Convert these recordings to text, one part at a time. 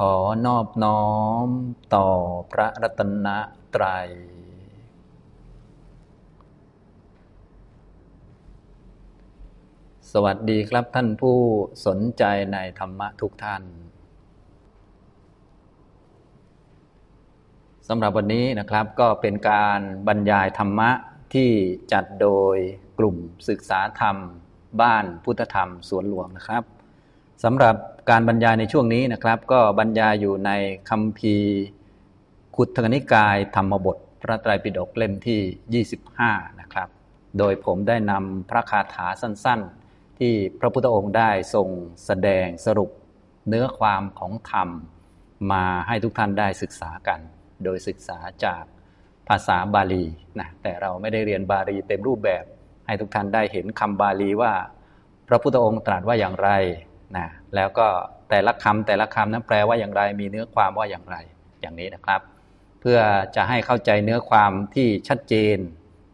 ขอนอบน้อมต่อพระรัตนตรัย สวัสดีครับท่านผู้สนใจในธรรมะทุกท่านสำหรับวันนี้นะครับก็เป็นการบรรยายธรรมะที่จัดโดยกลุ่มศึกษาธรรม บ้านพุทธธรรมสวนหลวงนะครับ สำหรับการบรรยายในช่วงนี้นะครับ ก็บรรยายอยู่ในคำพีขุทกนิกายธรรมบท พระไตรปิฎกเล่มที่ 25 นะครับ โดยผมได้นำพระคาถาสั้นๆ ที่พระพุทธองค์ได้ทรงแสดงสรุปเนื้อความของธรรม มาให้ทุกท่านได้ศึกษากัน โดยศึกษาจากภาษาบาลีนะแต่เราไม่ได้เรียนบาลีเต็มรูปแบบ ให้ทุกท่านได้เห็นคำบาลีว่า พระพุทธองค์ตรัสว่าอย่างไร นะแล้วก็แต่ละคำแต่ละคำนั้นแปลว่าอย่างไร มีเนื้อความว่าอย่างไรอย่างนี้นะครับ เพื่อจะให้เข้าใจเนื้อความที่ชัดเจน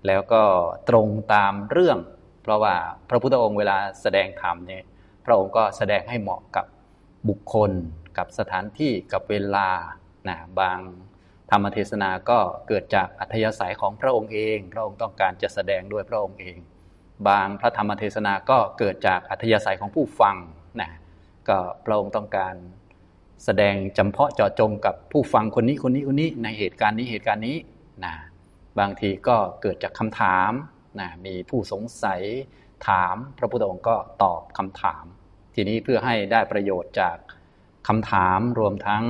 แล้วก็ตรงตามเรื่อง เพราะว่าพระพุทธองค์เวลาแสดงธรรมเนี่ยพระองค์ก็แสดงให้เหมาะกับบุคคล กับสถานที่กับเวลานะบางธรรมเทศนาก็เกิดจากอัธยาศัยของพระองค์เอง พระองค์ต้องการจะแสดงด้วยพระองค์เอง บางพระธรรมเทศนาก็เกิดจากอัธยาศัยของผู้ฟังนะ ก็พระองค์ต้องการแสดงจำเพาะเจาะจงกับผู้ฟังคนนี้คนนี้คนนี้ในเหตุการณ์นี้เหตุการณ์นี้นะบางทีก็เกิดจากคำถามนะมีผู้สงสัยถามพระพุทธองค์ก็ตอบคำถาม ทีนี้เพื่อให้ได้ประโยชน์จากคำถามรวมทั้ง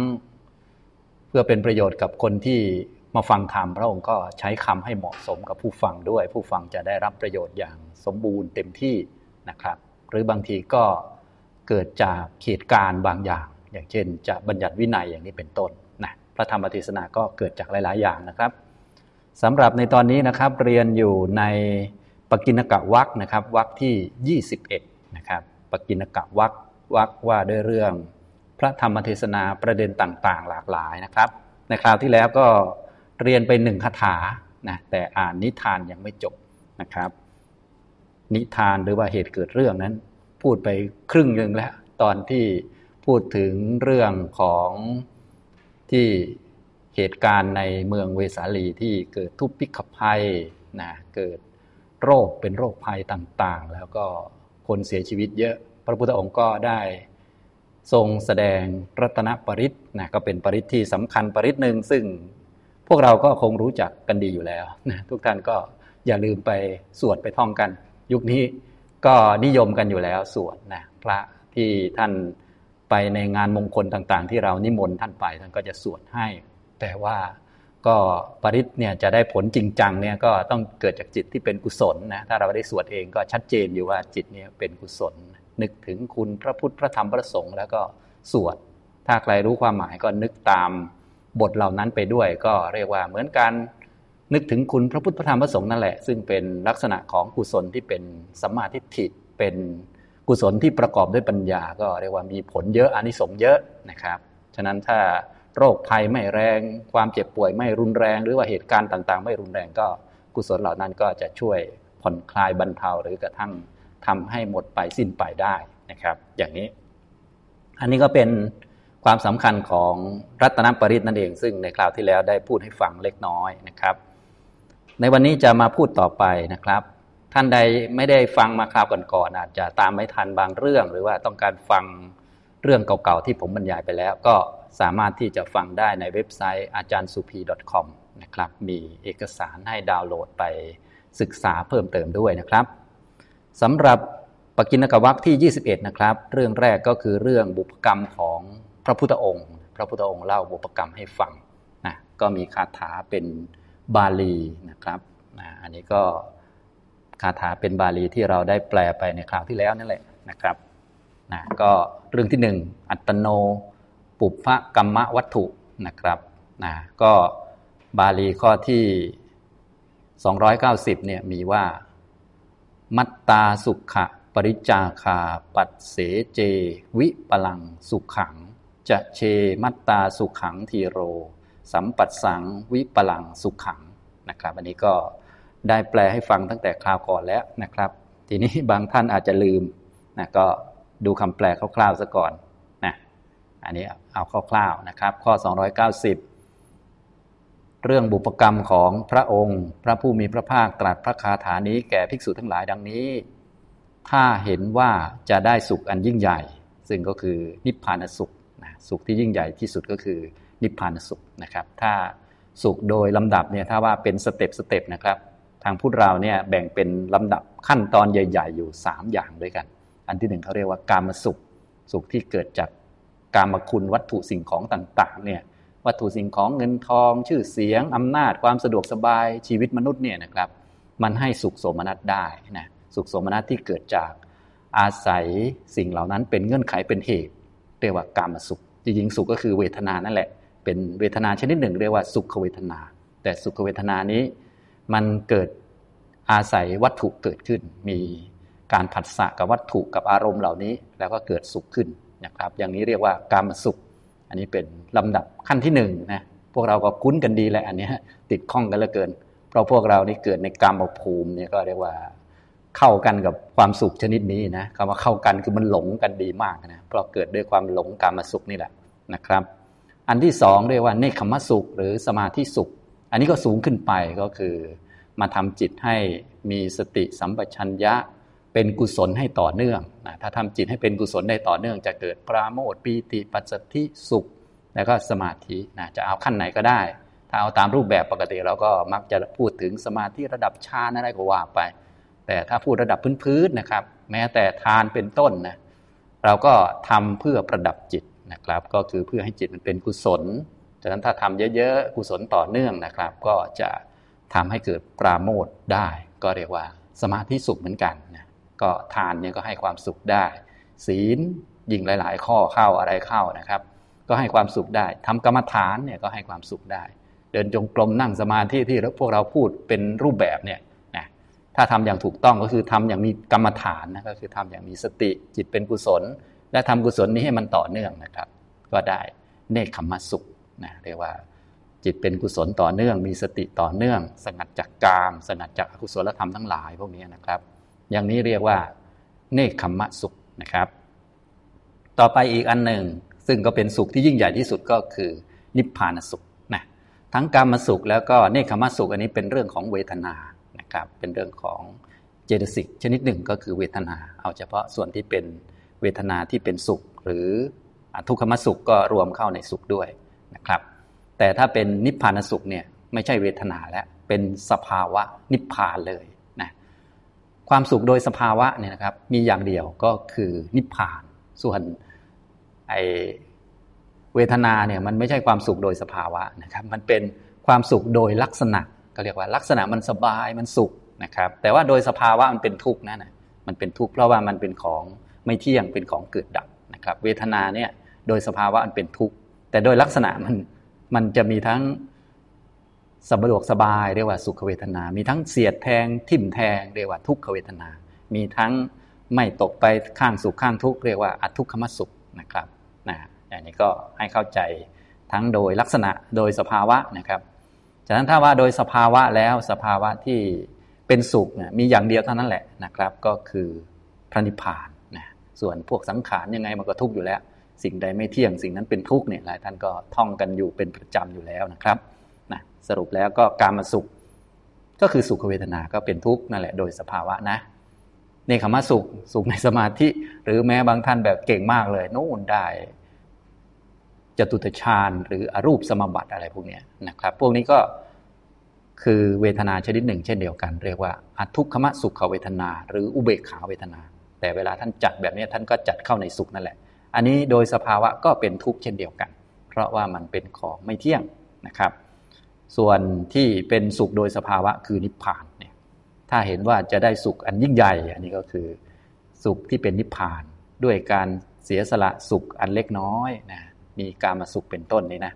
เพื่อเป็นประโยชน์กับคนที่มาฟังธรรมพระองค์ก็ใช้คำให้เหมาะสมกับผู้ฟังด้วย ผู้ฟังจะได้รับประโยชน์อย่างสมบูรณ์เต็มที่นะครับ หรือบางทีก็ เกิดจากเหตุการณ์บางอย่าง อย่างเช่น จะบัญญัติวินัยอย่างนี้เป็นต้นนะพระธรรมเทศนาก็เกิดจากหลาย ๆ อย่างนะครับสำหรับในตอนนี้นะครับเรียนอยู่ในปกินกะวักนะครับวักที่ 21นะครับปกินกะวักวักว่าด้วยเรื่องพระธรรมเทศนาประเด็นต่างๆ หลากหลายนะครับ ในคราวที่แล้วก็เรียนไปหนึ่งคาถานะแต่อ่านนิทานยังไม่จบนะครับ นิทานหรือว่าเหตุเกิดเรื่องนั้น พูดไปครึ่งหนึ่งแล้ว ตอนที่พูดถึงเรื่องของที่เหตุการณ์ในเมืองเวสาลีที่เกิดทุพพิกภัยนะเกิดโรคเป็นโรคภัยต่างๆ แล้วก็คนเสียชีวิตเยอะ พระพุทธองค์ก็ได้ทรงแสดงรัตนปริศนะก็เป็นปริศที่สำคัญปริศหนึ่งซึ่งพวกเราก็คงรู้จักกันดีอยู่แล้วนะทุกท่านก็อย่าลืมไปสวดไปท่องกัน ยุคนี้ ก็นิยมกันอยู่แล้วสวดนะพระที่ท่านไปในงานมงคลต่าง ๆ ที่เรานิมนต์ท่านไปท่านก็จะสวดให้ แต่ว่าก็ปริศเนี่ยจะได้ผลจริงจังเนี่ยก็ต้องเกิดจากจิตที่เป็นกุศลนะถ้าเราได้สวดเองก็ชัดเจนอยู่ว่าจิตเนี่ยเป็นกุศล นึกถึงคุณพระพุทธพระธรรมพระสงฆ์แล้วก็สวด ถ้าใครรู้ความหมายก็นึกตามบทเหล่านั้นไปด้วย ก็เรียกว่าเหมือนกัน นึกถึงคุณพระพุทธพระธรรมพระสงฆ์นั่นแหละ ซึ่งเป็นลักษณะของกุศลที่เป็นสัมมาทิฏฐิเป็นกุศลที่ประกอบด้วยปัญญา ก็เรียกว่ามีผลเยอะอานิสงส์เยอะนะครับ ฉะนั้นถ้าโรคภัยไม่แรง ความเจ็บป่วยไม่รุนแรง หรือว่าเหตุการณ์ต่าง ๆ ไม่รุนแรงก็กุศลเหล่านั้นก็จะช่วยผ่อนคลายบรรเทาหรือกระทั่งทำให้หมดไปสิ้นไปได้นะครับ อย่างนี้ อันนี้ก็เป็นความสำคัญของรัตนปริตนั่นเอง ซึ่งในคราวที่แล้วได้พูดให้ฟังเล็กน้อยนะครับ ในวันนี้จะมาพูดต่อไปนะครับ ท่านใดไม่ได้ฟังมาคราวก่อนๆอาจจะตามไม่ทันบางเรื่อง หรือว่าต้องการฟังเรื่องเก่าๆที่ผมบรรยายไปแล้ว ก็สามารถที่จะฟังได้ในเว็บไซต์อาจารย์สุพี .com นะครับมีเอกสารให้ดาวน์โหลดไปศึกษาเพิ่มเติมด้วยนะครับสำหรับปกินกวักที่ 21 นะครับ เรื่องแรกก็คือเรื่องบุพกรรมของพระพุทธองค์ พระพุทธองค์เล่าบุพกรรมให้ฟังนะก็มีคาถาเป็น บาลีนะครับอันนี้ก็คาถาเป็นบาลีที่เราได้แปลไปในคราวที่แล้วนั่นแหละนะครับนะก็เรื่องที่หนึ่งอัตโน ปุพะกรรมวัตถุนะครับนะก็บาลีข้อที่ 290เนี่ยมีว่า มัตตาสุขะปริจาคา ปัสเสเจ วิปลังสุขัง จะเชมัตตาสุขังทีโร สัมปัสสังวิปลังสุขขังนะครับ อันนี้ก็ได้แปลให้ฟังตั้งแต่คราวก่อนแล้วนะครับ ทีนี้บางท่านอาจจะลืมนะก็ดูคำแปลคร่าวๆซะก่อนนะอัอันนี้เอาคร่าวๆนะครับ ข้อ 290 เรื่องบุปกรรมของพระองค์ พระผู้มีพระภาคตรัสพระคาถานี้แก่ภิกษุทั้งหลายดังนี้ ถ้าเห็นว่าจะได้สุขอันยิ่งใหญ่ ซึ่งก็คือนิพพานสุขนะสุขที่ยิ่งใหญ่ที่สุดก็คือ นิพพานสุขนะครับ ถ้าสุขโดยลำดับเนี่ยถ้าว่าเป็น step step นะครับ ทางพุทธเราเนี่ยแบ่งเป็นลำดับขั้นตอนใหญ่ ๆ อยู่ 3 อย่างด้วยกัน อันที่หนึ่งเขาเรียกว่ากามสุข สุขที่เกิดจากกามคุณวัตถุสิ่งของต่างๆเนี่ยวัตถุสิ่งของเงินทอง ชื่อเสียง อำนาจความสะดวกสบายชีวิตมนุษย์เนี่ยนะครับ มันให้สุขโสมนัสได้นะสุขโสมนัสที่เกิดจากอาศัยสิ่งเหล่านั้นเป็นเงื่อนไขเป็นเหตุ เรียกว่ากามสุข จริงๆสุขก็คือเวทนานั่นแหละ เป็นเวทนาชนิดหนึ่ง เรียกว่าสุขเวทนา แต่สุขเวทนานี้มันเกิดอาศัยวัตถุเกิดขึ้น มีการผัสสะกับวัตถุกับอารมณ์เหล่านี้ แล้วก็เกิดสุขขึ้นนะครับ อย่างนี้เรียกว่ากามสุข อันนี้เป็นลำดับขั้นที่หนึ่งนะพวกเราก็คุ้นกันดีแหละอันนี้ติดข้องกันเหลือเกิน เพราะพวกเรานี่เกิดในกามภูมิเนี่ยก็เรียกว่าเข้ากันกับความสุขชนิดนี้นะคำว่าเข้ากันคือมันหลงกันดีมากนะเพราะเกิดด้วยความหลงกามสุขนี่แหละนะครับ อันที่สองเรียกว่าเนคขมสุขหรือสมาธิสุข อันนี้ก็สูงขึ้นไปก็คือมาทำจิตให้มีสติสัมปชัญญะเป็นกุศลให้ต่อเนื่องนะถ้าทำจิตให้เป็นกุศลได้ต่อเนื่อง จะเกิดปราโมทปีติปัสสติสุข แล้วก็สมาธินะจะเอาขั้นไหนก็ได้ ถ้าเอาตามรูปแบบปกติเราก็มักจะพูดถึงสมาธิระดับฌานอะไรก็ว่าไป แต่ถ้าพูดระดับพื้นๆนะครับ แม้แต่ทานเป็นต้นนะเราก็ทำเพื่อประดับจิต นะครับ ก็คือเพื่อให้จิตมันเป็นกุศลจากนั้นถ้าทำเยอะๆกุศลต่อเนื่องนะครับ ก็จะทำให้เกิดปราโมทได้ ก็เรียกว่าสมาธิสุขเหมือนกันนะก็ทานเนี่ยก็ให้ความสุขได้ ศีลยิงหลาย ๆ ข้อเข้าอะไรเข้านะครับ ก็ให้ความสุขได้ทำกรรมฐานเนี่ยก็ให้ความสุขได้ เดินจงกรมนั่งสมาธิที่พวกเราพูดเป็นรูปแบบเนี่ยนะถ้าทำอย่างถูกต้องก็คือทำอย่างมีกรรมฐานนะก็คือทำอย่างมีสติจิตเป็นกุศล และทำกุศลนี้ให้มันต่อเนื่องนะครับ ก็ได้เนคขมสุขนะเรียกว่าจิตเป็นกุศลต่อเนื่อง มีสติต่อเนื่อง สงัดจากกาม สงัดจากอกุศลธรรมทั้งหลายพวกนี้นะครับ อย่างนี้เรียกว่า เนคขมสุขนะครับ ต่อไปอีกอันหนึ่ง ซึ่งก็เป็นสุขที่ยิ่งใหญ่ที่สุดก็คือ นิพพานสุขนะทั้งกามสุขแล้วก็เนคขมสุขอันนี้เป็นเรื่องของเวทนานะครับ เป็นเรื่องของเจตสิกชนิดหนึ่งก็คือเวทนา เอาเฉพาะส่วนที่เป็น เวทนาที่เป็นสุข หรือทุกขมสุขก็รวมเข้าในสุขด้วยนะครับ แต่ถ้าเป็นนิพพานสุขเนี่ยไม่ใช่เวทนาแล้วเป็นสภาวะนิพพานเลยนะความสุขโดยสภาวะเนี่ยนะครับ มีอย่างเดียวก็คือนิพพาน ส่วนไอเวทนาเนี่ยมันไม่ใช่ความสุขโดยสภาวะนะครับ มันเป็นความสุขโดยลักษณะก็เรียกว่าลักษณะมันสบายมันสุขนะครับ แต่ว่าโดยสภาวะมันเป็นทุกข์นะนะมันเป็นทุกข์เพราะว่ามันเป็นของ ไม่เที่ยงเป็นของเกิดดับนะครับ เวทนาเนี่ยโดยสภาวะมันเป็นทุกข์ แต่โดยลักษณะมันมันจะมีทั้งสบดวกสบายเรียกว่าสุขเวทนา มีทั้งเสียดแทงทิ่มแทงเรียกว่าทุกขเวทนา มีทั้งไม่ตกไปข้างสุขข้างทุกข์เรียกว่าอัทุกขมสุขนะครับนะอย่างนี้ก็ให้เข้าใจทั้งโดยลักษณะโดยสภาวะนะครับจากนั้นถ้าว่าโดยสภาวะแล้วสภาวะที่เป็นสุขเนี่ยมีอย่างเดียวเท่านั้นแหละนะครับ ก็คือพระนิพพาน ส่วนพวกสังขารยังไงมันก็ทุกข์อยู่แล้ว สิ่งใดไม่เที่ยงสิ่งนั้นเป็นทุกข์เนี่ยหลายท่านก็ท่องกันอยู่เป็นประจำอยู่แล้วนะครับนะสรุปแล้วก็การมาสุข ก็คือสุขเวทนาก็เป็นทุกข์นั่นแหละโดยสภาวะนะในคำว่าสุขสุขในสมาธิ หรือแม้บางท่านแบบเก่งมากเลยโน่นได้จตุตฌานหรืออรูปสมบัติอะไรพวกนี้นะครับ พวกนี้ก็คือเวทนาชนิดหนึ่ง เช่นเดียวกัน เรียกว่าอทุกขมสุขเวทนา หรืออุเบกขาเวทนา แต่เวลาท่านจัดแบบนี้ท่านก็จัดเข้าในสุขนั่นแหละ อันนี้โดยสภาวะก็เป็นทุกข์เช่นเดียวกัน เพราะว่ามันเป็นของไม่เที่ยงนะครับ ส่วนที่เป็นสุขโดยสภาวะคือนิพพานเนี่ยถ้าเห็นว่าจะได้สุขอันยิ่งใหญ่ อันนี้ก็คือสุขที่เป็นนิพพานด้วยการเสียสละสุขอันเล็กน้อยนะมีการมาสุขเป็นต้นนี่นะ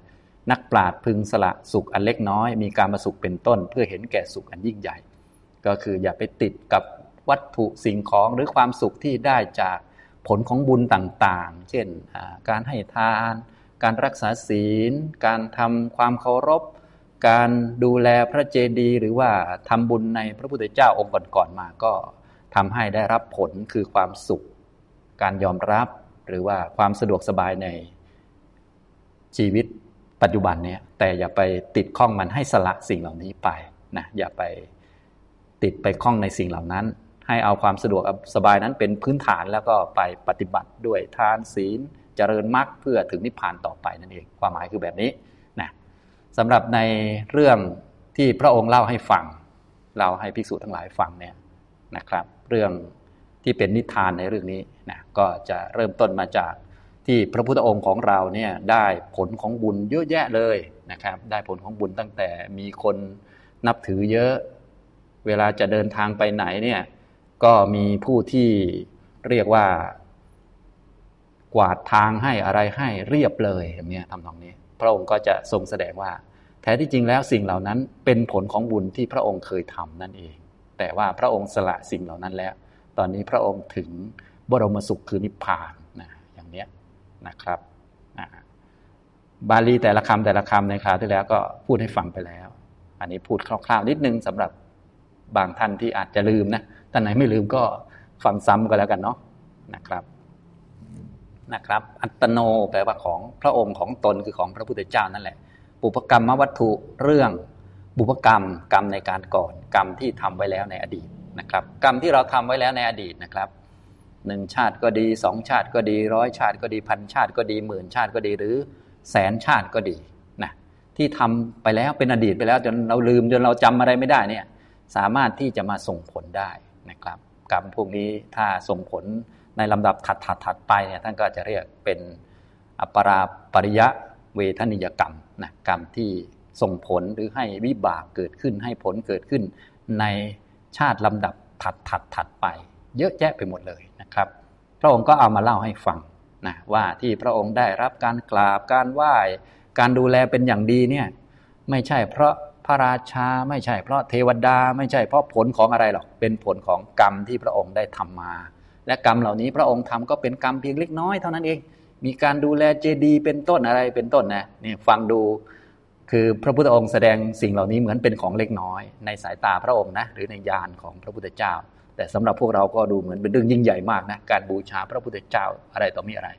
นักปราดพึงสละสุขอันเล็กน้อย มีการมาสุขเป็นต้น เพื่อเห็นแก่สุขอันยิ่งใหญ่ ก็คืออย่าไปติดกับ วัตถุสิ่งของหรือความสุขที่ได้จากผลของบุญต่างๆ เช่นการให้ทาน การรักษาศีล การทำความเคารพ การดูแลพระเจดีย์หรือว่าทำบุญในพระพุทธเจ้าองค์ก่อนๆมาก็ทำให้ได้รับผลคือความสุข การยอมรับหรือว่าความสะดวกสบายในชีวิตปัจจุบันเนี่ยแต่อย่าไปติดข้องมันให้สละสิ่งเหล่านี้ไปนะอย่าไปติดไปข้องในสิ่งเหล่านั้น ให้เอาความสะดวกสบายนั้นเป็นพื้นฐานแล้วก็ไปปฏิบัติด้วยทานศีลเจริญมรรคเพื่อถึงนิพพานต่อไปนั่นเองความหมายคือแบบนี้นะสำหรับในเรื่องที่พระองค์เล่าให้ฟังเล่าให้ภิกษุทั้งหลายฟังเนี่ยนะครับ เรื่องที่เป็นนิทานในเรื่องนี้นะก็จะเริ่มต้นมาจากที่พระพุทธองค์ของเราเนี่ยได้ผลของบุญเยอะแยะเลยนะครับได้ผลของบุญตั้งแต่มีคนนับถือเยอะ เวลาจะเดินทางไปไหนเนี่ย ก็มีผู้ที่เรียกว่ากวาดทางให้อะไรให้เรียบเลยอย่างนี้ทำตรงนี้ พระองค์ก็จะทรงแสดงว่า แท้ที่จริงแล้วสิ่งเหล่านั้นเป็นผลของบุญที่พระองค์เคยทำนั่นเอง แต่ว่าพระองค์สละสิ่งเหล่านั้นแล้ว ตอนนี้พระองค์ถึงบรมสุขคือนิพพานนะอย่างนี้นะครับบาลีแต่ละคำแต่ละคำในคราวที่แล้วก็พูดให้ฟังไปแล้ว อันนี้พูดคร่าวๆนิดนึงสำหรับบางท่านที่อาจจะลืมนะ ท่านไหนไม่ลืมก็ฟังซ้ำก็แล้วกันเนาะนะครับนะครับ อัตโนแปลว่าของพระองค์ของตนคือของพระพุทธเจ้านั่นแหละบุพกรรมวัตถุเรื่องบุพกรรม กรรมในการก่อน กรรมที่ทำไว้แล้วในอดีตนะครับ กรรมที่เราทำไว้แล้วในอดีตนะครับหนึ่งชาติก็ดีสองชาติก็ดีร้อยชาติก็ดีพันชาติก็ดีหมื่นชาติก็ดีหรือแสนชาติก็ดีนะที่ทำไปแล้วเป็นอดีตไปแล้วจนเราลืมจนเราจำอะไรไม่ได้เนี่ยสามารถที่จะมาส่งผลได้ นะครับกรรมพวกนี้ถ้าส่งผลในลำดับถัดถัดถัดไปเนี่ยท่านก็จะเรียกเป็นอัปราปริยะเวทนิยกรรมนะกรรมที่ส่งผลหรือให้วิบากเกิดขึ้นให้ผลเกิดขึ้น ในชาติลำดับถัดถัดถัดไป เยอะแยะไปหมดเลยนะครับ พระองค์ก็เอามาเล่าให้ฟังนะว่าที่พระองค์ได้รับการกราบการไหว้ การดูแลเป็นอย่างดีเนี่ยไม่ใช่เพราะ พระราชาไม่ใช่ เพราะเทวดาไม่ใช่เพราะผลของอะไรหรอกเป็นผลของกรรมที่พระองค์ได้ทำมา และกรรมเหล่านี้พระองค์ทำก็เป็นกรรมเพียงเล็กน้อยเท่านั้นเอง มีการดูแลเจดีย์เป็นต้นอะไรเป็นต้นนะนี่ฟังดูคือพระพุทธองค์แสดงสิ่งเหล่านี้เหมือนเป็นของเล็กน้อย ในสายตาพระองค์นะหรือในญาณของพระพุทธเจ้า แต่สำหรับพวกเราก็ดูเหมือนเป็นเรื่องยิ่งใหญ่มากนะการบูชาพระพุทธเจ้าอะไรต่อมีอะไร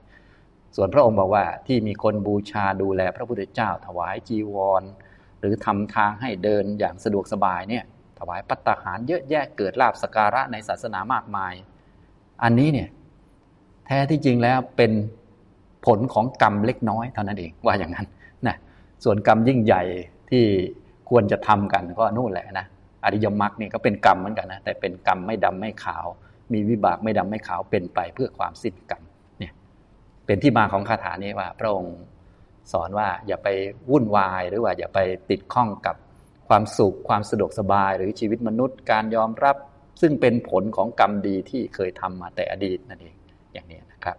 ส่วนพระองค์บอกว่าที่มีคนบูชาดูแลพระพุทธเจ้า ถวายจีวร รือทำทางให้เดินอย่างสะดวกสบายเนี่ยถวายปัตตาหารเยอะแยะเกิดลาบสการะในศาสนามากมาย อันนี้เนี่ยแท้ที่จริงแล้วเป็นผลของกรรมเล็กน้อยเท่านั้นเองว่าอย่างนั้นนะส่วนกรรมยิ่งใหญ่ที่ควรจะทำกันก็นู่นแหละนะอริยมรรคนี่ก็เป็นกรรมเหมือนกันนะแต่เป็นกรรมไม่ดำไม่ขาว มีวิบากไม่ดำไม่ขาวเป็นไปเพื่อความสิ้นกรรมเนี่ยเป็นที่มาของคาถานี้ว่าพระองค์ สอนว่าอย่าไปวุ่นวายหรือว่าอย่าไปติดข้องกับความสุขความสะดวกสบาย หรือชีวิตมนุษย์ การยอมรับ ซึ่งเป็นผลของกรรมดีที่เคยทำมาแต่อดีตนั่นเองอย่างนี้นะครับ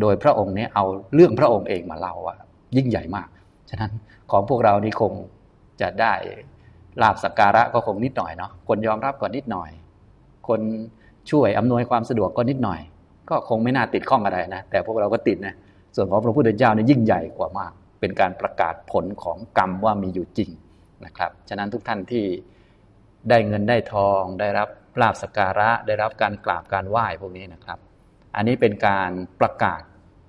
โดยพระองค์นี้เอาเรื่องพระองค์เองมาเล่าว่ายิ่งใหญ่มาก ฉะนั้นของพวกเรานี่คงจะได้ลาบสักการะก็คงนิดหน่อยเนาะคนยอมรับก็นิดหน่อย คนช่วยอำนวยความสะดวกก็นิดหน่อย ก็คงไม่น่าติดข้องอะไรนะแต่พวกเราก็ติดนะ ส่วนของพระพุทธเจ้าเนี่ยยิ่งใหญ่กว่ามาก เป็นการประกาศผลของกรรมว่ามีอยู่จริงนะครับ ฉะนั้นทุกท่านที่ได้เงินได้ทอง ได้รับลาบสการะ ได้รับการกราบการไหว้พวกนี้นะครับ อันนี้เป็นการประกาศ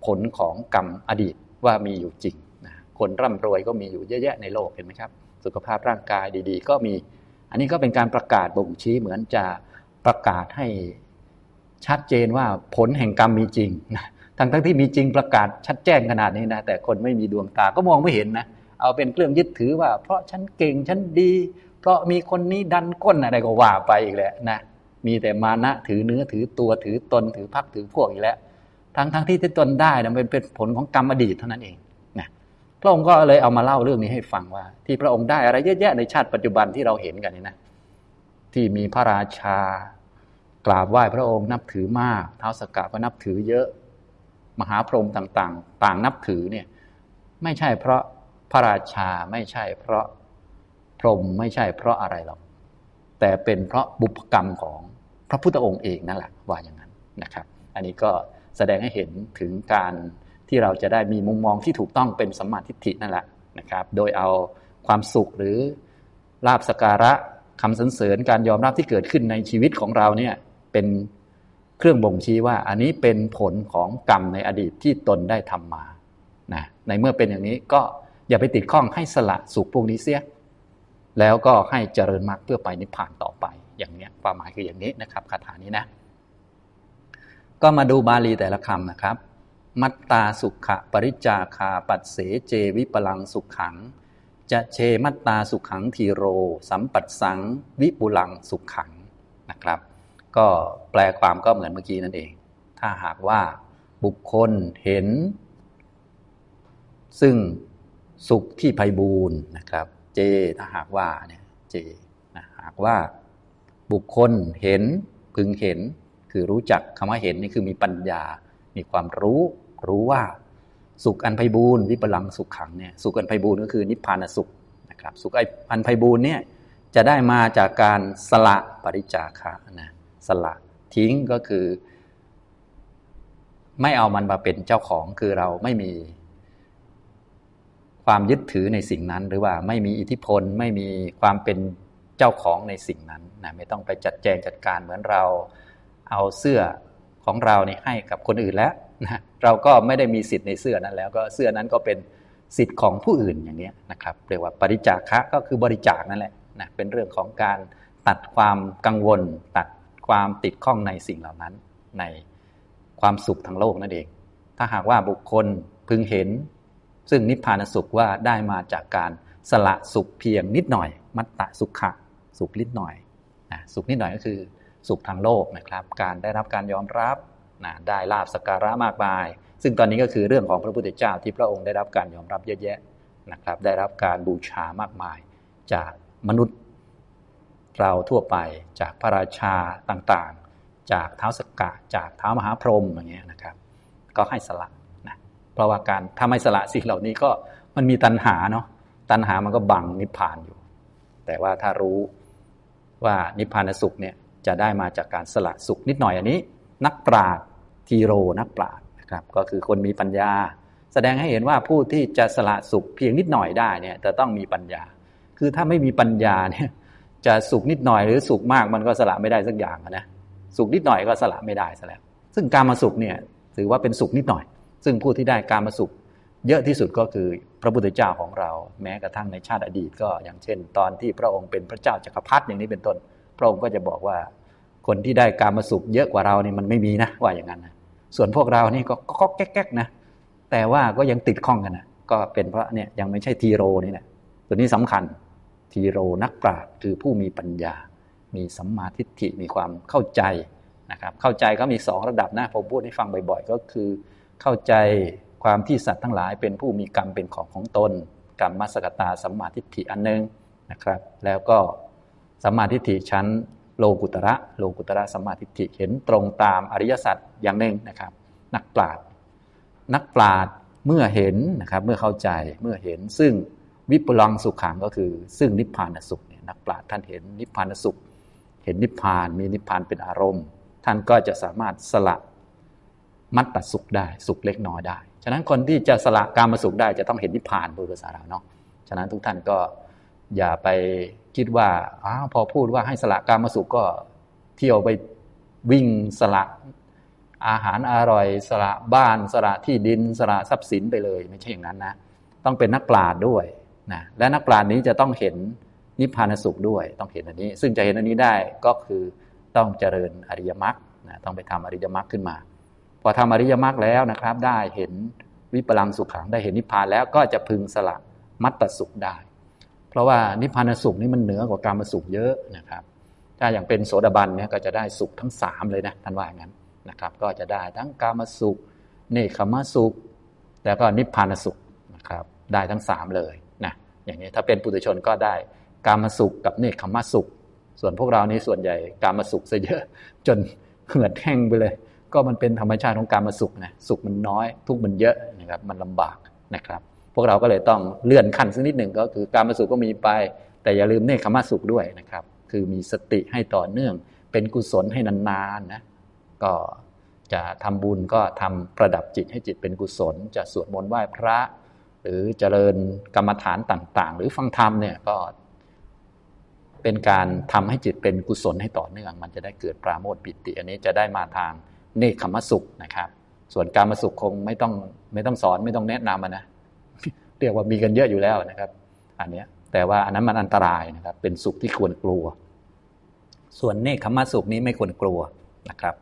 ผลของกรรมอดีตว่ามีอยู่จริงนะคนร่ำรวยก็มีอยู่เยอะแยะในโลกเห็นไหมครับ สุขภาพร่างกายดีๆ ก็มี อันนี้ก็เป็นการประกาศบ่งชี้เหมือนจะประกาศให้ชัดเจนว่าผลแห่งกรรมมีจริงนะ ทั้งทั้งที่มีจริงประกาศชัดแจ้งขนาดนี้นะ แต่คนไม่มีดวงตาก็มองไม่เห็นนะ เอาเป็นเครื่องยึดถือว่า เพราะฉันเก่งฉันดี เพราะมีคนนี้ดันก้นอะไรก็ว่าไปอีกแหล้วนะ มีแต่มานะถือเนื้อถือตัวถือตนถือพักถือพวกอีกแล้ว ทั้งทั้งที่ที่ตนได้นะเป็นเป็นผลของกรรมอดีตเท่านั้นเองนะพระองค์ก็เลยเอามาเล่าเรื่องนี้ให้ฟังว่า ที่พระองค์ได้อะไรเยอะแยะในชาติปัจจุบันที่เราเห็นกันนี่นะที่มีพระราชากราบไหว้พระองค์นับถือมาก เท้าสกกาก็นับถือเยอะ มหาพรหมต่างๆ ต่างนับถือเนี่ยไม่ใช่เพราะพระราชาไม่ใช่เพราะพรหมไม่ใช่เพราะอะไรหรอก แต่เป็นเพราะบุพกรรมของพระพุทธองค์เองนั่นแหละว่าอย่างนั้นนะครับ อันนี้ก็แสดงให้เห็นถึงการที่เราจะได้มีมุมมองที่ถูกต้องเป็นสัมมาทิฏฐินั่นแหละนะครับ โดยเอาความสุขหรือลาบสการะคำสรรเสริญการยอมรับที่เกิดขึ้นในชีวิตของเราเนี่ยเป็น เครื่องบ่งชี้ว่าอันนี้เป็นผลของกรรมในอดีตที่ตนได้ทำมานะในเมื่อเป็นอย่างนี้ก็อย่าไปติดข้องให้สละสุขพวกนี้เสีย แล้วก็ให้เจริญมรรคเพื่อไปนิพพานต่อไป อย่างนี้ความหมายคืออย่างนี้นะครับคาถานี้นะ ก็มาดูบาลีแต่ละคำนะครับ มัตตาสุขะปริจาคาปัสเสเจวิปลังสุขขัง จะเชมัตตาสุขขังทีโร สัมปัสสัง วิปุลังสุขขังนะครับ ก็แปลความก็เหมือนเมื่อกี้นั่นเอง ถ้าหากว่าบุคคลเห็น ซึ่งสุขที่ไพบูรณ์นะครับ เจ ถ้าหากว่าเนี่ยเจนะหากว่าบุคคลเห็นพึงเห็น คือรู้จักคำว่าเห็นนี่คือมีปัญญา มีความรู้รู้ว่าสุขอันไพบูรณ์วิปลังสุขขังเนี่ยสุขอันไพบูรณ์ก็คือนิพพานสุขนะครับสุขอันไพบูรณ์เนี่ยจะได้มาจากการสละปริจาคะนะ สละทิ้งก็คือ ไม่เอามันมาเป็นเจ้าของคือเราไม่มี ความยึดถือในสิ่งนั้น หรือว่าไม่มีอิทธิพลไม่มีความเป็นเจ้าของในสิ่งนั้นนะไม่ต้องไปจัดแจงจัดการเหมือนเราเอาเสื้อของเราเนี่ยให้กับคนอื่นแล้วนะเราก็ไม่ได้มีสิทธิ์ในเสื้อนั้นแล้ว ก็เสื้อนั้นก็เป็นสิทธิ์ของผู้อื่นอย่างนี้นะครับเรียกว่าปริจาคะก็คือบริจาคนั่นแหละนะเป็นเรื่องของการตัดความกังวล ตัด ความติดข้องในสิ่งเหล่านั้น ในความสุขทางโลกนั่นเอง ถ้าหากว่าบุคคลพึงเห็น ซึ่งนิพพานสุขว่าได้มาจากการสละสุขเพียงนิดหน่อย มัตตะสุขะสุขนิดหน่อยนะสุขนิดหน่อยก็คือสุขทางโลกนะครับ การได้รับการยอมรับนะได้ลาบสการะมากมาย ซึ่งตอนนี้ก็คือเรื่องของพระพุทธเจ้าที่พระองค์ได้รับการยอมรับเยอะแยะนะครับ ได้รับการบูชามากมายจากมนุษย์ เราทั่วไปจากพระราชาต่างๆ จากเท้าสกกะจากเท้ามหาพรหมอย่างเงี้ยนะครับ ก็ให้สละนะเพราะว่าการทำให้สละสิ่งเหล่านี้ก็มันมีตัณหาเนาะตัณหามันก็บังนิพพานอยู่ แต่ว่าถ้ารู้ว่านิพพานสุขเนี่ยจะได้มาจากการสละสุขนิดหน่อยอันนี้ นักปราชญ์ทีโรนักปราชญ์นะครับก็คือคนมีปัญญา แสดงให้เห็นว่าผู้ที่จะสละสุขเพียงนิดหน่อยได้เนี่ยจะต้องมีปัญญา คือถ้าไม่มีปัญญาเนี่ย จะสุขนิดหน่อยหรือสุขมากมันก็สละไม่ได้สักอย่างนะสุขนิดหน่อยก็สละไม่ได้ซะแล้วซึ่งการมาสุขเนี่ยถือว่าเป็นสุขนิดหน่อย ซึ่งผู้ที่ได้การมาสุข เยอะที่สุดก็คือพระพุทธเจ้าของเรา แม้กระทั่งในชาติอดีต ก็อย่างเช่น ตอนที่พระองค์เป็นพระเจ้าจักรพรรดิอย่างนี้เป็นต้น พระองค์ก็จะบอกว่าคนที่ได้การมาสุข เยอะกว่าเรานี่มันไม่มีนะว่าอย่างนั้นนะส่วนพวกเรานี่ก็ก๊อกแก๊กๆนะแต่ว่าก็ยังติดข้องกันนะก็เป็นเพราะเนี่ยยังไม่ใช่ทีโรนี่แหละตัวนี้สำคัญ ทีโรนักปราชญ์คือผู้มีปัญญา มีสัมมาทิฏฐิมีความเข้าใจนะครับเข้าใจก็มีสองระดับนะผมพูดให้ฟังบ่อยๆ ก็คือ เข้าใจความที่สัตว์ทั้งหลาย เป็นผู้มีกรรมเป็นของของตน กรรมมัสกตาสัมมาทิฏฐิอันหนึ่งนะครับ แล้วก็สัมมาทิฏฐิชั้นโลกุตระโลกุตระสัมมาทิฏฐิเห็นตรงตามอริยสัจอย่างหนึ่งนะครับ นักปราชญ์นักปราชญ์เมื่อเห็นนะครับเมื่อเข้าใจเมื่อเห็นซึ่ง วิปลังสุขขังก็คือ ซึ่งนิพพานสุขเนี่ยนักปราชญ์ท่านเห็นนิพพานสุข เห็นนิพพานมีนิพพานเป็นอารมณ์ ท่านก็จะสามารถสละมัตตสุขได้สุขเล็กน้อยได้ ฉะนั้นคนที่จะสละการมาสุขได้จะต้องเห็นนิพพานพูดภาษาเราเนาะฉะนั้นทุกท่านก็อย่าไปคิดว่าอ้าวพอพูดว่าให้สละการมาสุขก็เที่ยวไปวิ่งสละอาหารอร่อย สละบ้าน สละที่ดิน สละทรัพย์สินไปเลย ไม่ใช่อย่างนั้นนะ ต้องเป็นนักปราชญ์ด้วย นะและนักปราชญ์นี้จะต้องเห็นนิพพานสุขด้วย ต้องเห็นอันนี้ ซึ่งจะเห็นอันนี้ได้ก็คือต้องเจริญอริยมรรคนะต้องไปทำอริยมรรคขึ้นมา พอทำอริยมรรคแล้วนะครับ ได้เห็นวิปลังสุขขังได้เห็นนิพพานแล้วก็จะพึงสละมัตตสุขได้ เพราะว่านิพพานสุขนี่มันเหนือกว่าการมาสุขเยอะนะครับ ถ้าอย่างเป็นโสดาบันเนี่ยก็จะได้สุขทั้งสามเลยนะท่านว่าอย่างนั้นนะครับ ก็จะได้ทั้งกามสุขเนคขมสุข แล้วก็นิพพานสุขนะครับ ได้ทั้งสามเลย อย่างนี้ถ้าเป็นปุถุชนก็ได้กามสุขกับเนคขมสุข ส่วนพวกเรานี่ส่วนใหญ่กามสุขซะเยอะ จนเหือดแห้งไปเลย ก็มันเป็นธรรมชาติของการมาสุขนะสุขมันน้อย ทุกมันเยอะนะครับมันลำบากนะครับ พวกเราก็เลยต้องเลื่อนขั้นสักนิดหนึ่งก็คือการมาสุขก็มีไป แต่อย่าลืมเนคขมาสุขด้วยนะครับ คือมีสติให้ต่อเนื่อง เป็นกุศลให้นานๆนะก็จะทำบุญก็ทำประดับจิตให้จิตเป็นกุศล จะสวดมนต์ไหว้พระ หรือเจริญกรรมฐานต่าง ๆ หรือฟังธรรมเนี่ยก็เป็นการทำให้จิตเป็นกุศลให้ต่อเนื่อง มันจะได้เกิดปราโมทปิติ อันนี้จะได้มาทางเนคขมสุขนะครับ ส่วนการมาสุขคงไม่ต้องไม่ต้องสอนไม่ต้องแนะนำนะเรียกว่ามีกันเยอะอยู่แล้วนะครับ อันนี้แต่ว่าอันนั้นมันอันตรายนะครับ เป็นสุขที่ควรกลัว ส่วนเนคขมสุขนี้ไม่ควรกลัวนะครับ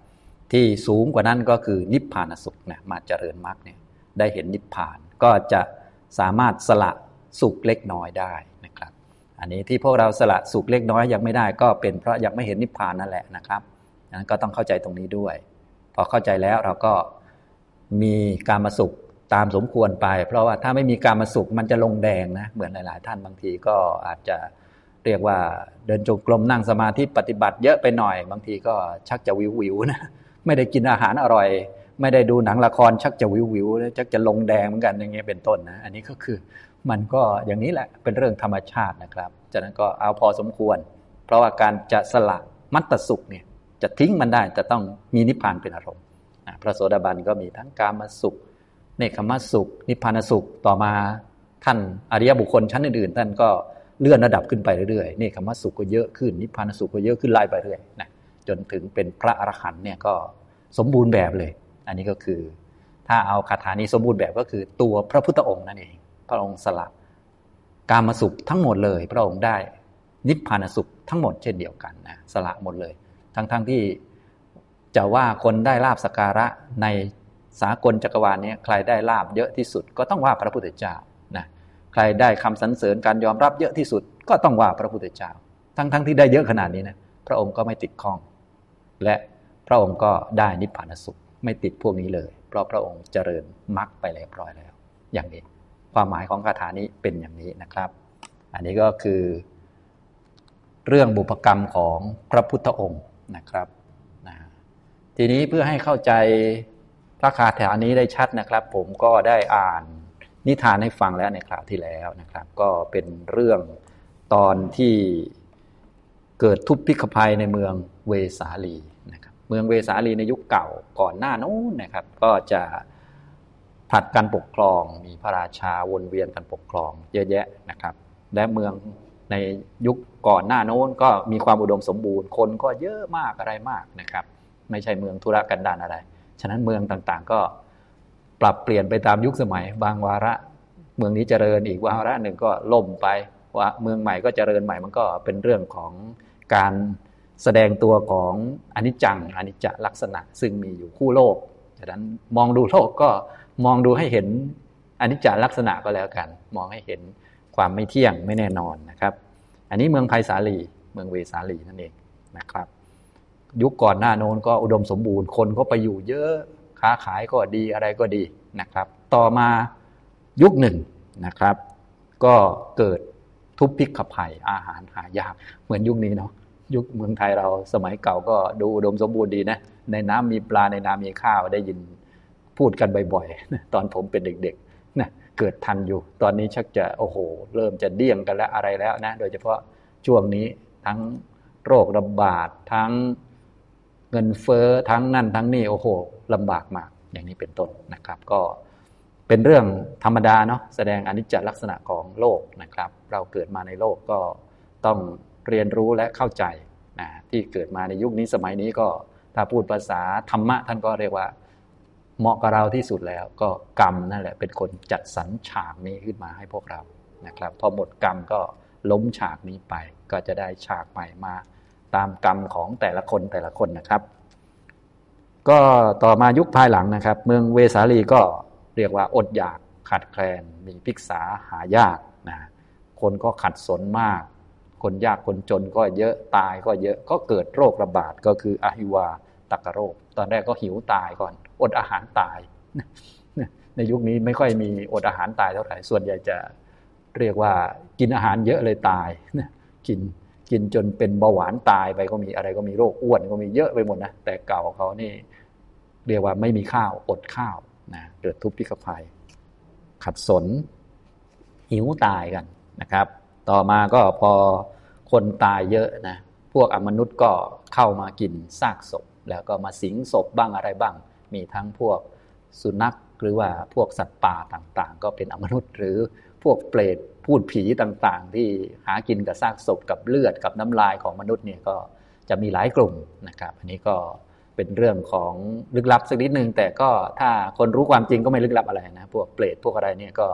ที่สูงกว่านั้นก็คือนิพพานสุขเนี่ยมาเจริญมรรคเนี่ยได้เห็นนิพพานก็จะ สามารถสละสุขเล็กน้อยได้นะครับ อันนี้ที่พวกเราสละสุขเล็กน้อยยังไม่ได้ก็เป็นเพราะยังไม่เห็นนิพพานนั่นแหละนะครับนั้นก็ต้องเข้าใจตรงนี้ด้วย พอเข้าใจแล้วเราก็มีการมาสุขตามสมควรไป เพราะว่าถ้าไม่มีการมาสุขมันจะลงแดงนะเหมือนหลาย ๆ ท่านบางทีก็อาจจะเรียกว่าเดินจงกรมนั่งสมาธิปฏิบัติเยอะไปหน่อย บางทีก็ชักจะวิววิวนะไม่ได้กินอาหารอร่อย ไม่ได้ดูหนังละครชักจะวิววิวชักจะลงแดงเหมือนกันอย่างเงี้ยเป็นต้นนะอันนี้ก็คือมันก็อย่างนี้แหละเป็นเรื่องธรรมชาตินะครับจากนั้นก็เอาพอสมควร เพราะว่าการจะสละมัตตสุขเนี่ยจะทิ้งมันได้จะต้องมีนิพพานเป็นอารมณ์พระโสดาบันก็มีทั้งกามสุขเนคขมสุข นิพพานสุขต่อมาท่านอริยบุคคลชั้นอื่นๆท่านก็เลื่อนระดับขึ้นไปเรื่อยๆเนคขมสุขก็เยอะขึ้นนิพพานสุขก็เยอะขึ้นไล่ไปเรื่อยนะจนถึงเป็นพระอรหันต์เนี่ยก็สมบูรณ์แบบเลย อันนี้ก็คือ ถ้าเอาคาถานี้สมบูรณ์แบบก็คือตัวพระพุทธองค์นั่นเอง พระองค์สละการมาสุขทั้งหมดเลย พระองค์ได้นิพพานสุขทั้งหมดเช่นเดียวกันนะสละหมดเลย ทั้งๆทที่จะว่าคนได้ลาบสการะในสากลจักรวาลนี้ใครได้ลาบเยอะที่สุด ก็ต้องว่าพระพุทธเจ้านะใครได้คำสรรเสริญการยอมรับเยอะที่สุด ก็ต้องว่าพระพุทธเจ้า ทั้งๆทที่ได้เยอะขนาดนี้นะพระองค์ก็ไม่ติดข้อง และพระองค์ก็ได้นิพพานสุข ไม่ติดพวกนี้เลย เพราะพระองค์เจริญมรรคไปเรียบร้อยแล้ว อย่างนี้ ความหมายของคาถานี้เป็นอย่างนี้นะครับ อันนี้ก็คือ เรื่องบุพกรรมของพระพุทธองค์นะครับนะทีนี้เพื่อให้เข้าใจพระคาถานี้ได้ชัดนะครับ ผมก็ได้อ่านนิทานให้ฟังแล้วในคราวที่แล้วนะครับ ก็เป็นเรื่องตอนที่เกิดทุพพิกภัยในเมืองเวสาลี เมืองเวสาลีในยุคเก่าก่อนหน้านู้นนะครับ ก็จะผลัดกันปกครอง มีพระราชาวนเวียนกันปกครองเยอะแยะนะครับ และเมืองในยุคก่อนหน้าโน้นก็มีความอุดมสมบูรณ์ คนก็เยอะมากอะไรมากนะครับ ไม่ใช่เมืองธุรกันดารอะไร ฉะนั้นเมืองต่างๆ ก็ปรับเปลี่ยนไปตามยุคสมัย บางวาระ เมืองนี้เจริญอีกวาระหนึ่งก็ล่มไปว่าเมืองใหม่ก็เจริญใหม่มันก็เป็นเรื่องของการ แสดงตัวของอนิจจังอนิจจลักษณะ ซึ่งมีอยู่คู่โลกฉะนั้นมองดูโลกก็มองดูให้เห็นอนิจจลักษณะก็แล้วกัน มองให้เห็นความไม่เที่ยงไม่แน่นอนนะครับ อันนี้เมืองไผ่สาลีเมืองเวสาลีนั่นเองนะครับ ยุคก่อนหน้าโน้นก็อุดมสมบูรณ์คนก็ไปอยู่เยอะค้าขายก็ดีอะไรก็ดีนะครับ ต่อมายุคหนึ่งนะครับ ก็เกิดทุพพิกภัยอาหารหายากเหมือนยุคนี้เนาะ ยุคเมืองไทยเราสมัยเก่าก็ดูอุดมสมบูรณ์ดีนะ ในน้ำมีปลาในน้ำมีข้าวได้ยินพูดกันบ่อยๆตอนผมเป็นเด็กๆนะเกิดทันอยู่ ตอนนี้ชักจะโอ้โห เริ่มจะเดี่ยงกันแล้วอะไรแล้วนะ โดยเฉพาะช่วงนี้ทั้งโรคระบาดทั้งเงินเฟ้อทั้งนั่นทั้งนี่โอ้โหลำบากมากอย่างนี้เป็นต้นนะครับ ก็เป็นเรื่องธรรมดาเนาะแสดงอนิจจลักษณะของโลกนะครับ เราเกิดมาในโลกก็ต้อง เรียนรู้และเข้าใจนะที่เกิดมาในยุคนี้สมัยนี้ก็ถ้าพูดภาษาธรรมะท่านก็เรียกว่า เหมาะกับเราที่สุดแล้ว ก็กรรมนั่นแหละเป็นคนจัดสรรฉากนี้ขึ้นมาให้พวกเรานะครับ พอหมดกรรมก็ล้มฉากนี้ไป ก็จะได้ฉากใหม่มา ตามกรรมของแต่ละคนแต่ละคนนะครับ ก็ต่อมายุคภายหลังนะครับ เมืองเวสาลีก็เรียกว่าอดอยากขาดแคลนมีพิกษาหายากนะคนก็ขัดสนมาก คนยากคนจนก็เยอะตายก็เยอะก็เกิดโรคระบาดก็คืออหิวาตกโรค ตอนแรกก็หิวตายก่อน อดอาหารตาย ในยุคนี้ไม่ค่อยมีอดอาหารตายเท่าไหร่ส่วนใหญ่จะเรียกว่ากินอาหารเยอะเลยตายกินกินจนเป็นเบาหวานตายไปก็มีอะไรก็มีโรคอ้วนก็มีเยอะไปหมดนะแต่เก่าเขานี่เรียกว่าไม่มีข้าวอดข้าวนะเกิดทุพพิกภัย ขัดสนหิวตายกันนะครับ ต่อมาก็พอคนตายเยอะนะพวกอมนุษย์ก็เข้ามากินซากศพ แล้วก็มาสิงศพบ้างอะไรบ้าง มีทั้งพวกสุนัขหรือว่าพวกสัตว์ป่าต่างๆ ก็เป็นอมนุษย์หรือพวกเปรตพูดผีต่างๆ ที่หากินกับซากศพกับเลือดกับน้ำลายของมนุษย์เนี่ยก็จะมีหลายกลุ่มนะครับ อันนี้ก็เป็นเรื่องของลึกลับสักนิดนึง แต่ก็ถ้าคนรู้ความจริงก็ไม่ลึกลับอะไรนะ พวกเปรตพวกอะไรเนี่ยก็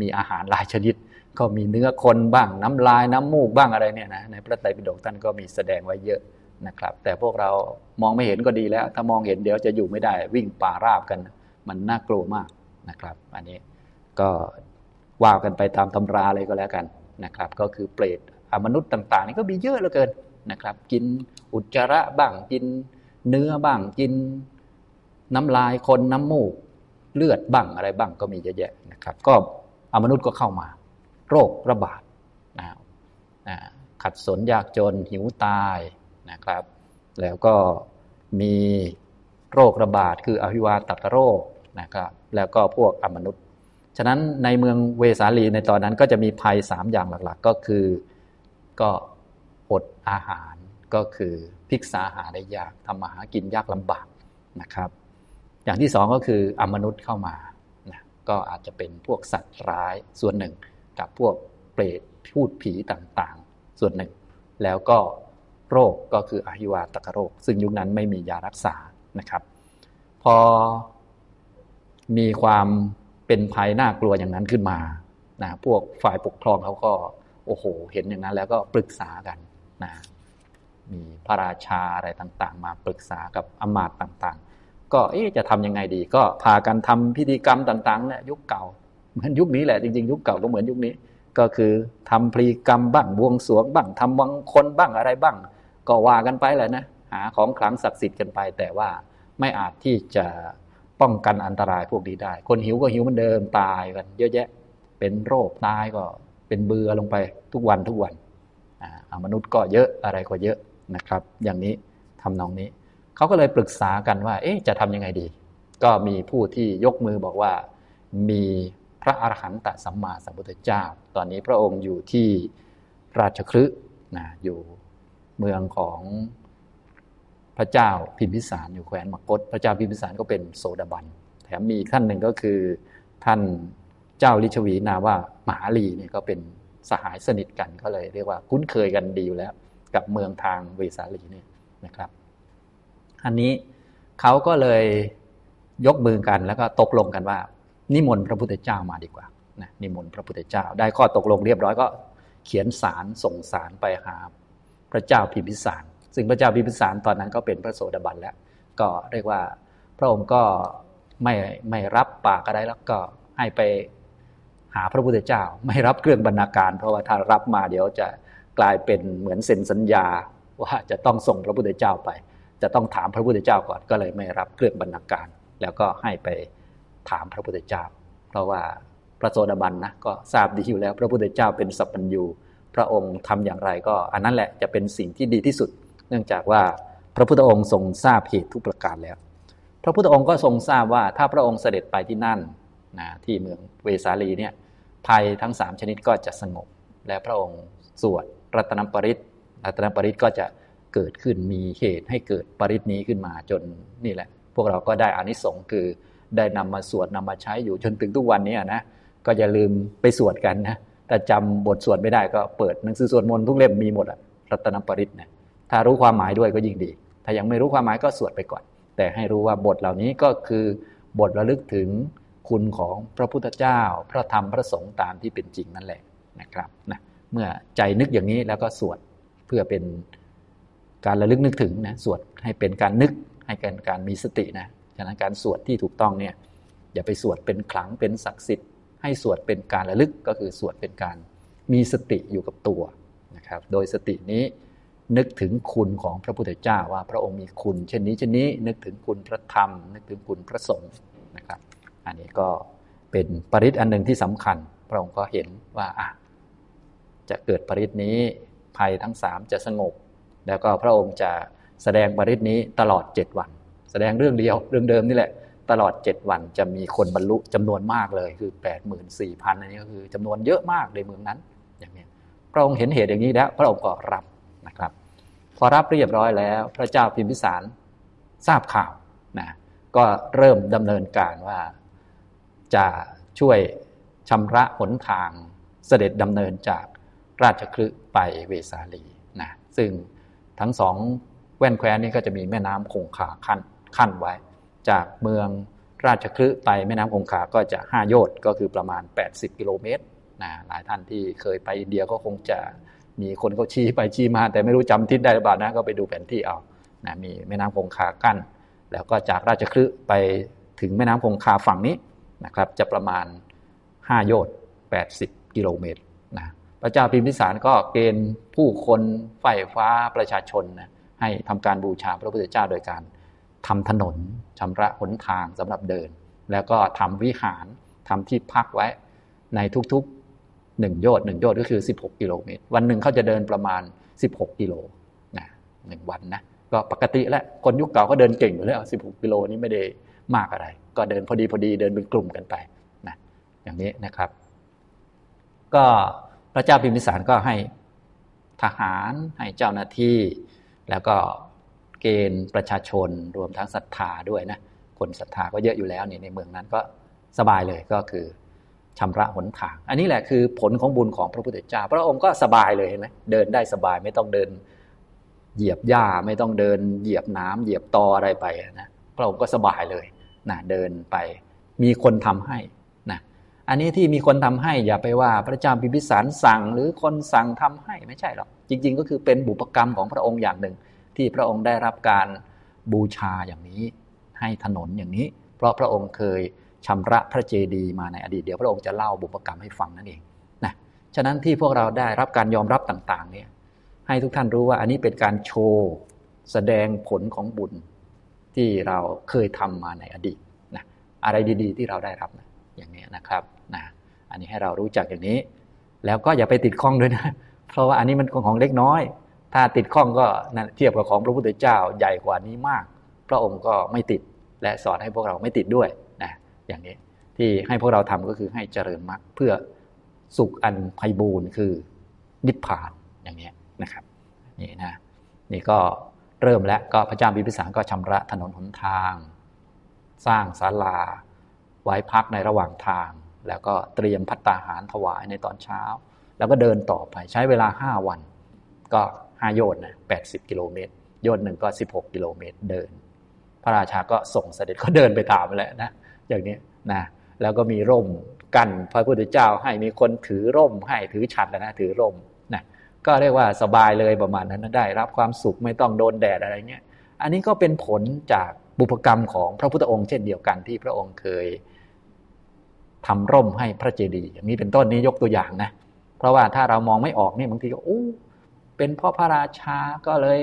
มีอาหารหลายชนิด ก็มีเนื้อคนบ้างน้ำลายน้ำมูกบ้างอะไรเนี่ยนะในพระไตรปิฎกท่านก็มีแสดงไว้เยอะนะครับ แต่พวกเรามองไม่เห็นก็ดีแล้ว ถ้ามองเห็นเดี๋ยวจะอยู่ไม่ได้วิ่งป่าราบกัน มันน่ากลัวมากนะครับ อันนี้ก็ว่ากันไปตามตำราเลยก็แล้วกันนะครับ ก็คือเปรตอมนุษย์ต่าง ๆ นี่ก็มีเยอะเหลือเกินนะครับ กินอุจจาระบ้างกินเนื้อบ้างกินน้ำลายคนน้ำมูก เลือดบ้างอะไรบ้างก็มีเยอะแยะนะครับ ก็อมนุษย์ก็เข้ามา โรคระบาดนะขัดสนยากจนหิวตายนะครับ แล้วก็มีโรคระบาดคืออภิวาตกโรคนะครับแล้วก็พวกอมนุษย์ ฉะนั้นในเมืองเวสาลีในตอนนั้นก็จะมีภัยสามอย่างหลักๆ ก็คือก็อดอาหารก็คือพิกษาหาได้ยากทำมาหากินยากลำบากนะครับ อย่างที่สองก็คืออมนุษย์เข้ามานะก็อาจจะเป็นพวกสัตว์ร้ายส่วนหนึ่ง กับพวกเปรตพูดผีต่างๆ ส่วนหนึ่ง แล้วก็โรคก็คืออหิวาตกโรค ซึ่งยุคนั้นไม่มียารักษานะครับ พอมีความเป็นภัยน่ากลัวอย่างนั้นขึ้นมานะพวกฝ่ายปกครองเขาก็โอ้โห เห็นอย่างนั้นแล้วก็ปรึกษากันนะมีพระราชาอะไรต่างๆ มาปรึกษากับอมาตย์ต่างๆ ก็เอ๊จะทำยังไงดี ก็พากันทำพิธีกรรมต่างๆเนี่ยยุคเก่า เหมือนยุคนี้แหละจริงๆ ยุคเก่าก็เหมือนยุคนี้ ก็คือทำพิธีกรรมบ้างบวงสรวงบ้างทำวังคนบ้างอะไรบ้าง ก็ว่ากันไปแหละนะหาของขลังศักดิ์สิทธิ์กันไป แต่ว่าไม่อาจที่จะป้องกันอันตรายพวกนี้ได้ คนหิวก็หิวเหมือนเดิมตายกันเยอะแยะ เป็นโรคตายก็เป็นเบื่อลงไปทุกวันทุกวันอ่ามนุษย์ก็เยอะอะไรก็เยอะนะครับ อย่างนี้ทำนองนี้เขาก็เลยปรึกษากันว่า เอ๊ะจะทำยังไงดี ก็มีผู้ที่ยกมือบอกว่ามี ระอรหันตสัมมาสัมพุทธเจ้า ตอนนี้พระองค์อยู่ที่ราชคฤห์นะอยู่เมืองของพระเจ้าพิมพิสารอยู่แคว้นมกฏพระเจ้าพิมพิสารก็เป็นโสดาบัน แถมมีท่านหนึ่งก็คือท่านเจ้าลิชวีนาว่ามหาลีเนี่ยก็เป็นสหายสนิทกันก็เลยเรียกว่าคุ้นเคยกันดีอยู่แล้ว กับเมืองทางเวสาลีเนี่ยนะครับ อันนี้เขาก็เลยยกมือกันแล้วก็ตกลงกันว่า นิมนต์พระพุทธเจ้ามาดีกว่านะนิมนต์พระพุทธเจ้า ได้ข้อตกลงเรียบร้อยก็เขียนสารส่งสารไปหาพระเจ้าพิมพิสาร ซึ่งพระเจ้าพิมพิสารตอนนั้นก็เป็นพระโสดาบันแล้ว ก็เรียกว่าพระองค์ก็ไม่ไม่รับปากอะไรแล้วก็ให้ไปหาพระพุทธเจ้า ไม่รับเครื่องบรรณาการ เพราะว่าถ้ารับมาเดี๋ยวจะกลายเป็นเหมือนเซ็นสัญญาว่าจะต้องส่งพระพุทธเจ้าไป จะต้องถามพระพุทธเจ้าก่อนก็เลยไม่รับเครื่องบรรณาการ แล้วก็ให้ไป ถามพระพุทธเจ้า เพราะว่าพระโสดาบันนะก็ทราบดีอยู่แล้ว พระพุทธเจ้าเป็นสัพพัญญูพระองค์ทำอย่างไรก็ อันนั้นแหละจะเป็นสิ่งที่ดีที่สุด เนื่องจากว่าพระพุทธองค์ทรงทราบเหตุทุกประการแล้ว พระพุทธองค์ก็ทรงทราบว่าถ้าพระองค์เสด็จไปที่นั่นนะที่เมืองเวสาลีเนี่ยภัยทั้งสามชนิดก็จะสงบ และพระองค์สวดรัตนปริตรัตนปริตก็จะเกิดขึ้นมีเหตุให้เกิดปริตนี้ขึ้นมาจนนี่แหละ พวกเราก็ได้อานิสงส์คือ ได้นำมาสวดนำมาใช้อยู่จนถึงทุกวันนี้นะก็อย่าลืมไปสวดกันนะแต่จำบทสวดไม่ได้ก็เปิดหนังสือสวดมนต์ทุกเล่มมีหมดอะรัตนปริตนะถ้ารู้ความหมายด้วยก็ยิ่งดี ถ้ายังไม่รู้ความหมายก็สวดไปก่อน แต่ให้รู้ว่าบทเหล่านี้ก็คือบทระลึกถึงคุณของพระพุทธเจ้า พระธรรมพระสงฆ์ตามที่เป็นจริงนั่นแหละนะครับนะเมื่อใจนึกอย่างนี้แล้วก็สวดเพื่อเป็นการระลึกนึกถึงนะสวดให้เป็นการนึกให้เป็นการมีสตินะ ฉะนั้นการสวดที่ถูกต้องเนี่ยอย่าไปสวดเป็นขลังเป็นศักดิ์สิทธิ์ ให้สวดเป็นการระลึกก็คือสวดเป็นการมีสติอยู่กับตัวนะครับ โดยสตินี้นึกถึงคุณของพระพุทธเจ้าว่าพระองค์มีคุณ เช่นนี้เช่นนี้นึกถึงคุณพระธรรม นึกถึงคุณพระสงฆ์นะครับ อันนี้ก็เป็นปริศอันหนึ่งที่สำคัญ พระองค์ก็เห็นว่าอะจะเกิดปริศนี้ภัยทั้งสามจะสงบ แล้วก็พระองค์จะแสดงปริศนี้ตลอดเจ็ดวัน ดงเรื่องเดียวเรื่องเดิมนี่แหละ ตลอดเจ็ดวันจะมีคนบรรลุจำนวนมากเลยคือแปดหมื่นสี่พันอันนี้ก็คือจำนวนเยอะมากในเมืองนั้นอย่างนี้พระองค์เห็นเหตุอย่างนี้แล้วพระองค์ก็รับนะครับ พอรับเรียบร้อยแล้ว พระเจ้าพิมพิสารทราบข่าวนะก็เริ่มดำเนินการว่าจะช่วยชำระหนทางเสด็จดำเนินจากราชคลึไปเวสาลีนะซึ่งทั้งสองแว่นแคว้นนี่ก็จะมีแม่น้ำคงคาขั้น ขั้นไว้ จากเมืองราชคลึไปแม่น้ำคงคาก็จะ 5 โยชน์ก็คือประมาณ 80 กิโลเมตรนะหลายท่านที่เคยไปอินเดียก็คงจะมีคนเขาชี้ไปชี้มา แต่ไม่รู้จำทิศได้หรือเปล่านะก็ไปดูแผนที่เอานะมีแม่น้ำคงคากั้น แล้วก็จากราชคลึไปถึงแม่น้ำคงคาฝั่งนี้นะครับจะประมาณ 5 โยชน์80 กิโลเมตรนะพระเจ้าพิมพิสารก็เกณฑ์ผู้คนไฟฟ้าประชาชนนะให้ทำการบูชาพระพุทธเจ้าโดยการ ทำถนนชำระหนทางสำหรับเดิน แล้วก็ทำวิหารทำที่พักไว้ในทุกๆหนึ่งโยชน์หนึ่งโยชน์ก็คือ 16 กิโลเมตร วันหนึ่งเขาจะเดินประมาณ 16 กิโลนะหนึ่งวันนะก็ปกติและคนยุคเก่าก็เดินเก่งอยู่แล้ว16 กิโลนี้ไม่ได้มากอะไร ก็เดินพอดีพอดีเดินเป็นกลุ่มกันไปนะอย่างนี้นะครับ ก็พระเจ้าพิมพิสารก็ให้ทหารให้เจ้าหน้าที่แล้วก็ เกณฑ์ประชาชนรวมทั้งศรัทธาด้วยนะคนศรัทธาก็เยอะอยู่แล้วนี่ในเมืองนั้นก็สบายเลยก็คือชำระหนทาง อันนี้แหละคือผลของบุญของพระพุทธเจ้า พระองค์ก็สบายเลยเห็นไหมเดินได้สบายไม่ต้องเดินเหยียบหญ้าไม่ต้องเดินเหยียบน้ำเหยียบตออะไรไปนะพระองค์ก็สบายเลยนะเดินไปมีคนทำให้นะอันนี้ที่มีคนทำให้อย่าไปว่าพระเจ้าพิมพิสารสั่งหรือคนสั่งทำให้ไม่ใช่หรอกจริง ๆ ก็คือเป็นบุพกรรมของพระองค์อย่างหนึ่ง ที่พระองค์ได้รับการบูชาอย่างนี้ ให้ถนนอย่างนี้ เพราะพระองค์เคยชำระพระเจดีย์มาในอดีตเดี๋ยวพระองค์จะเล่าบุพกรรมให้ฟังนั่นเองนะฉะนั้นที่พวกเราได้รับการยอมรับต่างๆเนี่ยให้ทุกท่านรู้ว่าอันนี้เป็นการโชว์แสดงผลของบุญที่เราเคยทำมาในอดีตนะอะไรดีๆ ที่เราได้รับนะอย่างนี้นะครับนะอันนี้ให้เรารู้จักอย่างนี้ แล้วก็อย่าไปติดข้องด้วยนะ เพราะว่าอันนี้มันของเล็กน้อย ถ้าติดข้องก็เทียบกับของพระพุทธเจ้าใหญ่กว่านี้มาก พระองค์ก็ไม่ติดและสอนให้พวกเราไม่ติดด้วยนะอย่างนี้ที่ให้พวกเราทำก็คือให้เจริญมรรคเพื่อสุขอันไพบูรณ์คือนิพพานอย่างนี้นะครับนี่นะนี่ก็เริ่มแล้วก็พระเจ้าพิพิสารก็ชำระถนนหนทาง สร้างศาลา ไว้พักในระหว่างทาง แล้วก็เตรียมพัตตาหารถวายในตอนเช้า แล้วก็เดินต่อไปใช้เวลา 5 วัน ก็ 5โยชน์นะ80กิโลเมตร โยชน์หนึ่งก็16กิโลเมตรเดิน พระราชาก็ส่งเสด็จก็เดินไปตามแล้วนะอย่างนี้นะแล้วก็มีร่มกันพระพุทธเจ้าให้มีคนถือร่มให้ถือฉัตรนะถือร่มนะก็เรียกว่าสบายเลยประมาณนั้นได้ รับความสุขไม่ต้องโดนแดดอะไรเงี้ยอันนี้ก็เป็นผลจากบุพกรรมของพระพุทธองค์เช่นเดียวกันที่พระองค์เคยทำร่มให้พระเจดีย์อย่างนี้เป็นต้นนี้ยกตัวอย่างนะ เพราะว่าถ้าเรามองไม่ออกเนี่ยบางทีก็โอ้ เป็นพ่อพระราชาก็เลย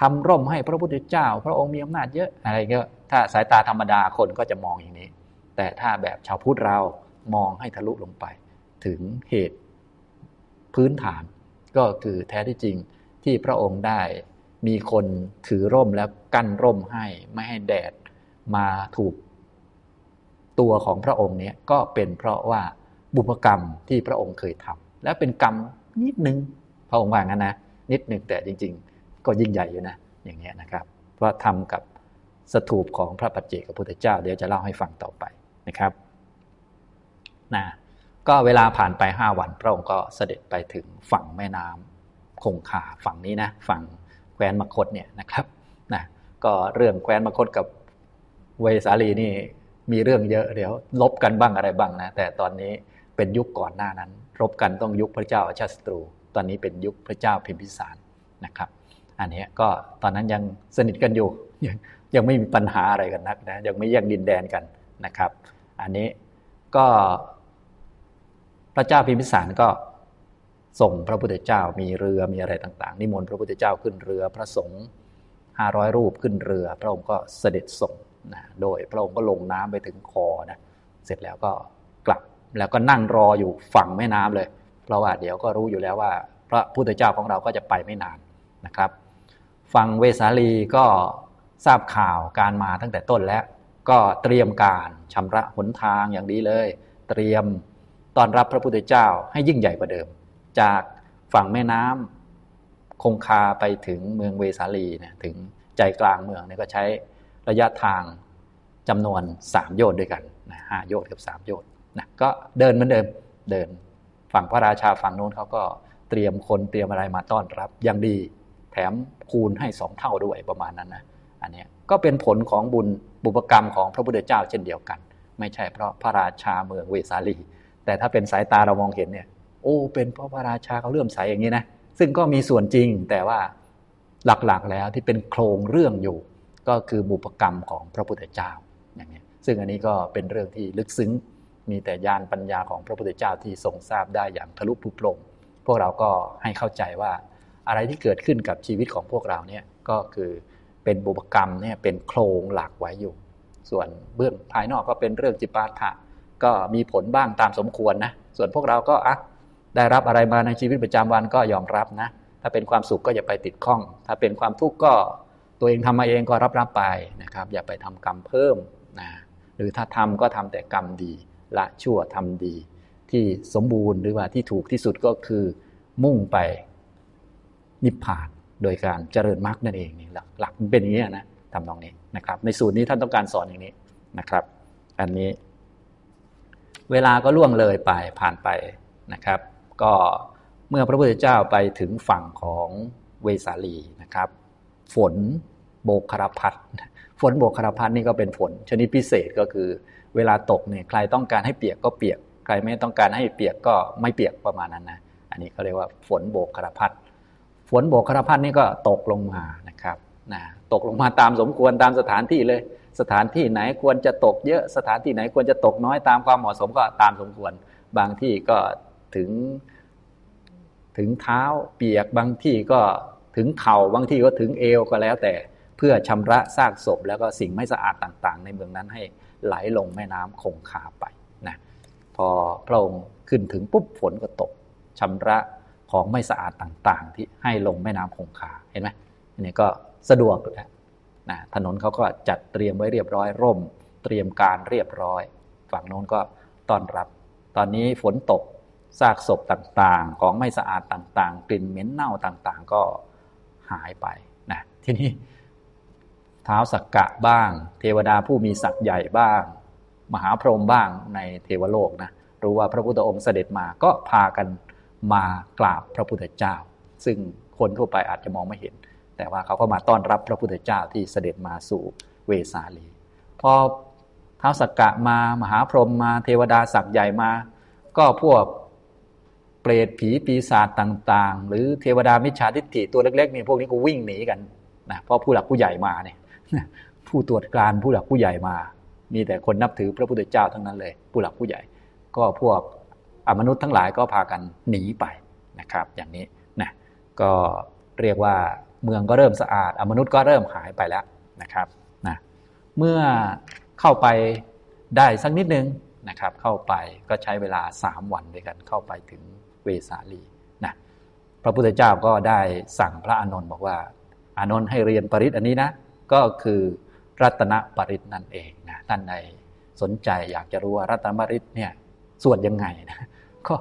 ทำร่มให้พระพุทธเจ้า พระองค์มีอำนาจเยอะอะไรเงี้ยถ้าสายตาธรรมดาคนก็จะมองอย่างนี้ แต่ถ้าแบบชาวพุทธเรามองให้ทะลุลงไป ถึงเหตุพื้นฐาน ก็คือแท้ที่จริงที่พระองค์ได้มีคนถือร่มแล้วกั้นร่มให้ไม่ให้แดดมาถูกตัวของพระองค์เนี่ยก็เป็นเพราะว่าบุพกรรมที่พระองค์เคยทำและเป็นกรรมนิดนึงพระองค์ว่างั้นนะ นิดหนึ่งแต่จริง ๆ ก็ยิ่งใหญ่อยู่นะอย่างเงี้ยนะครับเพราะทำกับสถูปของพระปัจเจกพระพุทธเจ้า เดี๋ยวจะเล่าให้ฟังต่อไปนะครับนะก็เวลาผ่านไปห้าวันพระองค์ก็เสด็จไปถึงฝั่งแม่น้ำคงคาฝั่งนี้นะฝั่งแคว้นมคตเนี่ยนะครับนะก็เรื่องแคว้นมคตกับเวสาลีนี่มีเรื่องเยอะเดี๋ยว ลบกันบ้างอะไรบ้างนะแต่ตอนนี้เป็นยุคก่อนหน้านั้น รบกันต้องยุคพระเจ้าอาชาติศัตรู ตอนนี้เป็นยุคพระเจ้าพิมพิสารนะครับ อันนี้ก็ตอนนั้นยังสนิทกันอยู่ยังยังไม่มีปัญหาอะไรกันนักนะยังไม่แยกดินแดนกันนะครับ อันนี้ก็พระเจ้าพิมพิสารก็ส่งพระพุทธเจ้ามีเรือมีอะไรต่าง ๆ นิมนต์พระพุทธเจ้าขึ้นเรือพระสงฆ์ห้าร้อยรูปขึ้นเรือ พระองค์ก็เสด็จส่งนะโดยพระองค์ก็ลงน้ำไปถึงคอนะเสร็จแล้วก็กลับแล้วก็นั่งรออยู่ฝั่งแม่น้ำเลย เพราะว่าเดี๋ยวก็รู้อยู่แล้วว่า พระพุทธเจ้าของเราก็จะไปไม่นานนะครับฝั่งเวสาลีก็ทราบข่าวการมาตั้งแต่ต้นแล้ว ก็เตรียมการชำระหนทางอย่างดีเลย เตรียมต้อนรับพระพุทธเจ้าให้ยิ่งใหญ่กว่าเดิม จากฝั่งแม่น้ำคงคาไปถึงเมืองเวสาลีนะถึงใจกลางเมืองเนี่ยก็ใช้ระยะทางจำนวน 3 โยชน์ด้วยกันนะห้าโยชน์กับ 3 โยชน์นะก็เดินเหมือนเดิมเดิน ฝั่งพระราชาฝั่งโน้นเขาก็เตรียมคนเตรียมอะไรมาต้อนรับอย่างดี แถมคูณให้สองเท่าด้วยประมาณนั้นนะอันนี้ก็เป็นผลของบุญบุพกรรมของพระพุทธเจ้าเช่นเดียวกัน ไม่ใช่เพราะพระราชาเมืองเวสาลี แต่ถ้าเป็นสายตาเรามองเห็นเนี่ยโอ้เป็นเพราะพระราชาเขาเลื่อมใสอย่างนี้นะซึ่งก็มีส่วนจริงแต่ว่าหลักๆแล้วที่เป็นโครงเรื่องอยู่ก็คือบุพกรรมของพระพุทธเจ้าอย่างนี้ซึ่งอันนี้ก็เป็นเรื่องที่ลึกซึ้ง มีแต่ญาณปัญญาของพระพุทธเจ้าที่ทรงทราบได้อย่างทะลุปุโปร่งพวกเราก็ให้เข้าใจว่าอะไรที่เกิดขึ้นกับชีวิตของพวกเราเนี่ยก็คือเป็นบุพกรรมเนี่ยเป็นโครงหลักไว้อยู่ ส่วนเบื้องภายนอกก็เป็นเรื่องจิปาถะก็มีผลบ้างตามสมควรนะ ส่วนพวกเราก็อะได้รับอะไรมาในชีวิตประจำวันก็ยอมรับนะ ถ้าเป็นความสุขก็อย่าไปติดข้อง ถ้าเป็นความทุกข์ก็ตัวเองทำมาเองก็รับรับไปนะครับ อย่าไปทำกรรมเพิ่มนะหรือถ้าทำก็ทำแต่กรรมดี ละชั่วทำดี ที่สมบูรณ์หรือว่าที่ถูกที่สุดก็คือมุ่งไปนิพพานโดยการเจริญมรรคนั่นเองนี่หลักหลักเป็นอย่างนี้นะทำนองนี้นะครับ ในสูตรนี้ท่านต้องการสอนอย่างนี้นะครับ อันนี้ เวลาก็ล่วงเลยไปผ่านไปนะครับ ก็เมื่อพระพุทธเจ้าไปถึงฝั่งของเวสาลีนะครับ ฝนโบกคารพัดฝนโบกคารพัดนี่ก็เป็นฝน ชนิดพิเศษก็คือ เวลาตกเนี่ยใครต้องการให้เปียกก็เปียก ใครไม่ต้องการให้เปียกก็ไม่เปียกประมาณนั้นนะอันนี้เขาเรียกว่าฝนโบกครพัดฝนโบกครพัดนี่ก็ตกลงมานะครับนะตกลงมาตามสมควรตามสถานที่เลย สถานที่ไหนควรจะตกเยอะสถานที่ไหนควรจะตกน้อยตามความเหมาะสมก็ตามสมควร บางที่ก็ถึงถึงเท้าเปียกบางที่ก็ถึงเข่าบางที่ก็ถึงเอวก็แล้วแต่เพื่อชำระซากศพแล้วก็สิ่งไม่สะอาดต่างๆ ในเมืองนั้นให้ ไหลลงแม่น้ำคงคาไปนะพอพระองค์ขึ้นถึงปุ๊บฝนก็ตกชำระของไม่สะอาดต่าง ๆ ที่ให้ลงแม่น้ำคงคาเห็นไหมอันนี้ก็สะดวกแล้วนะถนนเขาก็จัดเตรียมไว้เรียบร้อยร่ม เตรียมการเรียบร้อย ฝั่งโน้นก็ต้อนรับ ตอนนี้ฝนตกซากศพต่างๆ ของไม่สะอาดต่างๆ กลิ่นเหม็นเน่าต่างๆ ก็หายไปนะทีนี้ เท้าสักกะบ้าง เทวดาผู้มีศักย์ใหญ่บ้าง มหาพรหมบ้างในเทวโลกนะรู้ว่าพระพุทธองค์เสด็จมาก็พากันมากราบพระพุทธเจ้า ซึ่งคนทั่วไปอาจจะมองไม่เห็น แต่ว่าเขาก็มาต้อนรับพระพุทธเจ้าที่เสด็จมาสู่เวสาลีพอเท้าสักกะมามหาพรหมมาเทวดาศักย์ใหญ่มา ก็พวกเปรตผีปีศาจต่าง ๆ หรือเทวดามิจฉาทิฏฐิตัวเล็กๆนี่พวกนี้ก็วิ่งหนีกันนะเพราะผู้หลักผู้ใหญ่มาเนี่ย ผู้ตรวจการผู้หลักผู้ใหญ่มา มีแต่คนนับถือพระพุทธเจ้าทั้งนั้นเลย ผู้หลักผู้ใหญ่ ก็พวกอมนุษย์ทั้งหลายก็พากันหนีไปนะครับ อย่างนี้นะก็เรียกว่าเมืองก็เริ่มสะอาด อมนุษย์ก็เริ่มหายไปแล้วนะครับนะเมื่อเข้าไปได้สักนิดนึงนะครับ เข้าไปก็ใช้เวลาสามวันด้วยกันเข้าไปถึงเวสาลีนะพระพุทธเจ้าก็ได้สั่งพระอานนท์บอกว่า อานนท์ให้เรียนปริศอันนี้นะ ก็คือรัตนปริศนั่นเองนะท่านใดสนใจอยากจะรู้ว่ารัตนปริศเนี่ยสวดยังไงนะก็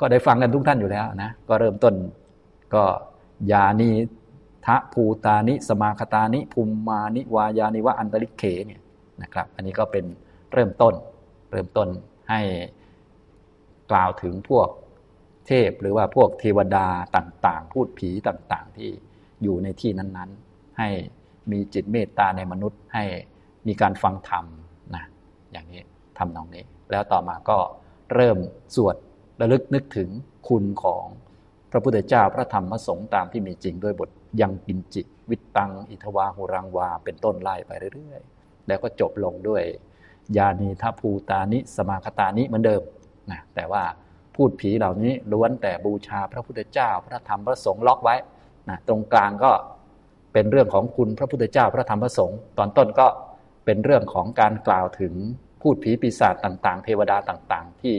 ก็ได้ฟังกันทุกท่านอยู่แล้วนะก็เริ่มต้นก็ยานีทะภูตานิ สมาคตานิภูมมานิวายานิวะอันตริเคเนี่ยนะครับ อันนี้ก็เป็นเริ่มต้นเริ่มต้นให้กล่าวถึงพวกเทพหรือว่าพวกเทวดาต่างๆ พูดผีต่างๆ ที่อยู่ในที่นั้นๆ ให้ มีจิตเมตตาในมนุษย์ให้มีการฟังธรรมนะอย่างนี้ทำนองนี้ แล้วต่อมาก็เริ่มสวดระลึกนึกถึงคุณของพระพุทธเจ้าพระธรรมพระสงฆ์ตามที่มีจริงด้วยบทยังกินจิตวิตตัง อิทวาหุรังวา เป็นต้นไล่ไปเรื่อยๆ แล้วก็จบลงด้วย ยานีทัภูตานิ สมาคตานิเหมือนเดิมนะแต่ว่าพูดผีเหล่านี้ล้วนแต่บูชาพระพุทธเจ้า พระธรรมพระสงฆ์ล็อกไว้นะตรงกลางก็ เป็นเรื่องของคุณพระพุทธเจ้าพระธรรมพระสงฆ์ตอนต้นก็เป็นเรื่องของการกล่าวถึงพูดผีปีศาจต่างๆ เทวดาต่างๆ ที่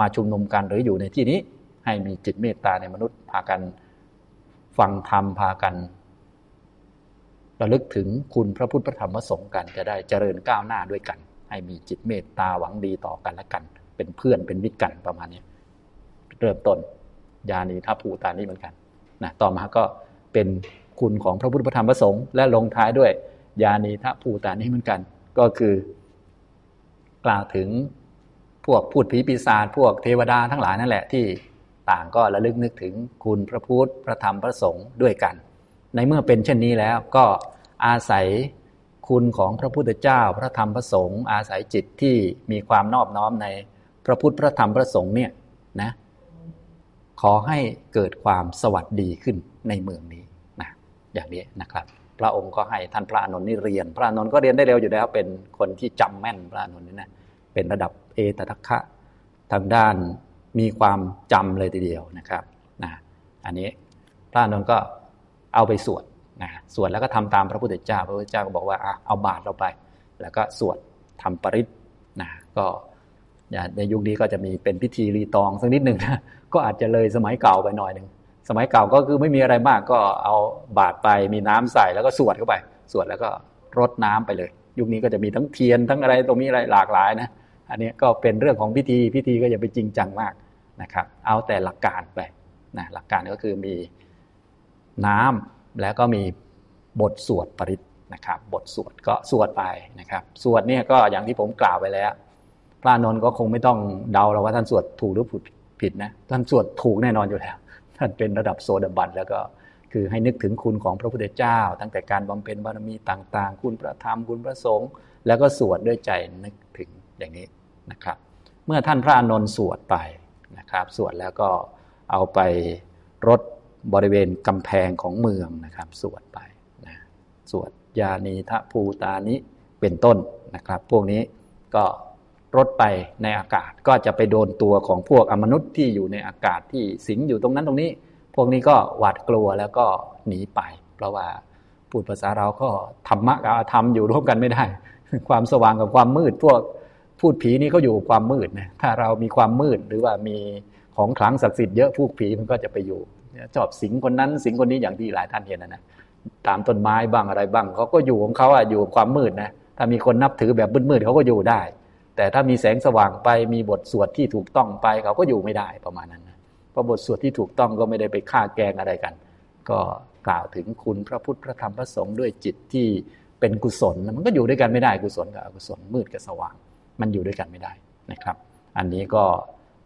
มาชุมนุมกันหรืออยู่ในที่นี้ ให้มีจิตเมตตาในมนุษย์พากันฟังธรรมพากันระลึกถึงคุณพระพุทธพระธรรมพระสงฆ์กันจะได้เจริญก้าวหน้าด้วยกัน ให้มีจิตเมตตาหวังดีต่อกันและกัน เป็นเพื่อนเป็นมิตรกันประมาณนี้เริ่มต้นยานีทัพภูตานี้เหมือนกันนะต่อมาก็เป็น คุณของพระพุทธธรรมพระสงฆ์และลงท้ายด้วยยานีทะภูตานี้เหมือนกัน ก็คือกล่าวถึงพวกพูดผีปีศาจพวกเทวดาทั้งหลายนั่นแหละที่ต่างก็ระลึกนึกถึงคุณพระพุทธพระธรรมพระสงฆ์ด้วยกัน ในเมื่อเป็นเช่นนี้แล้วก็อาศัยคุณของพระพุทธเจ้า พระธรรมพระสงฆ์อาศัยจิตที่มีความนอบน้อมในพระพุทธพระธรรมพระสงฆ์เนี่ยนะขอให้เกิดความสวัสดีขึ้นในเมืองนี้ อย่างนี้นะครับ พระองค์ก็ให้ท่านพระอนุนนี่เรียน พระอนุนก็เรียนได้เร็วอยู่แล้ว เป็นคนที่จำแม่นพระอนุนนี่นะเป็นระดับเอตทัคคะทางด้านมีความจำเลยทีเดียวนะครับนะอันนี้พระอนุนก็เอาไปสวดนะสวดแล้วก็ทำตามพระพุทธเจ้า พระพุทธเจ้าก็บอกว่าเอาบาตรเราไป แล้วก็สวดทำปริศนะก็ในยุคนี้ก็จะมีเป็นพิธีรีตองสักนิดหนึ่งนะก็อาจจะเลยสมัยเก่าไปหน่อยหนึ่ง สมัยเก่าก็คือไม่มีอะไรมากก็เอาบาตรไปมีน้ำใส่แล้วก็สวดเข้าไป สวดแล้วก็รดน้ำไปเลย ยุคนี้ก็จะมีทั้งเทียนทั้งอะไรตรงนี้อะไรหลากหลายนะอันนี้ก็เป็นเรื่องของพิธีพิธีก็อย่าไปจริงจังมากนะครับ เอาแต่หลักการไปนะหลักการก็คือมีน้ำแล้วก็มีบทสวดปริศนะครับ บทสวดก็สวดไปนะครับ สวดเนี่ยก็อย่างที่ผมกล่าวไปแล้ว พระนนท์ก็คงไม่ต้องเดาเราว่าท่านสวดถูกหรือผิดนะท่านสวดถูกแน่นอนอยู่แล้ว ท่านเป็นระดับโซดาบันแล้วก็คือให้นึกถึงคุณของพระพุทธเจ้า ตั้งแต่การบำเพ็ญบารมีต่างๆ คุณพระธรรมคุณพระสงฆ์แล้วก็สวดด้วยใจนึกถึงอย่างนี้นะครับ เมื่อท่านพระอนนท์สวดไปนะครับ สวดแล้วก็เอาไปรดบริเวณกำแพงของเมืองนะครับ สวดไปนะสวดยานีทะภูตานิเป็นต้นนะครับ พวกนี้ก็ รถไปในอากาศ ก็จะไปโดนตัวของพวกอมนุษย์ที่อยู่ในอากาศที่สิงอยู่ตรงนั้นตรงนี้ พวกนี้ก็หวาดกลัวแล้วก็หนีไป เพราะว่าพูดภาษาเราก็ธรรมะกับธรรมอยู่ร่วมกันไม่ได้ ความสว่างกับความมืด พวกพูดผีนี่เขาอยู่ความมืดนะถ้าเรามีความมืดหรือว่ามีของขลังศักดิ์สิทธิ์เยอะพวกผีมันก็จะไปอยู่ชอบสิงคนนั้นสิงคนนี้อย่างที่หลายท่านเห็นนะนะตามต้นไม้บ้างอะไรบ้างเขาก็อยู่ของเขาอะอยู่ความมืดนะถ้ามีคนนับถือแบบมืดๆเขาก็อยู่ได้ แต่ถ้ามีแสงสว่างไปมีบทสวดที่ถูกต้องไปเขาก็อยู่ไม่ได้ประมาณนั้นนะเพราะบทสวดที่ถูกต้องก็ไม่ได้ไปฆ่าแกงอะไรกัน ก็กล่าวถึงคุณพระพุทธพระธรรมพระสงฆ์ด้วยจิตที่เป็นกุศลมันก็อยู่ด้วยกันไม่ได้กุศลกับอกุศลมืดกับสว่าง มันอยู่ด้วยกันไม่ได้นะครับ อันนี้ก็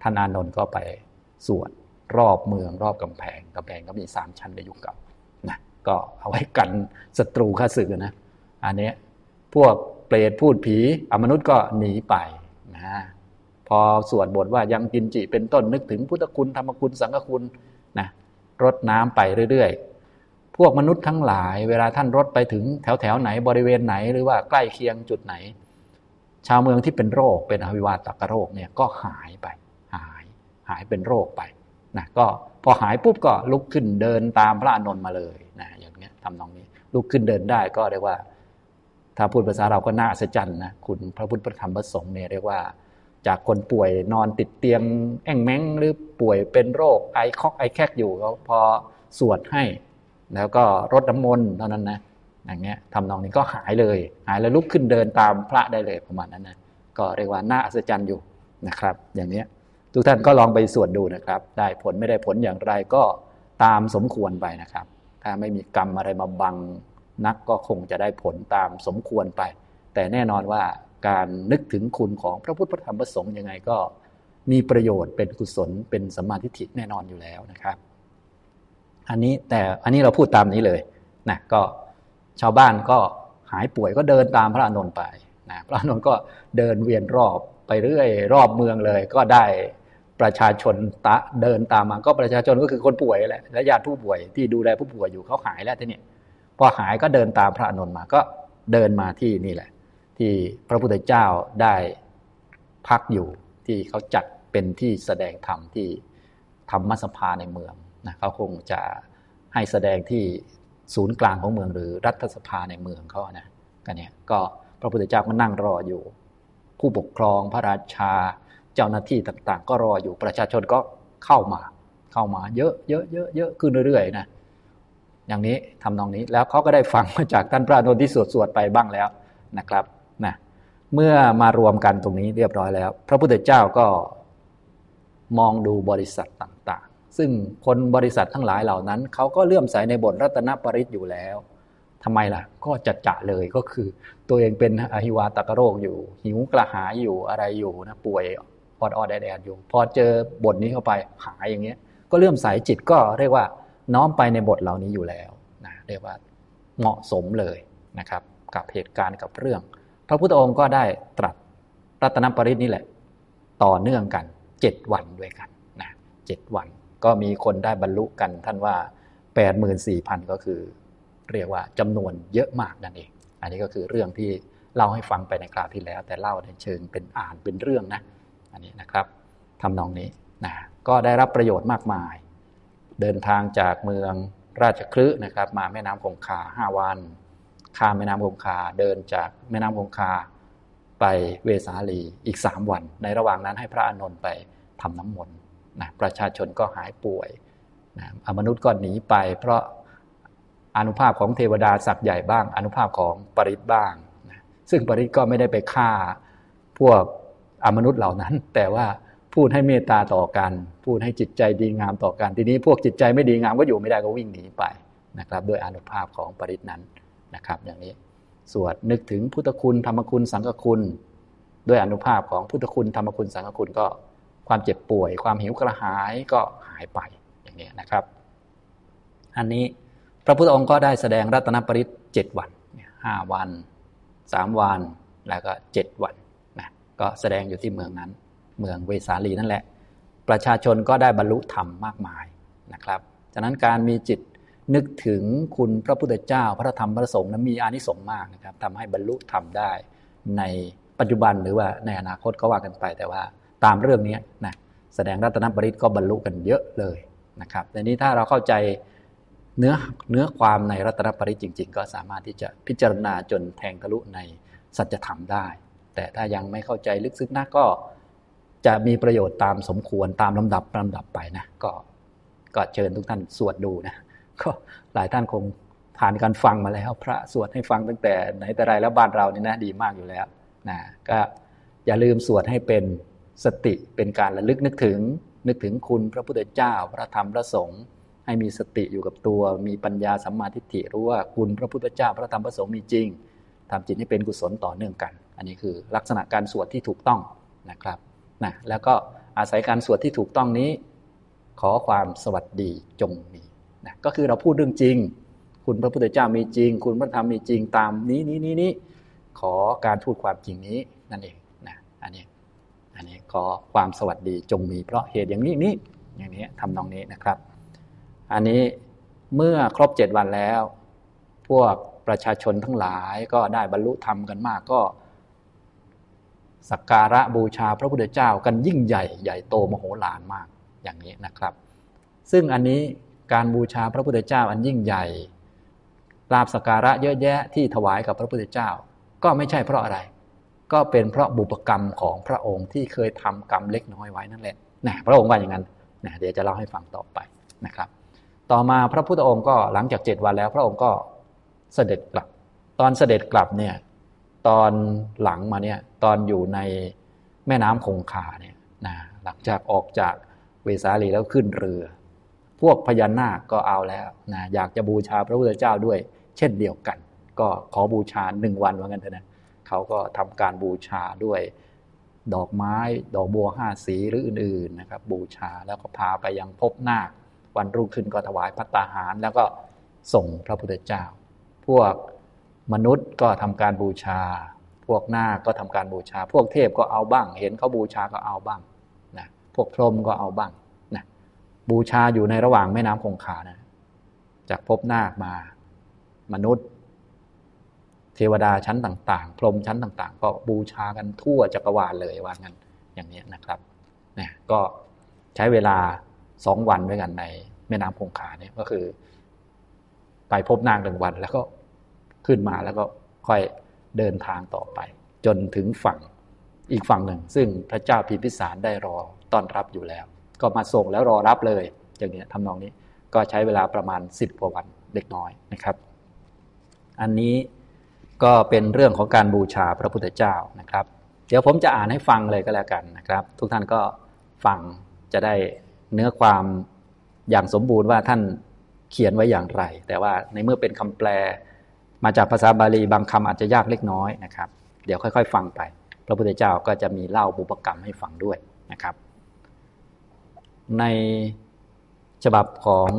ท่านอานนท์ก็ไปสวดรอบเมืองรอบกำแพงกำแพงก็มีสามชั้นในยุคเก่านะก็เอาไว้กันศัตรูข้าศึกนะอันนี้พวก เปรตพูดผีอมนุษย์ก็หนีไปนะพอสวดบทว่ายังกินจิเป็นต้นนึกถึงพุทธคุณธรรมคุณสังฆคุณนะรดน้ำไปเรื่อยๆ พวกมนุษย์ทั้งหลาย เวลาท่านรดไปถึงแถวแถวไหนบริเวณไหนหรือว่าใกล้เคียงจุดไหน ชาวเมืองที่เป็นโรคเป็นอวิวาตกโรคเนี่ยก็หายไป หายหายเป็นโรคไปนะก็พอหายปุ๊บก็ลุกขึ้นเดินตามพระอานนท์มาเลยนะอย่างเงี้ยทำนองนี้ลุกขึ้นเดินได้ก็เรียกว่า ถ้าพูดภาษาเราก็น่าสัศจจันนะคุณพระพุทธพระธรรมพระสงฆ์เนี่ยเรียกว่า จากคนป่วยนอนติดเตียง แอ่งแมงหรือป่วยเป็นโรคไอคอกไอแคกอยู่เขาพอสวดให้ แล้วก็รดน้ำมนต์เท่านั้นนะอย่างเงี้ยทำนองนี้ก็หายเลย หายแล้วลุกขึ้นเดินตามพระได้เลยประมาณนั้นนะก็เรียกว่าน่าอัศจรรย์อยู่นะครับ อย่างเนี้ยทุกท่านก็ลองไปสวดดูนะครับ ได้ผลไม่ได้ผลอย่างไรก็ตามสมควรไปนะครับ ถ้าไม่มีกรรมอะไรมาบัง นักก็คงจะได้ผลตามสมควรไป แต่แน่นอนว่าการนึกถึงคุณของพระพุทธพระธรรมพระสงฆ์ยังไงก็มีประโยชน์เป็นกุศลเป็นสัมมาทิฏฐิแน่นอนอยู่แล้วนะครับ อันนี้แต่อันนี้เราพูดตามนี้เลยนะก็ชาวบ้านก็หายป่วยก็เดินตามพระอานนท์ไปนะพระอานนท์ก็เดินเวียนรอบไปเรื่อยรอบเมืองเลย ก็ได้ประชาชนตะเดินตามมาก็ประชาชนก็คือคนป่วยแหละและญาติผู้ป่วยที่ดูแลผู้ป่วยอยู่เขาหายแล้วทีนี้ พอหายก็เดินตามพระอนุนมาก็เดินมาที่นี่แหละ ที่พระพุทธเจ้าได้พักอยู่ที่เขาจัดเป็นที่แสดงธรรมที่ธรรมสภาในเมืองนะเขาคงจะให้แสดงที่ศูนย์กลางของเมืองหรือรัฐสภาในเมืองเขานะกันเนี่ยก็พระพุทธเจ้าก็นั่งรออยู่ ผู้ปกครองพระราชาเจ้าหน้าที่ต่าง ๆ ก็รออยู่ประชาชนก็เข้ามา เข้ามาเยอะเยอะเยอะเยอะขึ้นเรื่อยๆนะ อย่างนี้ทำนองนี้แล้วเขาก็ได้ฟังมาจากท่านพระนนท์ที่สวดสวดไปบ้างแล้วนะครับนะเมื่อมารวมกันตรงนี้เรียบร้อยแล้ว พระพุทธเจ้าก็มองดูบริษัทต่างๆ ซึ่งคนบริษัททั้งหลายเหล่านั้นเขาก็เลื่อมใสในบทรัตนปริศอยู่แล้วทำไมล่ะ ก็จะจะเลยก็คือ ตัวเองเป็นอหิวาตกโรคอยู่ หิวกระหายอยู่อะไรอยู่นะป่วยอดอดแดดอยู่ พอเจอบทนี้เข้าไปหายอย่างเงี้ย ก็เริ่อมใสจิตก็เรียกว่า น้อมไปในบทเหล่านี้อยู่แล้วนะเรียกว่าเหมาะสมเลยนะครับ กับเหตุการณ์กับเรื่อง พระพุทธองค์ก็ได้ตรัสรัตนปริศนี่แหละ ต่อเนื่องกันเจ็ดวันด้วยกันนะเจ็ดวันก็มีคนได้บรรลุกันท่านว่าแปดหมื่นสี่พันก็คือ เรียกว่าจำนวนเยอะมากนั่นเอง อันนี้ก็คือเรื่องที่เล่าให้ฟังไปในคราวที่แล้ว แต่เล่าในเชิงเป็นอ่านเป็นเรื่องนะ อันนี้นะครับทำนองนี้นะก็ได้รับประโยชน์มากมาย เดินทางจากเมืองราชคลึนะครับ มาแม่น้ำคงคาห้าวันข้ามแม่น้ำคงคาเดินจากแม่น้ำคงคาไปเวสาลีอีกสามวัน ในระหว่างนั้นให้พระอานนท์ไปทำน้ำมนต์นะประชาชนก็หายป่วยนะอมนุษย์ก็หนีไป เพราะอนุภาพของเทวดาศักย์ใหญ่บ้าง อนุภาพของปริตบ้างนะซึ่งปริตก็ไม่ได้ไปฆ่าพวกอมนุษย์เหล่านั้น แต่ว่า พูดให้เมตตาต่อกัน พูดให้จิตใจดีงามต่อกัน ทีนี้พวกจิตใจไม่ดีงามก็อยู่ไม่ได้ก็วิ่งหนีไปนะครับด้วยอนุภาพของปริตนั้นนะครับ อย่างนี้สวดนึกถึงพุทธคุณธรรมคุณสังฆคุณ ด้วยอนุภาพของพุทธคุณธรรมคุณสังฆคุณก็ความเจ็บป่วย ความหิวกระหายก็หายไปอย่างนี้นะครับ อันนี้พระพุทธองค์ก็ได้แสดงรัตนปริศเจ็ดวันห้าวันสามวันแล้วก็เจ็ดวันนะก็แสดงอยู่ที่เมืองนั้น เมืองเวสาลีนั่นแหละ ประชาชนก็ได้บรรลุธรรมมากมายนะครับฉะนั้นการมีจิตนึกถึงคุณพระพุทธเจ้า พระธรรมพระสงฆ์นั้นมีอานิสงส์มากนะครับทำให้บรรลุธรรมได้ในปัจจุบันหรือว่าในอนาคตก็ว่ากันไปแต่ว่าตามเรื่องนี้นะแสดงรัตนบริตก็บรรลุกันเยอะเลยนะครับแต่นี้ถ้าเราเข้าใจเนื้อเนื้อความในรัตนปริตจริง ๆ ก็สามารถที่จะพิจารณาจนแทงทะลุในสัจธรรมได้ แต่ถ้ายังไม่เข้าใจลึกซึ้งนักก็ จะมีประโยชน์ตามสมควรตามลำดับลำดับไปนะก็ก็เชิญทุกท่านสวดดูนะก็หลายท่านคงผ่านการฟังมาแล้ว พระสวดให้ฟังตั้งแต่ไหนแต่ไรแล้วบ้านเรานี่นะดีมากอยู่แล้วนะก็อย่าลืมสวดให้เป็นสติเป็นการระลึกนึกถึง นึกถึงคุณพระพุทธเจ้า พระธรรมพระสงฆ์ให้มีสติอยู่กับตัว มีปัญญาสัมมาทิฏฐิรู้ว่าคุณพระพุทธเจ้า พระธรรมพระสงฆ์มีจริงทำจิตให้เป็นกุศลต่อเนื่องกัน อันนี้คือลักษณะการสวดที่ถูกต้องนะครับ นะแล้วก็อาศัยการสวดที่ถูกต้องนี้ ขอความสวัสดีจงมีนะก็คือเราพูดเรื่องจริง คุณพระพุทธเจ้ามีจริง คุณพระธรรมมีจริงตามนี้นี้นี้นี้ขอการพูดความจริงนี้นั่นเองนะอันนี้อันนี้ขอความสวัสดีจงมีเพราะเหตุอย่างนี้นี้อย่างนี้ทำนองนี้นะครับ อันนี้เมื่อครบเจ็ดวันแล้ว พวกประชาชนทั้งหลายก็ได้บรรลุธรรมกันมากก็ สักการะบูชาพระพุทธเจ้ากันยิ่งใหญ่ใหญ่โตมโหฬารมากอย่างนี้นะครับ ซึ่งอันนี้การบูชาพระพุทธเจ้าอันยิ่งใหญ่ลาบสักการะเยอะแยะที่ถวายกับพระพุทธเจ้า ก็ไม่ใช่เพราะอะไร ก็เป็นเพราะบุปกรรมของพระองค์ที่เคยทำกรรมเล็กน้อยไว้นั่นแหละนะพระองค์ว่าอย่างนั้นนะเดี๋ยวจะเล่าให้ฟังต่อไปนะครับ ต่อมาพระพุทธองค์ก็หลังจากเจ็ดวันแล้ว พระองค์ก็เสด็จกลับ ตอนเสด็จกลับเนี่ย ตอนหลังมาเนี่ยตอนอยู่ในแม่น้ำคงคาเนี่ยนะหลังจากออกจากเวสาลีแล้วขึ้นเรือ พวกพญานาคก็เอาแล้วนะอยากจะบูชาพระพุทธเจ้าด้วย เช่นเดียวกัน ก็ขอบูชาหนึ่งวันว่างั้นเถอะนะเขาก็ทำการบูชาด้วยดอกไม้ดอกบัวห้าสีหรืออื่นๆนะครับ บูชาแล้วก็พาไปยังพบนาค วันรุ่งขึ้นก็ถวายพัตตาหาร แล้วก็ส่งพระพุทธเจ้า พวก มนุษย์ก็ทำการบูชา พวกนาคก็ทำการบูชา พวกเทพก็เอาบ้าง เห็นเขาบูชาก็เอาบ้างนะพวกพรหมก็เอาบ้างนะบูชาอยู่ในระหว่างแม่น้ำคงคานะจากพบนาคมา มนุษย์ เทวดาชั้นต่างๆ พรหมชั้นต่าง ๆ ก็บูชากันทั่วจักรวาลเลยว่างั้นอย่างนี้นะครับนี่ก็ใช้เวลาสองวันด้วยกันในแม่น้ำคงคาเนี่ยก็คือ ไปพบนางหนึ่งวันแล้วก็ ขึ้นมาแล้วก็ค่อยเดินทางต่อไป จนถึงฝั่งอีกฝั่งหนึ่ง ซึ่งพระเจ้าพิมพิสารได้รอต้อนรับอยู่แล้ว ก็มาส่งแล้วรอรับเลยอย่างนี้ทำนองนี้ก็ใช้เวลาประมาณสิบกว่าวันเล็กน้อยนะครับ อันนี้ก็เป็นเรื่องของการบูชาพระพุทธเจ้านะครับ เดี๋ยวผมจะอ่านให้ฟังเลยก็แล้วกันนะครับ ทุกท่านก็ฟังจะได้เนื้อความอย่างสมบูรณ์ว่าท่านเขียนไว้อย่างไร แต่ว่าในเมื่อเป็นคำแปล มาจากภาษาบาลีบางคำอาจจะยากเล็กน้อยนะครับ เดี๋ยวค่อย ๆ ฟังไป พระพุทธเจ้าก็จะมีเล่าบุปกรรมให้ฟังด้วยนะครับ ในฉบับของ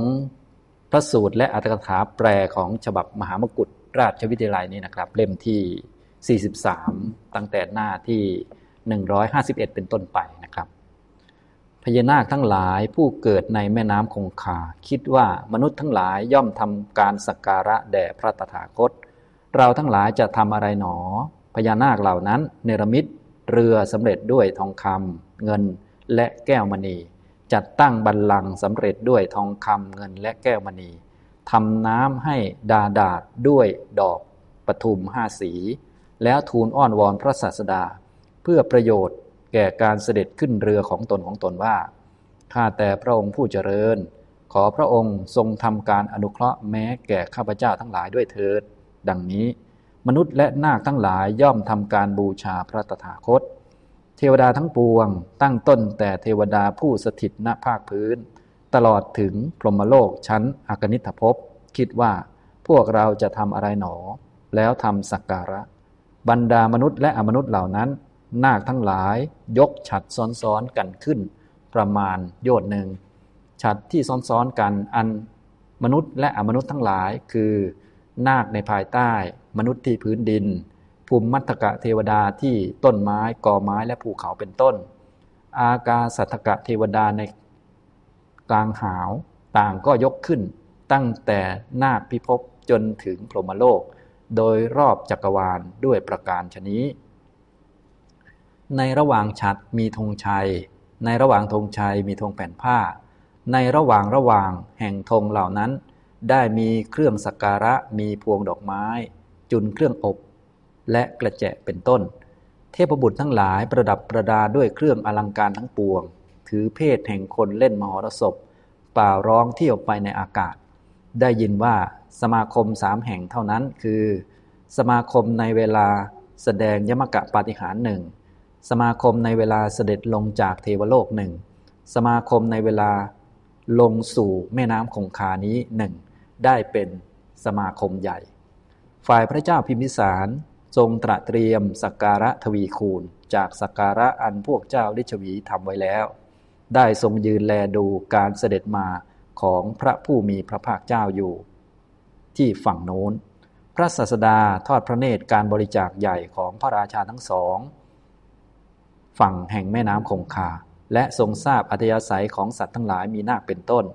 พระสูตรและอัตถกถาแปลของฉบับมหามกุฏราชวิทยาลัยนี้นะครับ เล่มที่ 43 ตั้งแต่หน้าที่ 151 เป็นต้นไปนะครับ พญานาคทั้งหลายผู้เกิดในแม่น้ำคงคา คิดว่ามนุษย์ทั้งหลายย่อมทำการสักการะแด่พระตถาคต เราทั้งหลายจะทำอะไรหนอ พญานาคเหล่านั้น เนรมิตเรือสำเร็จด้วยทองคำเงินและแก้วมณี จัดตั้งบัลลังก์สำเร็จด้วยทองคำเงินและแก้วมณีทำน้ำให้ดาดาดด้วยดอกปทุมห้าสี แล้วทูลอ้อนวอนพระศาสดา เพื่อประโยชน์ แก่การเสด็จขึ้นเรือของตนของตนว่า ข้าแต่พระองค์ผู้เจริญ ขอพระองค์ทรงทำการอนุเคราะห์แม้แก่ข้าพเจ้าทั้งหลายด้วยเถิด ดังนี้ มนุษย์และนาคทั้งหลายย่อมทำการบูชาพระตถาคต เทวดาทั้งปวง ตั้งต้นแต่เทวดาผู้สถิตณภาคพื้น ตลอดถึงพรหมโลกชั้นอากนิทภพ คิดว่าพวกเราจะทำอะไรหนอ แล้วทำสักการะ บรรดามนุษย์และอมนุษย์เหล่านั้น นาคทั้งหลายยกฉัดซ้อนๆกันขึ้น ประมาณโยชน์หนึ่งฉัดที่ซ้อนๆกันอันมนุษย์และอมนุษย์ทั้งหลาย คือ นาคในภายใต้ มนุษย์ที่พื้นดิน ภูมิมัตกะเทวดาที่ต้นไม้กอไม้และภูเขาเป็นต้น อากาสัตกะเทวดาในกลางหาวต่างก็ยกขึ้น ตั้งแต่นาคพิภพจนถึงพรหมโลก โดยรอบจักรวาลด้วยประการชนี้ ในระหว่างฉัดมีธงชัย ในระหว่างธงชัยมีธงแผ่นผ้า ในระหว่างระหว่างแห่งธงเหล่านั้น ได้มีเครื่องสักการะมีพวงดอกไม้ จุนเครื่องอบ และกระแจเป็นต้น เทพบุตรทั้งหลายประดับประดาด้วยเครื่องอลังการทั้งปวง ถือเพศแห่งคนเล่นมหรสพป่าร้องเที่ยวไปในอากาศ ได้ยินว่าสมาคมสามแห่งเท่านั้นคือ สมาคมในเวลาแสดงยมกะปาฏิหารหนึ่ง สมาคมในเวลาเสด็จลงจากเทวโลกหนึ่งสมาคมในเวลาลงสู่แม่น้ำคงคานี้หนึ่งได้เป็นสมาคมใหญ่ ฝ่ายพระเจ้าพิมพิสารทรงตระเตรียมสักการะทวีคูณ จากสักการะอันพวกเจ้าลิชวีทำไว้แล้ว ได้ทรงยืนแลดูการเสด็จมาของพระผู้มีพระภาคเจ้าอยู่ ที่ฝั่งโน้น พระศาสดาทอดพระเนตรการบริจาคใหญ่ของพระราชาทั้งสอง ฝั่งแห่งแม่น้ำคงคา และทรงทราบอัธยาศัยของสัตว์ทั้งหลายมีนาคเป็นต้น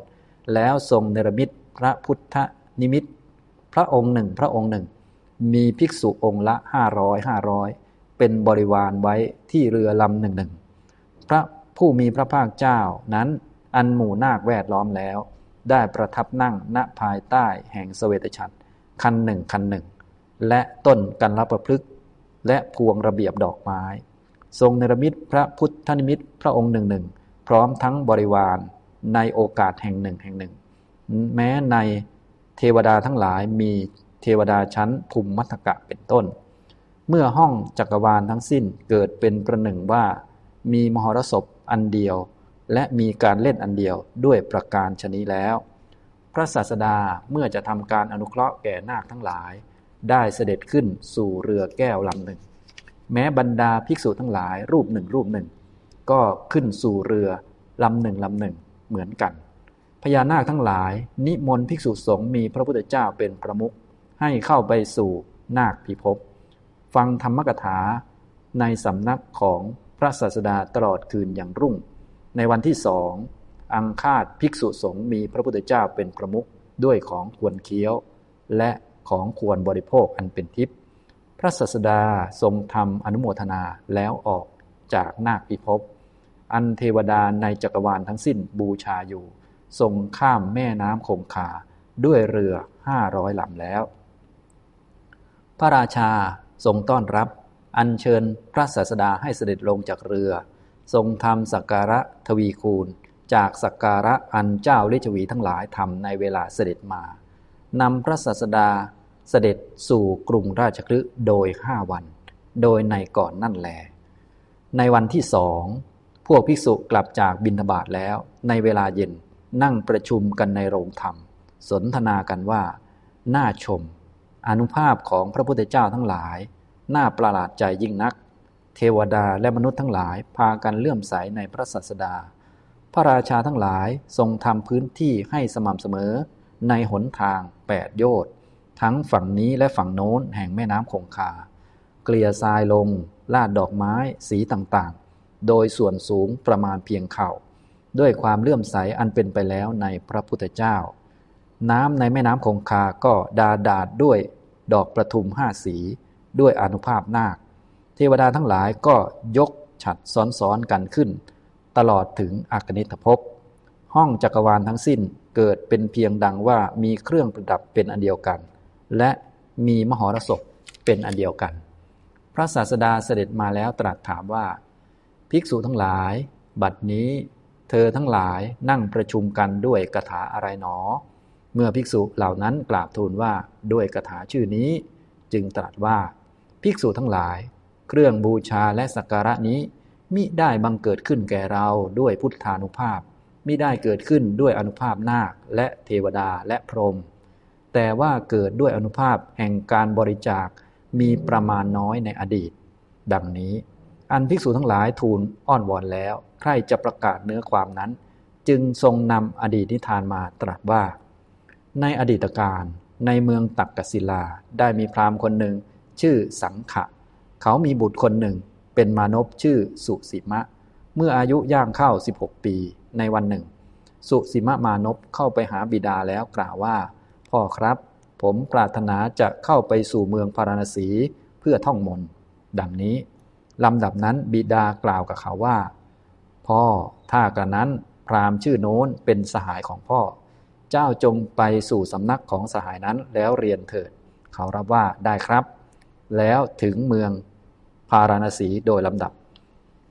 แล้วทรงเนรมิตพระพุทธนิมิต พระองค์หนึ่งพระองค์หนึ่ง มีภิกษุองค์ละห้าร้อยห้าร้อยเป็นบริวารไว้ที่เรือลำหนึ่งหนึ่งพระผู้มีพระภาคเจ้านั้นอันหมู่นาคแวดล้อมแล้ว ได้ประทับนั่งณภายใต้แห่งสเวตฉัตรคันหนึ่งคันหนึ่งและต้นกันรับประพฤกและพวงระเบียบดอกไม้ ทรงเนรมิตพระพุทธนิมิตพระองค์หนึ่งหนึ่งพร้อมทั้งบริวารในโอกาสแห่งหนึ่งแห่งหนึ่ง แม้ในเทวดาทั้งหลายมีเทวดาชั้นภูมิมัทกะเป็นต้น เมื่อห้องจักรวาลทั้งสิ้นเกิดเป็นประหนึ่งว่า มีมหรสพอันเดียว และมีการเล่นอันเดียวด้วยประการชนี้แล้ว พระศาสดาเมื่อจะทำการอนุเคราะห์แก่นาคทั้งหลาย ได้เสด็จขึ้นสู่เรือแก้วลำหนึ่ง แม้บรรดาภิกษุทั้งหลาย รูปหนึ่งรูปหนึ่ง ก็ขึ้นสู่เรือลำหนึ่งลำหนึ่งเหมือนกัน พญานาคทั้งหลาย นิมนต์ภิกษุสงฆ์มีพระพุทธเจ้าเป็นประมุขให้เข้าไปสู่นาคพิภพฟังธรรมกถาในสำนักของพระศาสดาตลอดคืนอย่างรุ่ง ในวันที่สองอังคาดภิกษุสงฆ์มีพระพุทธเจ้าเป็นประมุขด้วยของควรเคี้ยว และของควรบริโภคอันเป็นทิพย์ พระศาสดาทรงทำอนุโมทนาแล้วออกจากนาคพิภพอันเทวดาในจักรวาลทั้งสิ้นบูชาอยู่ ทรงข้ามแม่น้ำคงคาด้วยเรือห้าร้อยลำแล้ว พระราชาทรงต้อนรับ อัญเชิญพระศาสดาให้เสด็จลงจากเรือ ทรงทำสักการะทวีคูณ จากสักการะอันเจ้าลิชวีทั้งหลายทำในเวลาเสด็จมานำพระศาสดา เสด็จสู่กรุงราชคฤห์โดยห้าวัน โดยในก่อนนั่นแล ในวันที่สองพวกภิกษุกลับจากบินทบาทแล้ว ในเวลาเย็นนั่งประชุมกันในโรงธรรม สนทนากันว่า น่าชม อนุภาพของพระพุทธเจ้าทั้งหลาย น่าประหลาดใจยิ่งนัก เทวดาและมนุษย์ทั้งหลายพากันเลื่อมใสในพระศาสดา พระราชาทั้งหลายทรงทำพื้นที่ให้สม่ำเสมอในหนทางแปดโยชน์ ทั้งฝั่งนี้และฝั่งโน้นแห่งแม่น้ำคงคา เกลี่ยทรายลง ลาดดอกไม้สีต่างๆ โดยส่วนสูงประมาณเพียงเข่า ด้วยความเลื่อมใสอันเป็นไปแล้วในพระพุทธเจ้า น้ำในแม่น้ำคงคาก็ดาดาดด้วยดอกประทุมห้าสี ด้วยอนุภาพนาค เทวดาทั้งหลายก็ยกฉัดซ้อนๆกันขึ้น ตลอดถึงอากนิทภพ ห้องจักรวาลทั้งสิ้นเกิดเป็นเพียงดังว่ามีเครื่องประดับเป็นอันเดียวกัน และมีมหรสพเป็นอันเดียวกัน พระศาสดาเสด็จมาแล้วตรัสถามว่า ภิกษุทั้งหลาย บัดนี้ เธอทั้งหลายนั่งประชุมกันด้วยกถาอะไรหนอ เมื่อภิกษุเหล่านั้นกราบทูลว่าด้วยกถาชื่อนี้ จึงตรัสว่า ภิกษุทั้งหลาย เครื่องบูชาและสักการะนี้มิได้บังเกิดขึ้นแก่เราด้วยพุทธานุภาพมิได้เกิดขึ้นด้วยอนุภาพนาคและเทวดาและพรหม แต่ว่าเกิดด้วยอนุภาพแห่งการบริจาคมีประมาณน้อยในอดีต ดังนี้ อันภิกษุทั้งหลายทูลอ้อนวอนแล้ว ใครจะประกาศเนื้อความนั้น จึงทรงนำอดีตนิทานมาตรัสว่า ในอดีตการในเมืองตักกศิลาได้มีพราหมณ์คนหนึ่ง ชื่อสังขะ เขามีบุตรคนหนึ่ง เป็นมานพชื่อสุสิมะ เมื่ออายุย่างเข้า 16 ปีในวันหนึ่ง สุสิมะมานพเข้าไปหาบิดาแล้วกล่าวว่า พ่อครับ ผมปรารถนาจะเข้าไปสู่เมืองพาราณสีเพื่อท่องมน ดังนี้ลำดับนั้นบิดากล่าวกับเขาว่า พ่อถ้ากระนั้นพราหมณ์ชื่อโน้นเป็นสหายของพ่อ เจ้าจงไปสู่สำนักของสหายนั้นแล้วเรียนเถิด เขารับว่าได้ครับ แล้วถึงเมืองพาราณสีโดยลำดับ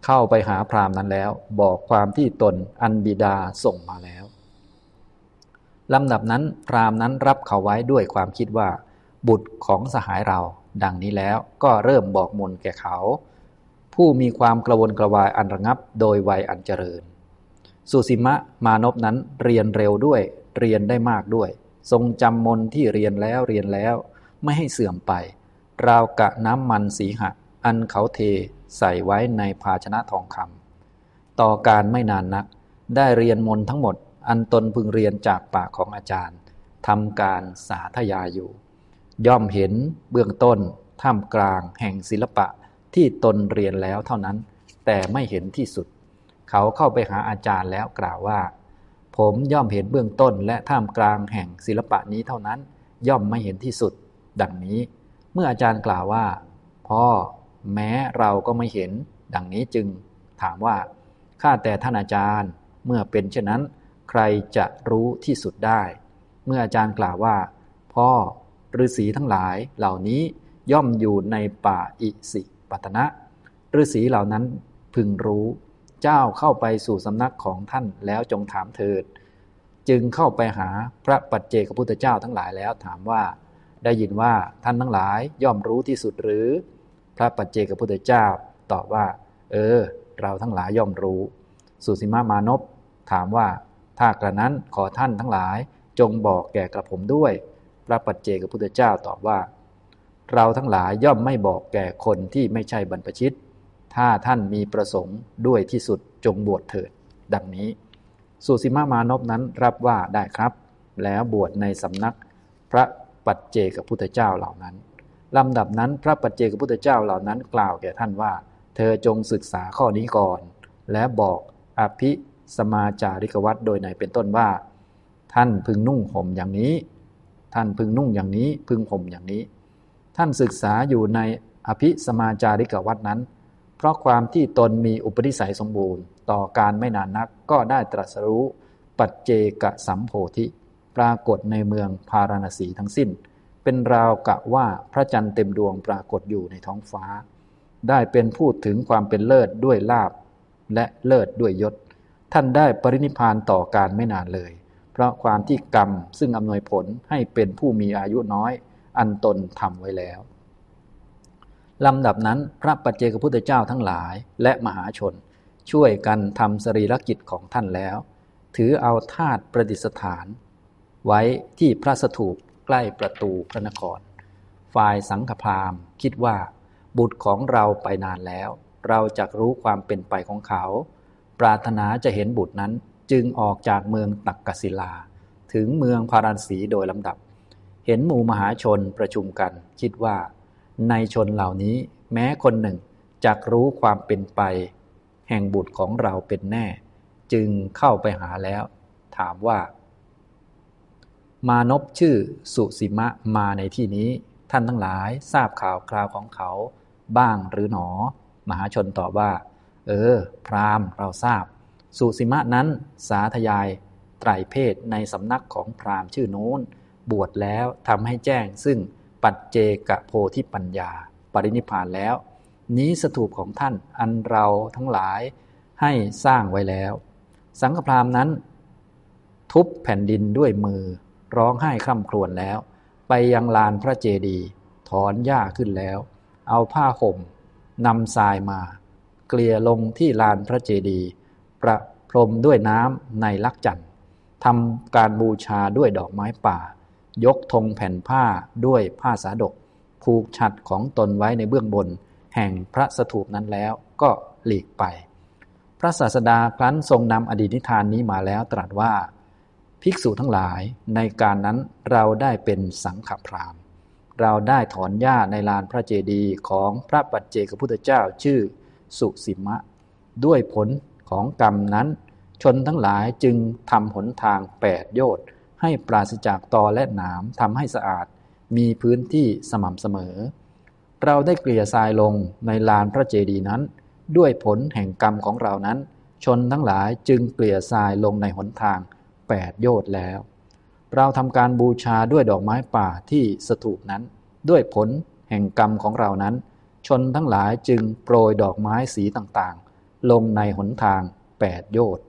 เข้าไปหาพราหมณ์นั้นแล้ว บอกความที่ตนอันบิดาส่งมาแล้ว ลำดับนั้นพรามนั้นรับเขาไว้ด้วยความคิดว่า บุตรของสหายเรา ดังนี้แล้วก็เริ่มบอกมนแก่เขา ผู้มีความกระวนกระวายอันระงับโดยวัยอันเจริญ สุสิมะมานพนั้นเรียนเร็วด้วย เรียนได้มากด้วย ทรงจำมนที่เรียนแล้วเรียนแล้ว ไม่ให้เสื่อมไป ราวกะน้ำมันสีหะ อันเขาเทใส่ไว้ในภาชนะทองคำต่อการไม่นานนัก ได้เรียนมนทั้งหมด อันตนพึงเรียนจากปากของอาจารย์ทำการสาธยายอยู่ ย่อมเห็นเบื้องต้นท่ามกลางแห่งศิลปะที่ตนเรียนแล้วเท่านั้น แต่ไม่เห็นที่สุด เขาเข้าไปหาอาจารย์แล้วกล่าวว่า ผมย่อมเห็นเบื้องต้นและท่ามกลางแห่งศิลปะนี้เท่านั้น ย่อมไม่เห็นที่สุด ดังนี้ เมื่ออาจารย์กล่าวว่า พ่อแม้เราก็ไม่เห็น ดังนี้จึงถามว่าข้าแต่ท่านอาจารย์เมื่อเป็นเช่นนั้น ใครจะรู้ที่สุดได้ เมื่ออาจารย์กล่าวว่า พ่อฤาษีทั้งหลายเหล่านี้ย่อมอยู่ในป่าอิสิปตนะฤาษีเหล่านั้นพึงรู้ เจ้าเข้าไปสู่สำนักของท่านแล้วจงถามเถิด จึงเข้าไปหาพระปัจเจกพุทธเจ้าทั้งหลายแล้วถามว่า ได้ยินว่าท่านทั้งหลายย่อมรู้ที่สุดหรือ พระปัจเจกพุทธเจ้าตอบว่า เออ เราทั้งหลายย่อมรู้ สุสีมามานพถามว่า ถ้ากระนั้นขอท่านทั้งหลาย จงบอกแก่กระผมด้วย พระปัจเจกพุทธเจ้าตอบว่า เราทั้งหลายย่อมไม่บอกแก่คนที่ไม่ใช่บรรพชิต ถ้าท่านมีประสงค์ด้วยที่สุดจงบวชเถิด ดังนี้ สุสีมามานพนั้นรับว่าได้ครับ แล้วบวชในสำนักพระปัจเจกพุทธเจ้าเหล่านั้นลำดับนั้นพระปัจเจกพุทธเจ้าเหล่านั้นกล่าวแก่ท่านว่า เธอจงศึกษาข้อนี้ก่อน และบอกอภิ สมาจาริกวัตโดยในเป็นต้นว่า ท่านพึงนุ่งห่มอย่างนี้ ท่านพึงนุ่งอย่างนี้ พึงห่มอย่างนี้ ท่านศึกษาอยู่ในอภิสมาจาริกวัตนั้น เพราะความที่ตนมีอุปนิสัยสมบูรณ์ ต่อการไม่นานนักก็ได้ตรัสรู้ปัจเจกสัมโพธิ ปรากฏในเมืองพาราณสีทั้งสิ้น เป็นราวกะว่าพระจันทร์เต็มดวงปรากฏอยู่ในท้องฟ้า ได้เป็นพูดถึงความเป็นเลิศด้วยลาบและเลิศด้วยยศ ท่านได้ปรินิพานต่อการไม่นานเลย เพราะความที่กรรมซึ่งอำนวยผลให้เป็นผู้มีอายุน้อย อันตนทำไว้แล้วลำดับนั้นพระปัจเจกพุทธเจ้าทั้งหลายและมหาชน ช่วยกันทำสรีรกิจของท่านแล้ว ถือเอาธาตุประดิษฐาน ไว้ที่พระสถูปใกล้ประตูพระนคร ฝ่ายสังฆพราหมณ์คิดว่า บุตรของเราไปนานแล้ว เราจะรู้ความเป็นไปของเขา ปรารถนาจะเห็นบุตรนั้นจึงออกจากเมืองตักกศิลา ถึงเมืองพาราณสีโดยลำดับ เห็นหมู่มหาชนประชุมกัน คิดว่า ในชนเหล่านี้แม้คนหนึ่งจักรู้ความเป็นไป แห่งบุตรของเราเป็นแน่ จึงเข้าไปหาแล้ว ถามว่า มานพชื่อสุสิมะมาในที่นี้ ท่านทั้งหลายทราบข่าวคราวของเขา บ้างหรือหนอ มหาชนตอบว่า เออ พรามเราทราบ สุสิมะนั้นสาธยายไตรเพศในสำนักของพราหมณ์ชื่อโน้น บวชแล้วทำให้แจ้งซึ่งปัจเจกโพธิปัญญา ปรินิพานแล้ว นี้สถูปของท่านอันเราทั้งหลายให้สร้างไว้แล้ว สังฆพราหมณ์นั้น ทุบแผ่นดินด้วยมือ ร้องไห้คร่ำครวญแล้ว ไปยังลานพระเจดีย์ถอนหญ้าขึ้นแล้ว เอาผ้าห่มนำทรายมา เกลี่ยลงที่ลานพระเจดีย์ประพรมด้วยน้ำในลักจันทร์ทำการบูชาด้วยดอกไม้ป่า ยกธงแผ่นผ้าด้วยผ้าสาดก ผูกฉัดของตนไว้ในเบื้องบน แห่งพระสถูปนั้นแล้วก็หลีกไป พระศาสดาครั้นทรงนำอดีตนิทานนี้มาแล้วตรัสว่า ภิกษุทั้งหลายในการนั้นเราได้เป็นสังฆพรามเราได้ถอนหญ้าในลานพระเจดีย์ของพระปัจเจกพุทธเจ้าชื่อ สุสิมะ ด้วยผลของกรรมนั้น ชนทั้งหลายจึงทำหนทางแปดโยชน์ให้ปราศจากตอและหนามทำให้สะอาด มีพื้นที่สม่ำเสมอ เราได้เกลี่ยทรายลงในลานพระเจดีย์นั้น ด้วยผลแห่งกรรมของเรานั้น ชนทั้งหลายจึงเกลี่ยทรายลงในหนทางแปดโยชน์แล้ว เราทำการบูชาด้วยดอกไม้ป่าที่สถูปนั้น ด้วยผลแห่งกรรมของเรานั้น ชนทั้งหลายจึงโปรยดอกไม้สีต่างๆ ลงในหนทางแปดโยชน์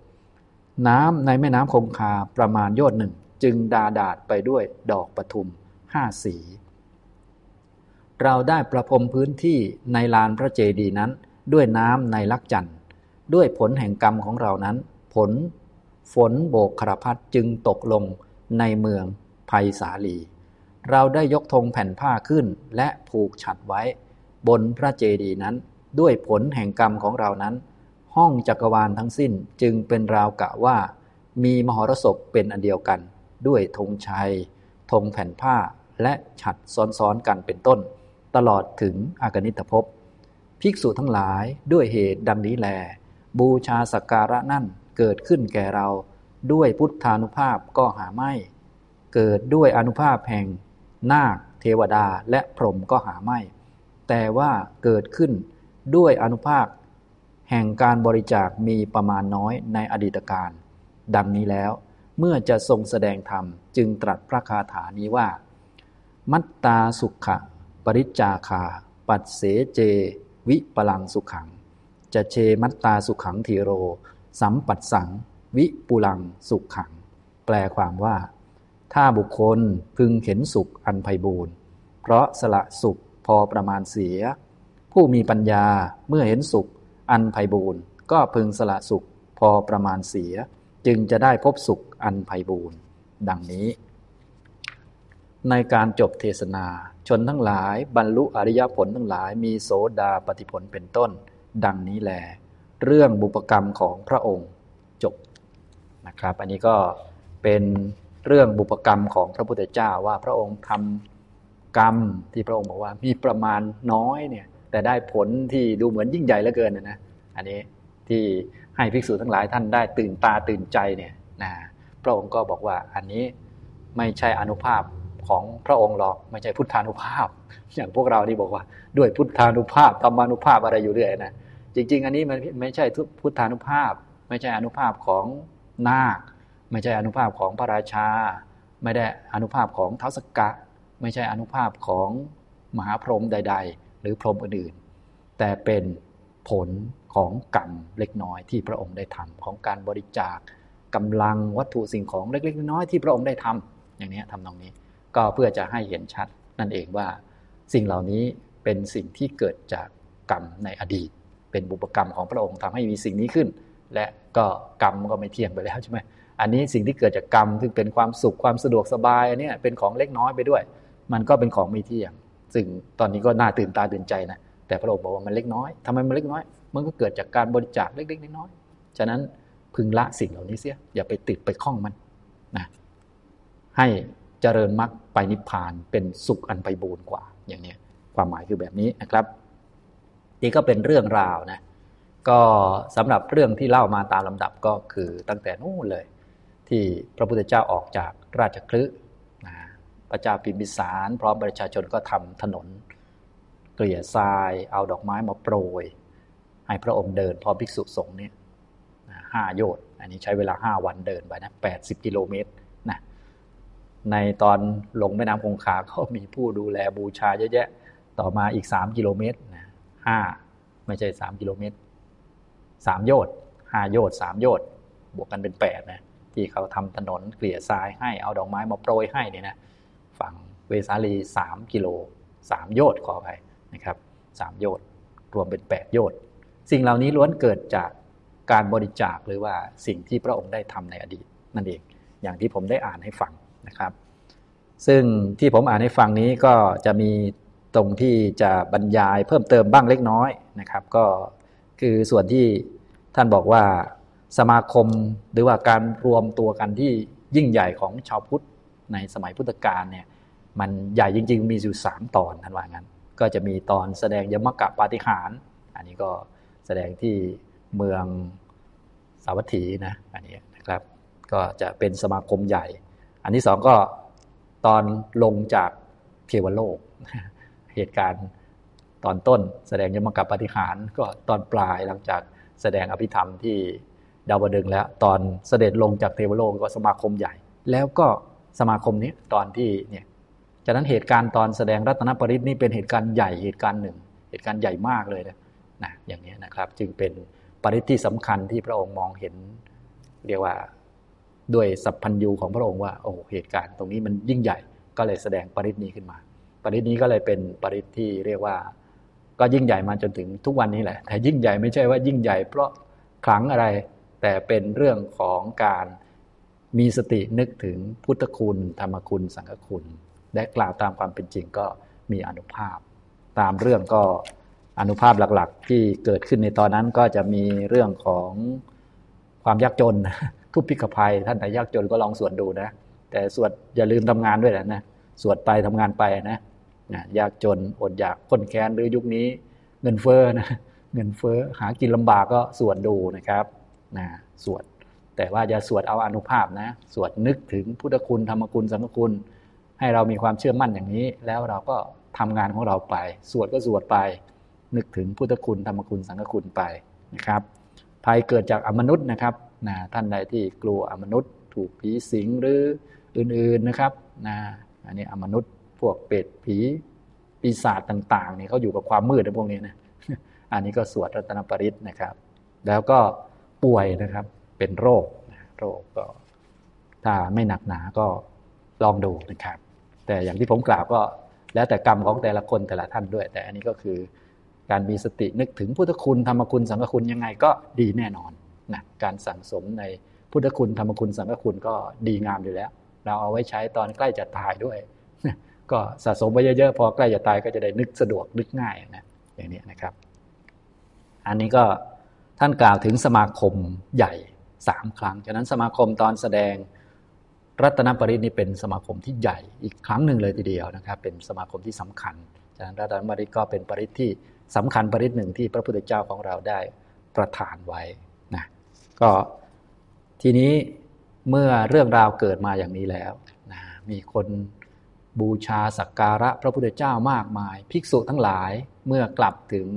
น้ำในแม่น้ำคงคาประมาณโยชน์หนึ่งจึงดาดาดไปด้วยดอกปทุมห้าสี เราได้ประพรมพื้นที่ในลานพระเจดีย์นั้น ด้วยน้ำในลักจันด้วยผลแห่งกรรมของเรานั้น ผลฝนโบกครพัดจึงตกลงในเมืองภัยสาลี เราได้ยกธงแผ่นผ้าขึ้นและผูกฉัดไว้ บนพระเจดีย์นั้น ด้วยผลแห่งกรรมของเรานั้น ห้องจักรวาลทั้งสิ้นจึงเป็นราวกะว่า มีมหรสพเป็นอันเดียวกัน ด้วยธงชัยธงแผ่นผ้าและฉัดซ้อนๆกันเป็นต้น ตลอดถึงอากนิตภพภิกษุทั้งหลายด้วยเหตุดังนี้แล บูชาสักการะนั่นเกิดขึ้นแก่เรา ด้วยพุทธานุภาพก็หาไม่ เกิดด้วยอนุภาพแห่ง นาค เทวดาและพรหมก็หาไม่ แต่ว่าเกิดขึ้นด้วยอนุภาพแห่งการบริจาคมีประมาณน้อยในอดีตการ ดังนี้แล้ว เมื่อจะทรงแสดงธรรมจึงตรัสพระคาถานี้ว่า มัตตาสุขะ ปริจาคา ปัดเสเจ วิปลังสุขัง จะเชมัตตาสุขังทีโร สัมปัดสัง วิปุลังสุขขัง แปลความว่า ถ้าบุคคลพึงเห็นสุขอันไพบูรณ์เพราะสละสุข พอประมาณเสีย ผู้มีปัญญาเมื่อเห็นสุข อันไพบูรณ์ก็พึงสละสุข พอประมาณเสีย จึงจะได้พบสุขอันไพบูรณ์ดังนี้ ในการจบเทศนา ชนทั้งหลายบรรลุอริยผลทั้งหลายมีโสดาปฏิผลเป็นต้น ดังนี้แลเรื่องบุปกรรมของพระองค์จบนะครับ อันนี้ก็เป็นเรื่องบุปกรรมของพระพุทธเจ้าว่าพระองค์ทำ กรรมที่พระองค์บอกว่ามีประมาณน้อยเนี่ยแต่ได้ผลที่ดูเหมือนยิ่งใหญ่เหลือเกินนะอันนี้ที่ให้ภิกษุทั้งหลายท่านได้ตื่นตาตื่นใจเนี่ยนะพระองค์ก็บอกว่าอันนี้ไม่ใช่อนุภาพของพระองค์หรอกไม่ใช่พุทธานุภาพ อย่างพวกเราที่บอกว่า ด้วยพุทธานุภาพธรรมานุภาพอะไรอยู่เรื่อยนะจริง ๆ อันนี้มันไม่ใช่พุทธานุภาพ ไม่ใช่อนุภาพของนาค ไม่ใช่อนุภาพของพระราชา ไม่ได้อนุภาพของเท้าสกกะ ไม่ใช่อนุภาพของมหาพรหมใด ๆ หรือพรหมอื่นๆ แต่เป็นผลของกรรมเล็กน้อยที่พระองค์ได้ทำของการบริจาคกำลังวัตถุสิ่งของเล็กๆน้อยๆที่พระองค์ได้ทำอย่างนี้ทำตรงนี้ ก็เพื่อจะให้เห็นชัดนั่นเองว่า สิ่งเหล่านี้เป็นสิ่งที่เกิดจากกรรมในอดีต เป็นบุปกรรมของพระองค์ทำให้มีสิ่งนี้ขึ้น และก็กรรมก็ไม่เที่ยงไปแล้วใช่ไหมอันนี้สิ่งที่เกิดจากกรรมซึ่งเป็นความสุขความสะดวกสบายอันนี้เป็นของเล็กน้อยไปด้วย มันก็เป็นของไม่เที่ยง ซึ่งตอนนี้ก็น่าตื่นตาตื่นใจนะ แต่พระองค์บอกว่ามันเล็กน้อยทำไมมันเล็กน้อย มันก็เกิดจากการบริจาคเล็กๆน้อยๆ ฉะนั้นพึงละสิ่งเหล่านี้เสีย อย่าไปติดไปคล้องมันนะให้เจริญมรรคไปนิพพานเป็นสุขอันไปบูรกว่า อย่างนี้ความหมายคือแบบนี้นะครับ นี่ก็เป็นเรื่องราวนะ ก็สำหรับเรื่องที่เล่ามาตามลำดับก็คือตั้งแต่นู่นเลย ที่พระพุทธเจ้าออกจากราชคลึ พระเจ้าพิมพิสารพร้อมประชาชนก็ทำถนน เกลี่ยทรายเอาดอกไม้มาโปรย ให้พระองค์เดินพร้อมภิกษุสงฆ์เนี่ยห้าโยชน์อันนี้ใช้เวลาห้าวันเดินไปนะแปดสิบกิโลเมตรนะในตอนลงแม่น้ำคงคาก็มีผู้ดูแลบูชาเยอะแยะ ต่อมาอีกสามกิโลเมตรนะห้าไม่ใช่สามกิโลเมตรสามโยชน์ห้าโยชน์สามโยชน์บวกกันเป็นแปดนะที่เขาทำถนนเกลี่ยทรายให้เอาดอกไม้มาโปรยให้เนี่ยนะ ฝั่งเวสาลีสามกิโลสามโยชน์ขอไปนะครับสามโยชน์รวมเป็นแปดโยชน์สิ่งเหล่านี้ล้วนเกิดจากการบริจาคหรือว่าสิ่งที่พระองค์ได้ทำในอดีตนั่นเอง อย่างที่ผมได้อ่านให้ฟังนะครับ ซึ่งที่ผมอ่านให้ฟังนี้ก็จะมีตรงที่จะบรรยายเพิ่มเติมบ้างเล็กน้อยนะครับ ก็คือส่วนที่ท่านบอกว่าสมาคมหรือว่าการรวมตัวกันที่ยิ่งใหญ่ของชาวพุทธในสมัยพุทธกาลเนี่ย มันใหญ่จริง ๆ มีอยู่สามตอนท่านว่างั้น ก็จะมีตอนแสดงยมกะปาฏิหาร อันนี้ก็แสดงที่เมืองสาวัตถีนะอันนี้นะครับ ก็จะเป็นสมาคมใหญ่ อันที่สองก็ตอนลงจากเทวโลก เหตุการณ์ตอนต้นแสดงยมกับปฏิหาร ก็ตอนปลายหลังจากแสดงอภิธรรมที่ดาวดึงแล้ว ตอนเสด็จลงจากเทวโลกก็สมาคมใหญ่ แล้วก็สมาคมนี้ตอนที่เนี่ย จากนั้นเหตุการณ์ตอนแสดงรัตนปริศนี่เป็นเหตุการณ์ใหญ่เหตุการณ์หนึ่ง เหตุการณ์ใหญ่มากเลยนะนะอย่างนี้นะครับ จึงเป็นปริศที่สำคัญที่พระองค์มองเห็น เรียกว่าด้วยสัพพัญญูของพระองค์ว่าโอ้เหตุการณ์ตรงนี้มันยิ่งใหญ่ก็เลยแสดงปริศนี้ขึ้นมา ปริศนี้ก็เลยเป็นปริศที่เรียกว่า ก็ยิ่งใหญ่มาจนถึงทุกวันนี้แหละ แต่ยิ่งใหญ่ไม่ใช่ว่ายิ่งใหญ่ เพราะขลังอะไรแต่เป็นเรื่องของการมีสตินึกถึงพุทธคุณ ธรรมคุณ สังฆคุณ และกล่าวตามความเป็นจริงก็มีอนุภาพ ตามเรื่องก็อนุภาพหลักๆ ที่เกิดขึ้นในตอนนั้นก็จะมีเรื่องของความยากจนทุพพิกภัย ท่านไหนยากจนก็ลองสวดดูนะ แต่สวดอย่าลืมทำงานด้วยนะสวดไปทำงานไปนะนะยากจนอดอยากคนแค้นหรือยุคนี้เงินเฟ้อนะเงินเฟ้อหากินลำบากก็สวดดูนะครับนะสวดแต่ว่าจะสวดเอาอนุภาพนะ สวดนึกถึงพุทธคุณธรรมคุณสังฆคุณ ให้เรามีความเชื่อมั่นอย่างนี้ แล้วเราก็ทำงานของเราไป สวดก็สวดไป นึกถึงพุทธคุณธรรมคุณสังฆคุณไปนะครับภัยเกิดจากอมนุษย์นะครับนะท่านใดที่กลัวอมนุษย์ถูกผีสิงหรืออื่นๆนะครับนะอันนี้อมนุษย์พวกเป็ดผีปีศาจต่างๆนี่เขาอยู่กับความมืดในพวกนี้นะอันนี้ก็สวดรัตนปริศนะครับ แล้วก็ป่วยนะครับเป็นโรคโรคก็ถ้าไม่หนักหนาก็ลองดูนะครับ แต่อย่างที่ผมกล่าวก็แล้วแต่กรรมของแต่ละคนแต่ละท่านด้วย แต่อันนี้ก็คือการมีสตินึกถึงพุทธคุณธรรมคุณสังฆคุณยังไงก็ดีแน่นอนนะการสั่งสมในพุทธคุณธรรมคุณสังฆคุณก็ดีงามอยู่แล้ว เราเอาไว้ใช้ตอนใกล้จะตายด้วย ก็สะสมไว้เยอะๆพอใกล้จะตายก็จะได้นึกสะดวกนึกง่ายนะอย่างนี้นะครับ อันนี้ก็ท่านกล่าวถึงสมาคมใหญ่สามครั้ง ฉะนั้นสมาคมตอนแสดง รัตนปริศนี่เป็นสมาคมที่ใหญ่อีกครั้งหนึ่งเลยทีเดียวนะครับ เป็นสมาคมที่สำคัญ ฉะนั้นรัตนปริศก็เป็นปริศที่สำคัญปริศหนึ่งที่พระพุทธเจ้าของเราได้ประทานไว้นะก็ทีนี้เมื่อเรื่องราวเกิดมาอย่างนี้แล้วนะมีคนบูชาสักการะพระพุทธเจ้ามากมาย ภิกษุทั้งหลายเมื่อกลับถึง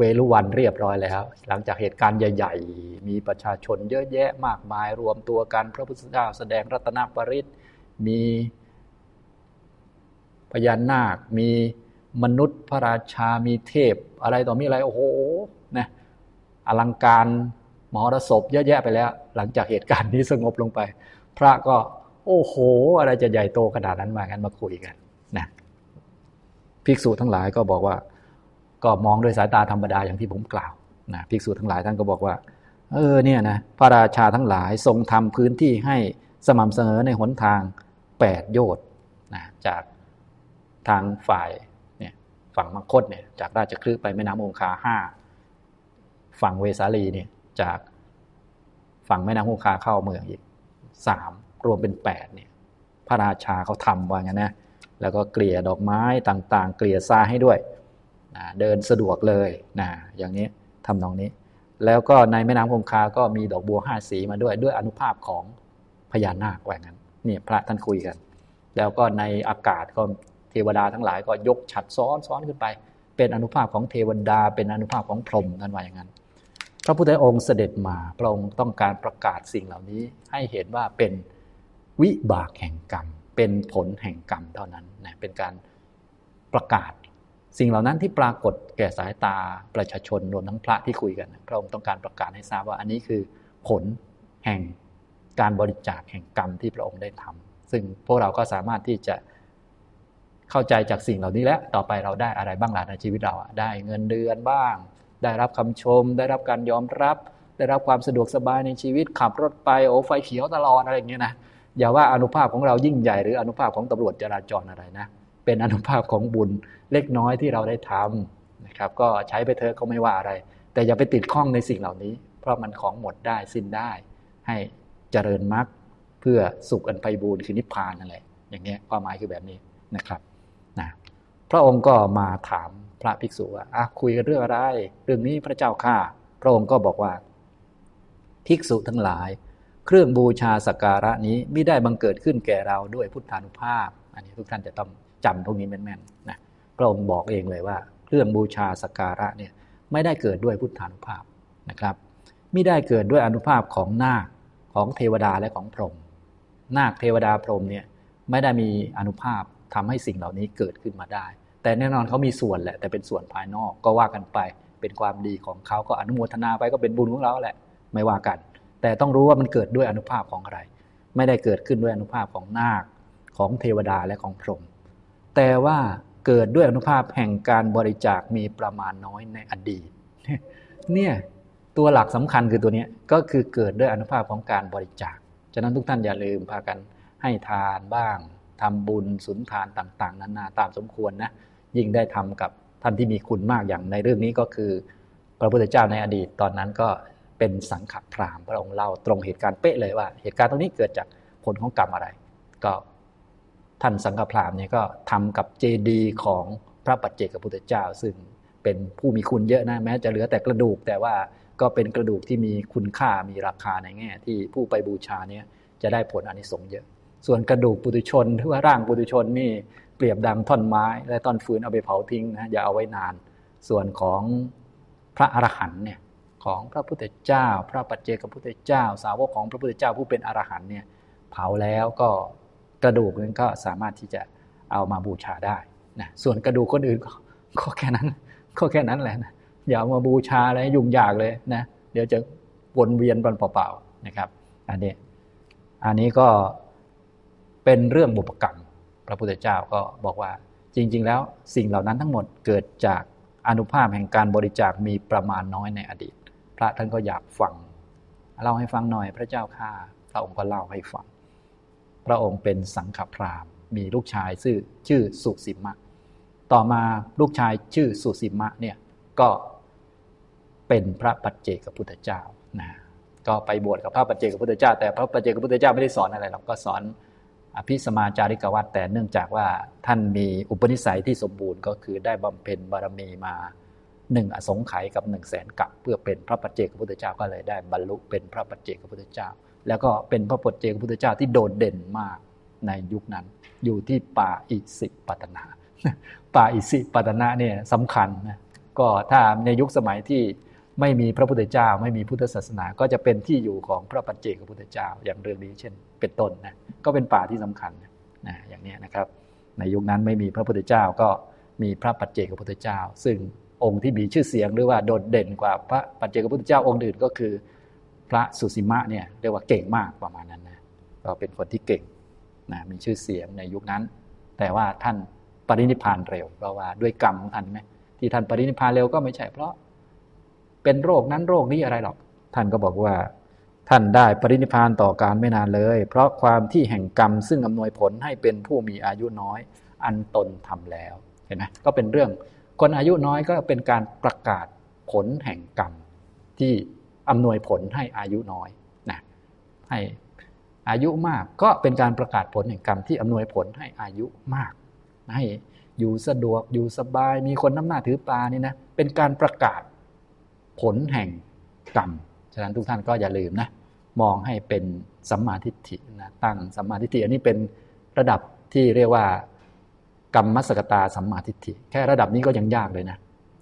เวลุวันเรียบร้อยแล้ว หลังจากเหตุการณ์ใหญ่ ๆ มีประชาชนเยอะแยะมากมายรวมตัวกัน พระพุทธเจ้าแสดงรัตนปริศมีพญานาค มีมนุษย์พระราชามีเทพ อะไรต่อมีอะไรโอ้โหนะอลังการมหรสพเยอะแยะไปแล้ว หลังจากเหตุการณ์นี้สงบลงไป พระก็ โอ้โห อะไรจะใหญ่โตขนาดนั้นมากันมาคุยกันนะภิกษุทั้งหลายก็บอกว่า ก็มองด้วยสายตาธรรมดาอย่างที่ผมกล่าวนะภิกษุทั้งหลายท่านก็บอกว่า เออเนี่ยนะพระราชาทั้งหลายทรงทำพื้นที่ให้สม่ำเสมอในหนทางแปดโยชน์นะจากทางฝ่ายเนี่ยฝั่งมังคตเนี่ยจากราชคลึไปแม่น้ำองคาห้าฝั่งเวสาลีเนี่ยจากฝั่งแม่น้ำคงคาเข้าเมืองอีกสามรวมเป็นแปดเนี่ยพระราชาเขาทำว่างั้นนะแล้วก็เกลี่ยดอกไม้ต่างๆ เกลี่ยทรายให้ด้วย นะเดินสะดวกเลยนะอย่างนี้ทำนองนี้ แล้วก็ในแม่น้ำคงคาก็มีดอกบัวห้าสีมาด้วยด้วยอนุภาพของพญานาคว่างั้นนี่พระท่านคุยกัน แล้วก็ในอากาศก็เทวดาทั้งหลายก็ยกฉัดซ้อนซ้อนขึ้นไป เป็นอนุภาพของเทวดา เป็นอนุภาพของพรหมนั่นว่าอย่างนั้น พระพุทธองค์เสด็จมาพระองค์ต้องการประกาศสิ่งเหล่านี้ให้เห็นว่าเป็นวิบากแห่งกรรม เป็นผลแห่งกรรมเท่านั้นนะเป็นการประกาศ สิ่งเหล่านั้นที่ปรากฏแก่สายตาประชาชนรวมทั้งพระที่คุยกัน พระองค์ต้องการประกาศให้ทราบว่าอันนี้คือผลแห่งการบริจาคแห่งกรรมที่พระองค์ได้ทำซึ่งพวกเราก็สามารถที่จะเข้าใจจากสิ่งเหล่านี้แล้วต่อไปเราได้อะไรบ้างล่ะในชีวิตเราได้เงินเดือนบ้าง ได้รับคำชม ได้รับการยอมรับ ได้รับความสะดวกสบายในชีวิตขับรถไปโอ้ไฟเขียวตลอดอะไรอย่างเงี้ยนะอย่าว่าอนุภาพของเรายิ่งใหญ่หรืออนุภาพของตำรวจจราจรอะไรนะ เป็นอนุภาพของบุญเล็กน้อยที่เราได้ทำนะครับ ก็ใช้ไปเถอะก็ไม่ว่าอะไร แต่อย่าไปติดข้องในสิ่งเหล่านี้ เพราะมันของหมดได้สิ้นได้ ให้เจริญมรรคเพื่อสุขอันไพบูรณ์คือนิพพานนั่นแหละอย่างนี้ความหมายคือแบบนี้นะครับนะพระองค์ก็มาถามพระภิกษุว่าอะคุยกันเรื่องอะไร เรื่องนี้พระเจ้าข้าพระองค์ก็บอกว่า ภิกษุทั้งหลาย เครื่องบูชาสักการะนี้ไม่ได้บังเกิดขึ้นแก่เราด้วยพุทธานุภาพ อันนี้ทุกท่านจะต้อง จำพวกนี้แม่นๆนะพระองค์บอกเองเลยว่า เครื่องบูชาสักการะเนี่ยไม่ได้เกิดด้วยพุทธานุภาพนะครับไม่ได้เกิดด้วยอนุภาพของนาคของเทวดาและของพรหมนาคเทวดาพรหมเนี่ยไม่ได้มีอนุภาพทำให้สิ่งเหล่านี้เกิดขึ้นมาได้ แต่แน่นอนเขามีส่วนแหละ แต่เป็นส่วนภายนอกก็ว่ากันไปเป็นความดีของเขาก็อนุโมทนาไปก็เป็นบุญของเราแหละไม่ว่ากัน แต่ต้องรู้ว่ามันเกิดด้วยอนุภาพของอะไร ไม่ได้เกิดขึ้นด้วยอนุภาพของนาคของเทวดาและของพรหม แต่ว่าเกิดด้วยอนุภาพแห่งการบริจาคมีประมาณน้อยในอดีต เนี่ยตัวหลักสำคัญคือตัวนี้ก็คือเกิดด้วยอนุภาพของการบริจาค ฉะนั้นทุกท่านอย่าลืมพากันให้ทานบ้างทำบุญสุนทานต่าง ๆ นานาตามสมควรนะยิ่งได้ทำกับท่านที่มีคุณมากอย่างในเรื่องนี้ก็คือ พระพุทธเจ้าในอดีตตอนนั้นก็เป็นสังขพรามพระองค์เล่าตรงเหตุการณ์เป๊ะเลยว่า เหตุการณ์ตรงนี้เกิดจากผลของกรรมอะไร ก็ ท่านสังฆพรามเนี่ยก็ทำกับเจดีย์ของพระปัจเจกพุทธเจ้า ซึ่งเป็นผู้มีคุณเยอะนะแม้จะเหลือแต่กระดูก แต่ว่าก็เป็นกระดูกที่มีคุณค่ามีราคาในแง่ ที่ผู้ไปบูชาเนี่ยจะได้ผลอนิสงส์เยอะ ส่วนกระดูกปุถุชนหรือว่าร่างปุถุชนนี่เปรียบดังท่อนไม้ และต้นฟืนเอาไปเผาทิ้งนะอย่าเอาไว้นาน ส่วนของพระอรหันต์เนี่ยของพระพุทธเจ้า พระปัจเจกพุทธเจ้า สาวกของพระพุทธเจ้าผู้เป็นอรหันต์เนี่ยเผาแล้วก็ กระดูกนั้นก็สามารถที่จะเอามาบูชาได้นะส่วนกระดูกคนอื่นก็แค่นั้น ก็แค่นั้นแหละนะอย่าเอามาบูชาอะไรยุ่งยากเลยนะเดี๋ยวจะวนเวียนเปล่าๆนะครับ อันนี้อันนี้ก็เป็นเรื่องบุพกรรม พระพุทธเจ้าก็บอกว่าจริง ๆ แล้วสิ่งเหล่านั้นทั้งหมดเกิดจากอนุภาพแห่งการบริจาคมีประมาณน้อยในอดีต พระท่านก็อยากฟังเล่าให้ฟังหน่อยพระเจ้าข้าพระองค์ก็เล่าให้ฟัง ระองค์เป็นสังฆพราหมณ์มีลูกชายชื่อชื่อสุสิมะ ต่อมาลูกชายชื่อสุสิมะเนี่ยก็เป็นพระปัจเจกพุทธเจ้านะก็ไปบวชกับพระปัจเจกพุทธเจ้า แต่พระปัจเจกพุทธเจ้าไม่ได้สอนอะไรหรอกก็สอนอภิสมาจาริกวัตแต่เนื่องจากว่าท่านมีอุปนิสัยที่สมบูรณ์ก็คือได้บำเพ็ญบารมีมาหนึ่งอสงไขยกับหนึ่งแสนกับเพื่อเป็นพระปัจเจกพุทธเจ้าก็เลยได้บรรลุเป็นพระปัจเจกพุทธเจ้า แล้วก็เป็นพระปัจเจกพุทธเจ้าที่โดดเด่นมากในยุคนั้น อยู่ที่ป่าอิสิปตนาป่าอิสิปตนาเนี่ยสำคัญนะก็ถ้าในยุคสมัยที่ไม่มีพระพุทธเจ้า ไม่มีพุทธศาสนา ก็จะเป็นที่อยู่ของพระปัจเจกพุทธเจ้า อย่างเรื่องนี้เช่น เป็นต้นนะก็เป็นป่าที่สำคัญนะอย่างนี้นะครับ ในยุคนั้นไม่มีพระพุทธเจ้าก็มีพระปัจเจกพุทธเจ้า ซึ่งองค์ที่มีชื่อเสียงหรือว่าโดดเด่นกว่าพระปัจเจกพุทธเจ้าองค์อื่นก็คือ พระสุสีมะเนี่ยเรียกว่าเก่งมากประมาณนั้นนะก็เป็นคนที่เก่งนะมีชื่อเสียงในยุคนั้น แต่ว่าท่านปรินิพานเร็วเพราะว่าด้วยกรรมของท่านไหมที่ท่านปรินิพานเร็วก็ไม่ใช่เพราะเป็นโรคนั้นโรคนี้อะไรหรอก ท่านก็บอกว่า ท่านได้ปรินิพานต่อการไม่นานเลย เพราะความที่แห่งกรรมซึ่งอำนวยผลให้เป็นผู้มีอายุน้อย อันตนทำแล้วเห็นไหมก็เป็นเรื่อง คนอายุน้อยก็เป็นการประกาศผลแห่งกรรมที่ อำนวยผลให้อายุน้อยนะให้อายุมากก็เป็นการประกาศผลแห่งกรรมที่อำนวยผลให้อายุมาก ให้อยู่สะดวกอยู่สบาย มีคนน้ำหน้าถือปลานี่นะเป็นการประกาศผลแห่งกรรมฉะนั้นทุกท่านก็อย่าลืมนะมองให้เป็นสัมมาทิฏฐินะตั้งสัมมาทิฏฐิอันนี้เป็นระดับที่เรียกว่ากรรมมัสกตาสัมมาทิฏฐิ แค่ระดับนี้ก็ยังยากเลยนะ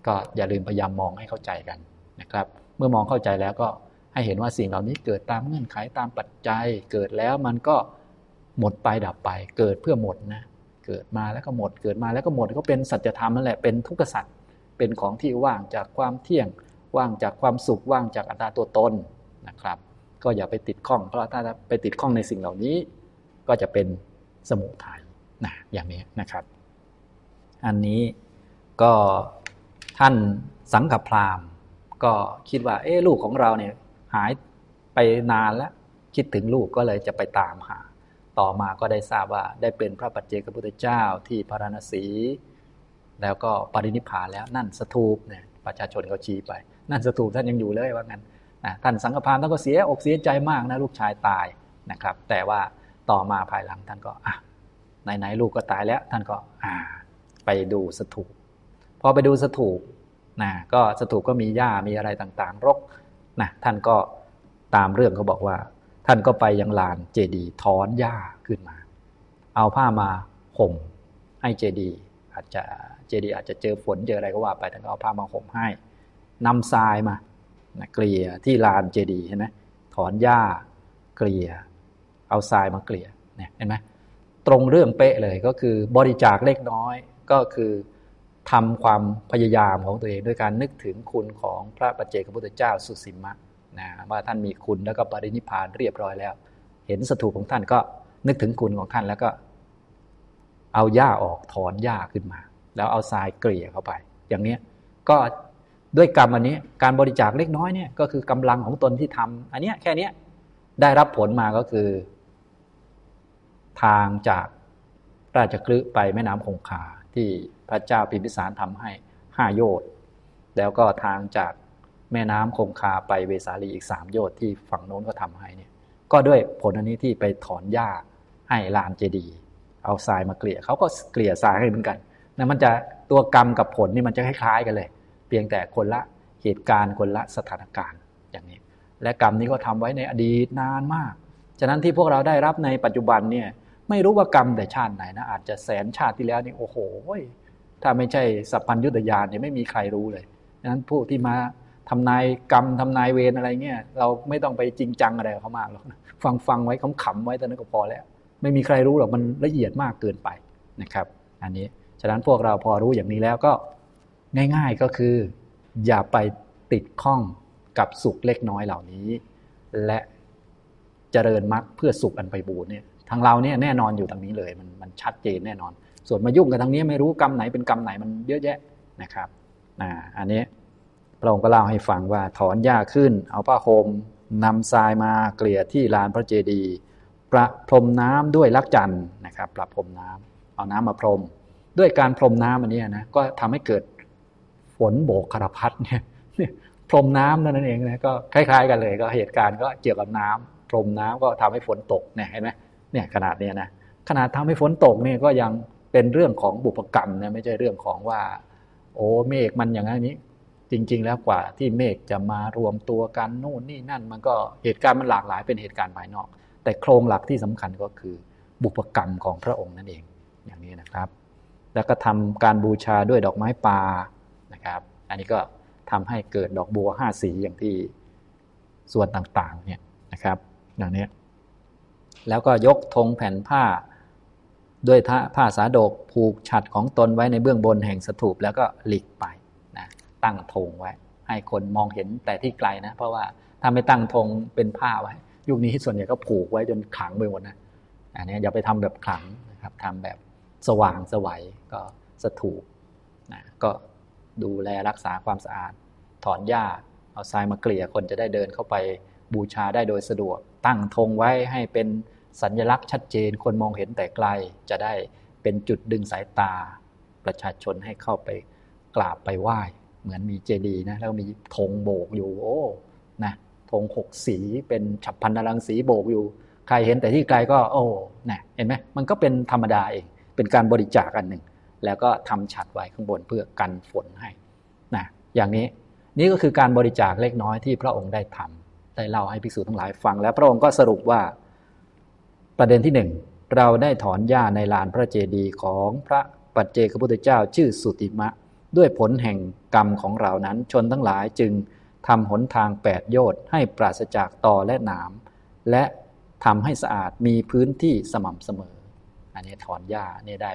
ก็อย่าลืมพยายามมองให้เข้าใจกันนะครับ เมื่อมองเข้าใจแล้วก็ให้เห็นว่าสิ่งเหล่านี้เกิดตามเงื่อนไขตามปัจจัย เกิดแล้วมันก็หมดไปดับไป เกิดเพื่อหมดนะเกิดมาแล้วก็หมดเกิดมาแล้วก็หมดก็เป็นสัจธรรมนั่นแหละเป็นทุกขสัจเป็นของที่ว่างจากความเที่ยง ว่างจากความสุขว่างจากอัตตาตัวตนนะครับ ก็อย่าไปติดข้องเพราะถ้าไปติดข้องในสิ่งเหล่านี้ ก็จะเป็นสมุทัยนะอย่างนี้นะครับ อันนี้ก็ท่านสังฆพราหมณ์ ก็คิดว่า เอ๊ลูกของเราเนี่ยหายไปนานแล้ว คิดถึงลูกก็เลยจะไปตามหา ต่อมาก็ได้ทราบว่าได้เป็นพระปัจเจกพุทธเจ้าที่พระราณสี แล้วก็ปรินิพพานแล้วนั่นสถูปเนี่ยประชาชนเขาชี้ไป นั่นสถูปท่านยังอยู่เลยว่างั้นนะท่านสังฆพานท่านก็เสียอกเสียใจมากนะลูกชายตายนะครับ แต่ว่าต่อมาภายหลังท่านก็อะไหนๆลูกก็ตายแล้ว ท่านก็อ่า ไปดูสถูปพอไปดูสถูป นะก็สถูปก็มีหญ้ามีอะไรต่างๆ รกนะท่านก็ตามเรื่องเขาบอกว่า ท่านก็ไปยังลานเจดีถอนหญ้าขึ้นมา เอาผ้ามาห่มให้เจดีอาจจะเจดีอาจจะเจอฝนเจออะไรก็ว่าไปท่านก็เอาผ้ามาห่มให้นำทรายมานะเกลี่ยที่ลานเจดีเห็นไหมถอนหญ้าเกลี่ย เอาทรายมาเกลี่ยเนี่ยเห็นไหมตรงเรื่องเป๊ะเลยก็คือบริจาคเล็กน้อยก็คือ ทำความพยายามของตัวเองด้วยการนึกถึงคุณของพระปัจเจกพุทธเจ้าสุสิมะนะว่าท่านมีคุณแล้วก็ปรินิพานเรียบร้อยแล้ว เห็นสถูปของท่านก็นึกถึงคุณของท่านแล้วก็ เอาหญ้าออกถอนหญ้าขึ้นมา แล้วเอาทรายเกลี่ยเข้าไป อย่างนี้ก็ด้วยกรรมอันนี้การบริจาคเล็กน้อยเนี่ยก็คือกำลังของตนที่ทำอันนี้แค่นี้ได้รับผลมาก็คือ ทางจากราชกฤห์ไปแม่น้ำคงคาที่ พระเจ้าพิมพิสารทำให้ห้าโยชน์แล้วก็ทางจากแม่น้ำคงคาไปเวสาลีอีกสามโยชน์ที่ฝั่งโน้นก็ทำให้เนี่ยก็ด้วยผลอันนี้ที่ไปถอนหญ้าให้ลานเจดีเอาทรายมาเกลี่ยเขาก็เกลี่ยทรายให้เหมือนกันนะมันจะตัวกรรมกับผลนี่มันจะคล้ายๆกันเลย เพียงแต่คนละเหตุการณ์คนละสถานการณ์อย่างนี้ และกรรมนี้ก็ทำไว้ในอดีตนานมาก ฉะนั้นที่พวกเราได้รับในปัจจุบันเนี่ยไม่รู้ว่ากรรมแต่ชาติไหนนะอาจจะแสนชาติที่แล้วนี่โอ้โห ถ้าไม่ใช่สัพพัญยุตยานเนี่ยไม่มีใครรู้เลยดังนั้นผู้ที่มาทำนายกรรมทำนายเวรอะไรเงี้ยเราไม่ต้องไปจริงจังอะไรเขามากหรอกฟังฟังไว้ขำๆไว้ตอนนั้นก็พอแล้ว ไม่มีใครรู้หรอกมันละเอียดมากเกินไปนะครับ อันนี้ฉะนั้นพวกเราพอรู้อย่างนี้แล้วก็ง่ายๆก็คือ อย่าไปติดข้องกับสุขเล็กน้อยเหล่านี้ และเจริญมรรคเพื่อสุขอันไปบูรเนี่ยทางเราเนี่ยแน่นอนอยู่ตรงนี้เลยมันมันชัดเจนแน่นอน ส่วนมายุ่งกับทางนี้ไม่รู้กรรมไหนเป็นกรรมไหนมันเยอะแยะนะครับอันนี้พระองค์ก็เล่าให้ฟังว่าถอนหญ้าขึ้น เอาผ้าห่มนำทรายมาเกลี่ยที่ลานพระเจดีย์ประพรมน้ำด้วยลักจันนะครับประพรมน้ำเอาน้ำมาพรม ด้วยการพรมน้ำอันนี้นะก็ทำให้เกิดฝนโบกคารพัดเนี่ยพรมน้ำนั่นเองนะก็คล้าย ๆ กันเลย ก็เหตุการณ์ก็เกี่ยวกับน้ำพรมน้ำก็ทำให้ฝนตกเนี่ยเห็นไหมเนี่ยขนาดเนี้ยนะขนาดทำให้ฝนตกเนี่ยก็ยัง เป็นเรื่องของบุพกรรมนะไม่ใช่เรื่องของว่า โอ้เมฆมันอย่างนี้ จริง ๆ แล้วกว่าที่เมฆจะมารวมตัวกันนู่นนี่นั่น มันก็เหตุการณ์มันหลากหลายเป็นเหตุการณ์ภายนอก แต่โครงหลักที่สำคัญก็คือ บุพกรรมของพระองค์นั่นเองอย่างนี้นะครับ แล้วก็ทำการบูชาด้วยดอกไม้ป่านะครับ อันนี้ก็ทำให้เกิดดอกบัวห้าสีอย่างที่ส่วนต่างๆเนี่ยนะครับอย่างนี้แล้วก็ยกธงแผ่นผ้า ด้วยผ้าสาดกผูกฉัดของตนไว้ในเบื้องบนแห่งสถูปแล้วก็หลีกไปนะตั้งธงไว้ ให้คนมองเห็นแต่ที่ไกลนะ เพราะว่าถ้าไม่ตั้งธงเป็นผ้าไว้ ยุคนี้ส่วนใหญ่ก็ผูกไว้จนขังไปหมดนะอันนี้อย่าไปทำแบบขังนะครับทำแบบสว่างสวัยก็สถูปนะก็ดูแลรักษาความสะอาด ถอนหญ้าเอาทรายมาเกลี่ยคนจะได้เดินเข้าไปบูชาได้โดยสะดวก ตั้งธงไว้ให้เป็น สัญลักษณ์ชัดเจน คนมองเห็นแต่ไกลจะได้เป็นจุดดึงสายตา ประชาชนให้เข้าไปกราบไปไหว้ เหมือนมีเจดีย์นะแล้วมีธงโบกอยู่โอ้นะธงหกสีเป็นฉับพันนรังสีโบกอยู่ ใครเห็นแต่ที่ไกลก็โอ้นี่ยเห็นไหมมันก็เป็นธรรมดาเอง เป็นการบริจาคอันหนึ่ง แล้วก็ทำฉัดไว้ข้างบนเพื่อกันฝนให้นะอย่างนี้นี่ก็คือการบริจาคเล็กน้อยที่พระองค์ได้ทำได้เล่าให้ภิกษุทั้งหลายฟัง แล้วพระองค์ก็สรุปว่า ประเด็นที่หนึ่งเราได้ถอนหญ้าในลานพระเจดีย์ของพระปัจเจกพุทธเจ้าชื่อสุติมะ ด้วยผลแห่งกรรมของเรานั้นชนทั้งหลายจึงทำหนทางแปดโยชน์ให้ปราศจากตอและหนาม และทำให้สะอาดมีพื้นที่สม่ำเสมอ อันนี้ถอนหญ้าเนี่ยได้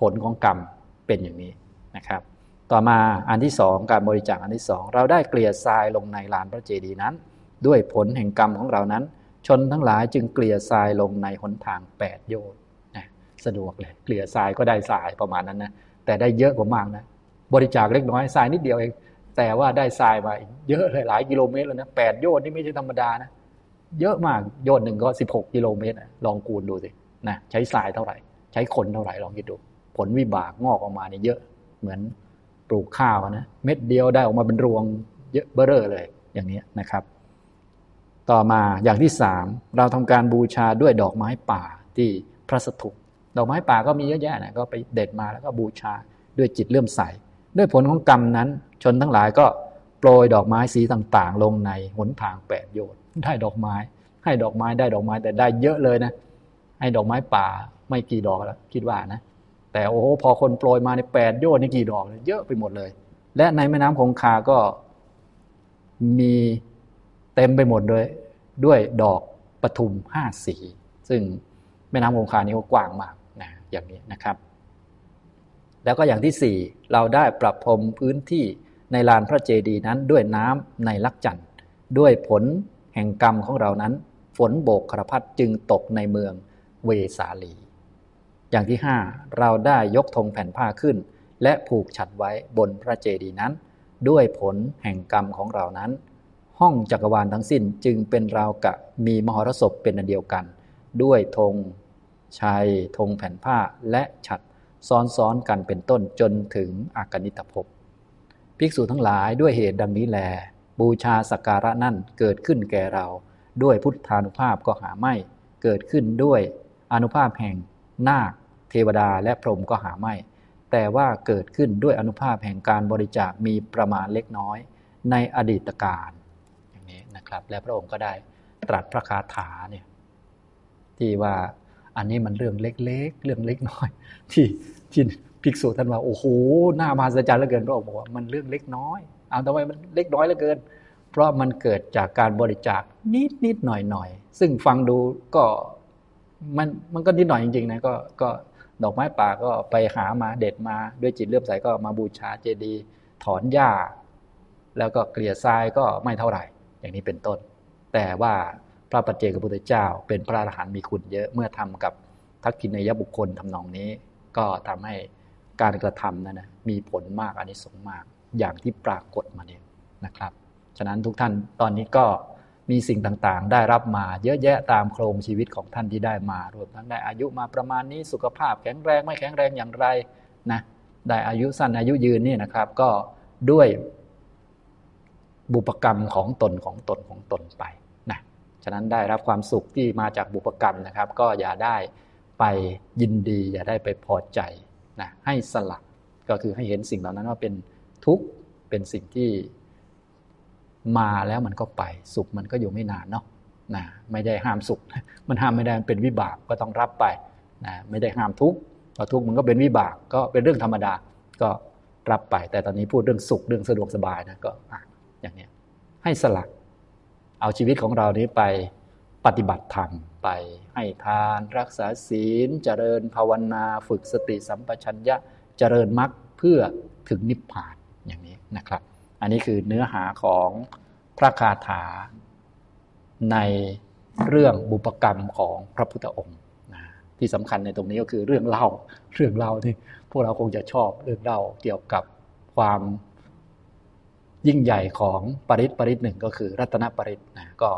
ผลของกรรมเป็นอย่างนี้นะครับ ต่อมาอันที่สองการบริจาคอันที่สองเราได้เกลี่ยทรายลงในลานพระเจดีย์นั้น ด้วยผลแห่งกรรมของเรานั้น ชนทั้งหลายจึงเกลี่ยทรายลงในหนทางแปดโยชน์สะดวกเลย เกลี่ยทรายก็ได้ทรายประมาณนั้นนะแต่ได้เยอะกว่ามากนะ บริจาคเล็กน้อยทรายนิดเดียวเองแต่ว่าได้ทรายมาเยอะเลยหลายกิโลเมตรแล้วนะแปดโยชน์นี่ไม่ใช่ธรรมดานะเยอะมากโยชน์หนึ่งก็สิบหกกิโลเมตรลองคูณดูสินะใช้ทรายเท่าไหร่ ใช้คนเท่าไหร่ลองคิดดู ผลวิบากงอกออกมาเนี่ยเยอะเหมือนปลูกข้าวนะเม็ดเดียวได้ออกมาเป็นรวงเยอะเบ้อเร่อเลยอย่างนี้นะครับ ต่อมาอย่างที่สามเราทำการบูชาด้วยดอกไม้ป่าที่พระสถูปดอกไม้ป่าก็มีเยอะแยะนะก็ไปเด็ดมาแล้วก็บูชาด้วยจิตเลื่อมใส ด้วยผลของกรรมนั้น ชนทั้งหลายก็โปรยดอกไม้สีต่างๆ ลงในหนทางแปดโยชน์ได้ดอกไม้ ให้ดอกไม้ได้ดอกไม้แต่ได้เยอะเลยนะ ให้ดอกไม้ป่าไม่กี่ดอกแล้วคิดว่านะ แต่โอ้โหพอคนโปรยมาในแปดโยชน์นี่กี่ดอกเลยเยอะไปหมดเลย และในแม่น้ำคงคาก็มี เต็มไปหมดเลยด้วยดอกปทุมห้าสี ซึ่งแม่น้ำคงคานี้ก็กว้างมากนะอย่างนี้นะครับ แล้วก็อย่างที่สี่เราได้ปรับพรมพื้นที่ในลานพระเจดีย์นั้นด้วยน้ำในลักจันด้วยผลแห่งกรรมของเรานั้น ฝนโบกครพัดจึงตกในเมืองเวสาลี อย่างที่ห้าเราได้ยกธงแผ่นผ้าขึ้น และผูกฉัดไว้บนพระเจดีย์นั้น ด้วยผลแห่งกรรมของเรานั้น ห้องจักรวาลทั้งสิ้นจึงเป็นราวกะมีมหรสพเป็นอันเดียวกัน ด้วยธงชัยธงแผ่นผ้าและฉัดซ้อนๆกันเป็นต้นจนถึงอากนิตภพภิกษุทั้งหลายด้วยเหตุดังนี้แล บูชาสักการะนั่นเกิดขึ้นแก่เรา ด้วยพุทธานุภาพก็หาไม่ เกิดขึ้นด้วยอนุภาพแห่งนาค เทวดาและพรหมก็หาไม่ แต่ว่าเกิดขึ้นด้วยอนุภาพแห่งการบริจาคมีประมาณเล็กน้อย ในอดีตการ นี้นะครับ และพระองค์ก็ได้ตรัสพระคาถาเนี่ยที่ว่าอันนี้มันเรื่องเล็ก ๆ เรื่องเล็กน้อย ที่ที่ภิกษุท่านว่าโอ้โหหน้ามาสจารย์เหลือเกินพระองค์บอกว่ามันเรื่องเล็กน้อยเอาทำไมมันเล็กน้อยเหลือเกิน เพราะมันเกิดจากการบริจาคนิดนิดหน่อยหน่อยซึ่งฟังดูก็มันมันก็นิดหน่อยจริงๆนะก็ก็ดอกไม้ป่าก็ไปหามาเด็ดมาด้วยจิตเลื่อมใสก็มาบูชาเจดีย์ถอนหญ้า แล้วก็เกลี่ยทรายก็ไม่เท่าไหร่ อย่างนี้เป็นต้น แต่ว่าพระปัจเจกพุทธเจ้า เป็นพระอรหันต์มีคุณเยอะเมื่อทำกับทักกินยบุคคลทำนองนี้ ก็ทำให้การกระทำนั้นนะมีผลมากอันนี้สงมากอย่างที่ปรากฏมาเนี่ยนะครับ ฉะนั้นทุกท่านตอนนี้ก็มีสิ่งต่างๆ ได้รับมาเยอะแยะตามโครงชีวิตของท่านที่ได้มารวมทั้งได้อายุมาประมาณนี้สุขภาพแข็งแรงไม่แข็งแรงอย่างไรนะได้อายุสั้นอายุยืนนี่นะครับ ก็ด้วย บุปกรรมของตนของตนของตนไปนะฉะนั้นได้รับความสุขที่มาจากบุปกรรมนะครับ ก็อย่าได้ไปยินดี อย่าได้ไปพอใจนะให้สลักก็คือให้เห็นสิ่งเหล่านั้นว่าเป็นทุกข์เป็นสิ่งที่มาแล้วมันก็ไป สุขมันก็อยู่ไม่นานเนาะนะไม่ได้ห้ามสุข มันห้ามไม่ได้มันเป็นวิบากก็ต้องรับไปนะไม่ได้ห้ามทุกข์พอทุกข์มันก็เป็นวิบากก็เป็นเรื่องธรรมดาก็รับไป แต่ตอนนี้พูดเรื่องสุขเรื่องสะดวกสบายนะก็ อย่างนี้ให้สลักเอาชีวิตของเรานี้ไปปฏิบัติธรรมไปให้ทานรักษาศีล เจริญภาวนาฝึกสติสัมปชัญญะเจริญมรรคเพื่อถึงนิพพานอย่างนี้นะครับ อันนี้คือเนื้อหาของพระคาถาในเรื่องบุปกรรมของพระพุทธองค์นะที่สำคัญในตรงนี้ก็คือเรื่องเล่าเรื่องเล่าที่พวกเราคงจะชอบเรื่องเล่าเกี่ยวกับความ ยิ่งใหญ่ของปริศปริศหนึ่งก็คือรัตนปริศนะก็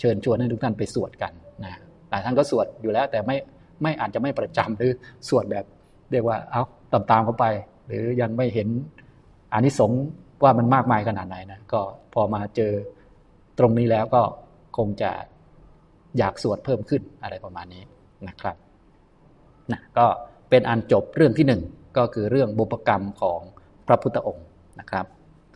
เชิญชวนให้ทุกท่านไปสวดกันนะหลายท่านก็สวดอยู่แล้ว แต่ไม่ไม่อาจจะไม่ประจำหรือสวดแบบ เรียกว่าเอาตามตามเขาไป หรือยังไม่เห็นอานิสงส์ว่ามันมากมายขนาดไหนนะก็พอมาเจอตรงนี้แล้วก็คงจะอยากสวดเพิ่มขึ้นอะไรประมาณนี้นะครับนะก็เป็นอันจบเรื่องที่หนึ่งก็คือเรื่องบุพกรรมของพระพุทธองค์นะครับ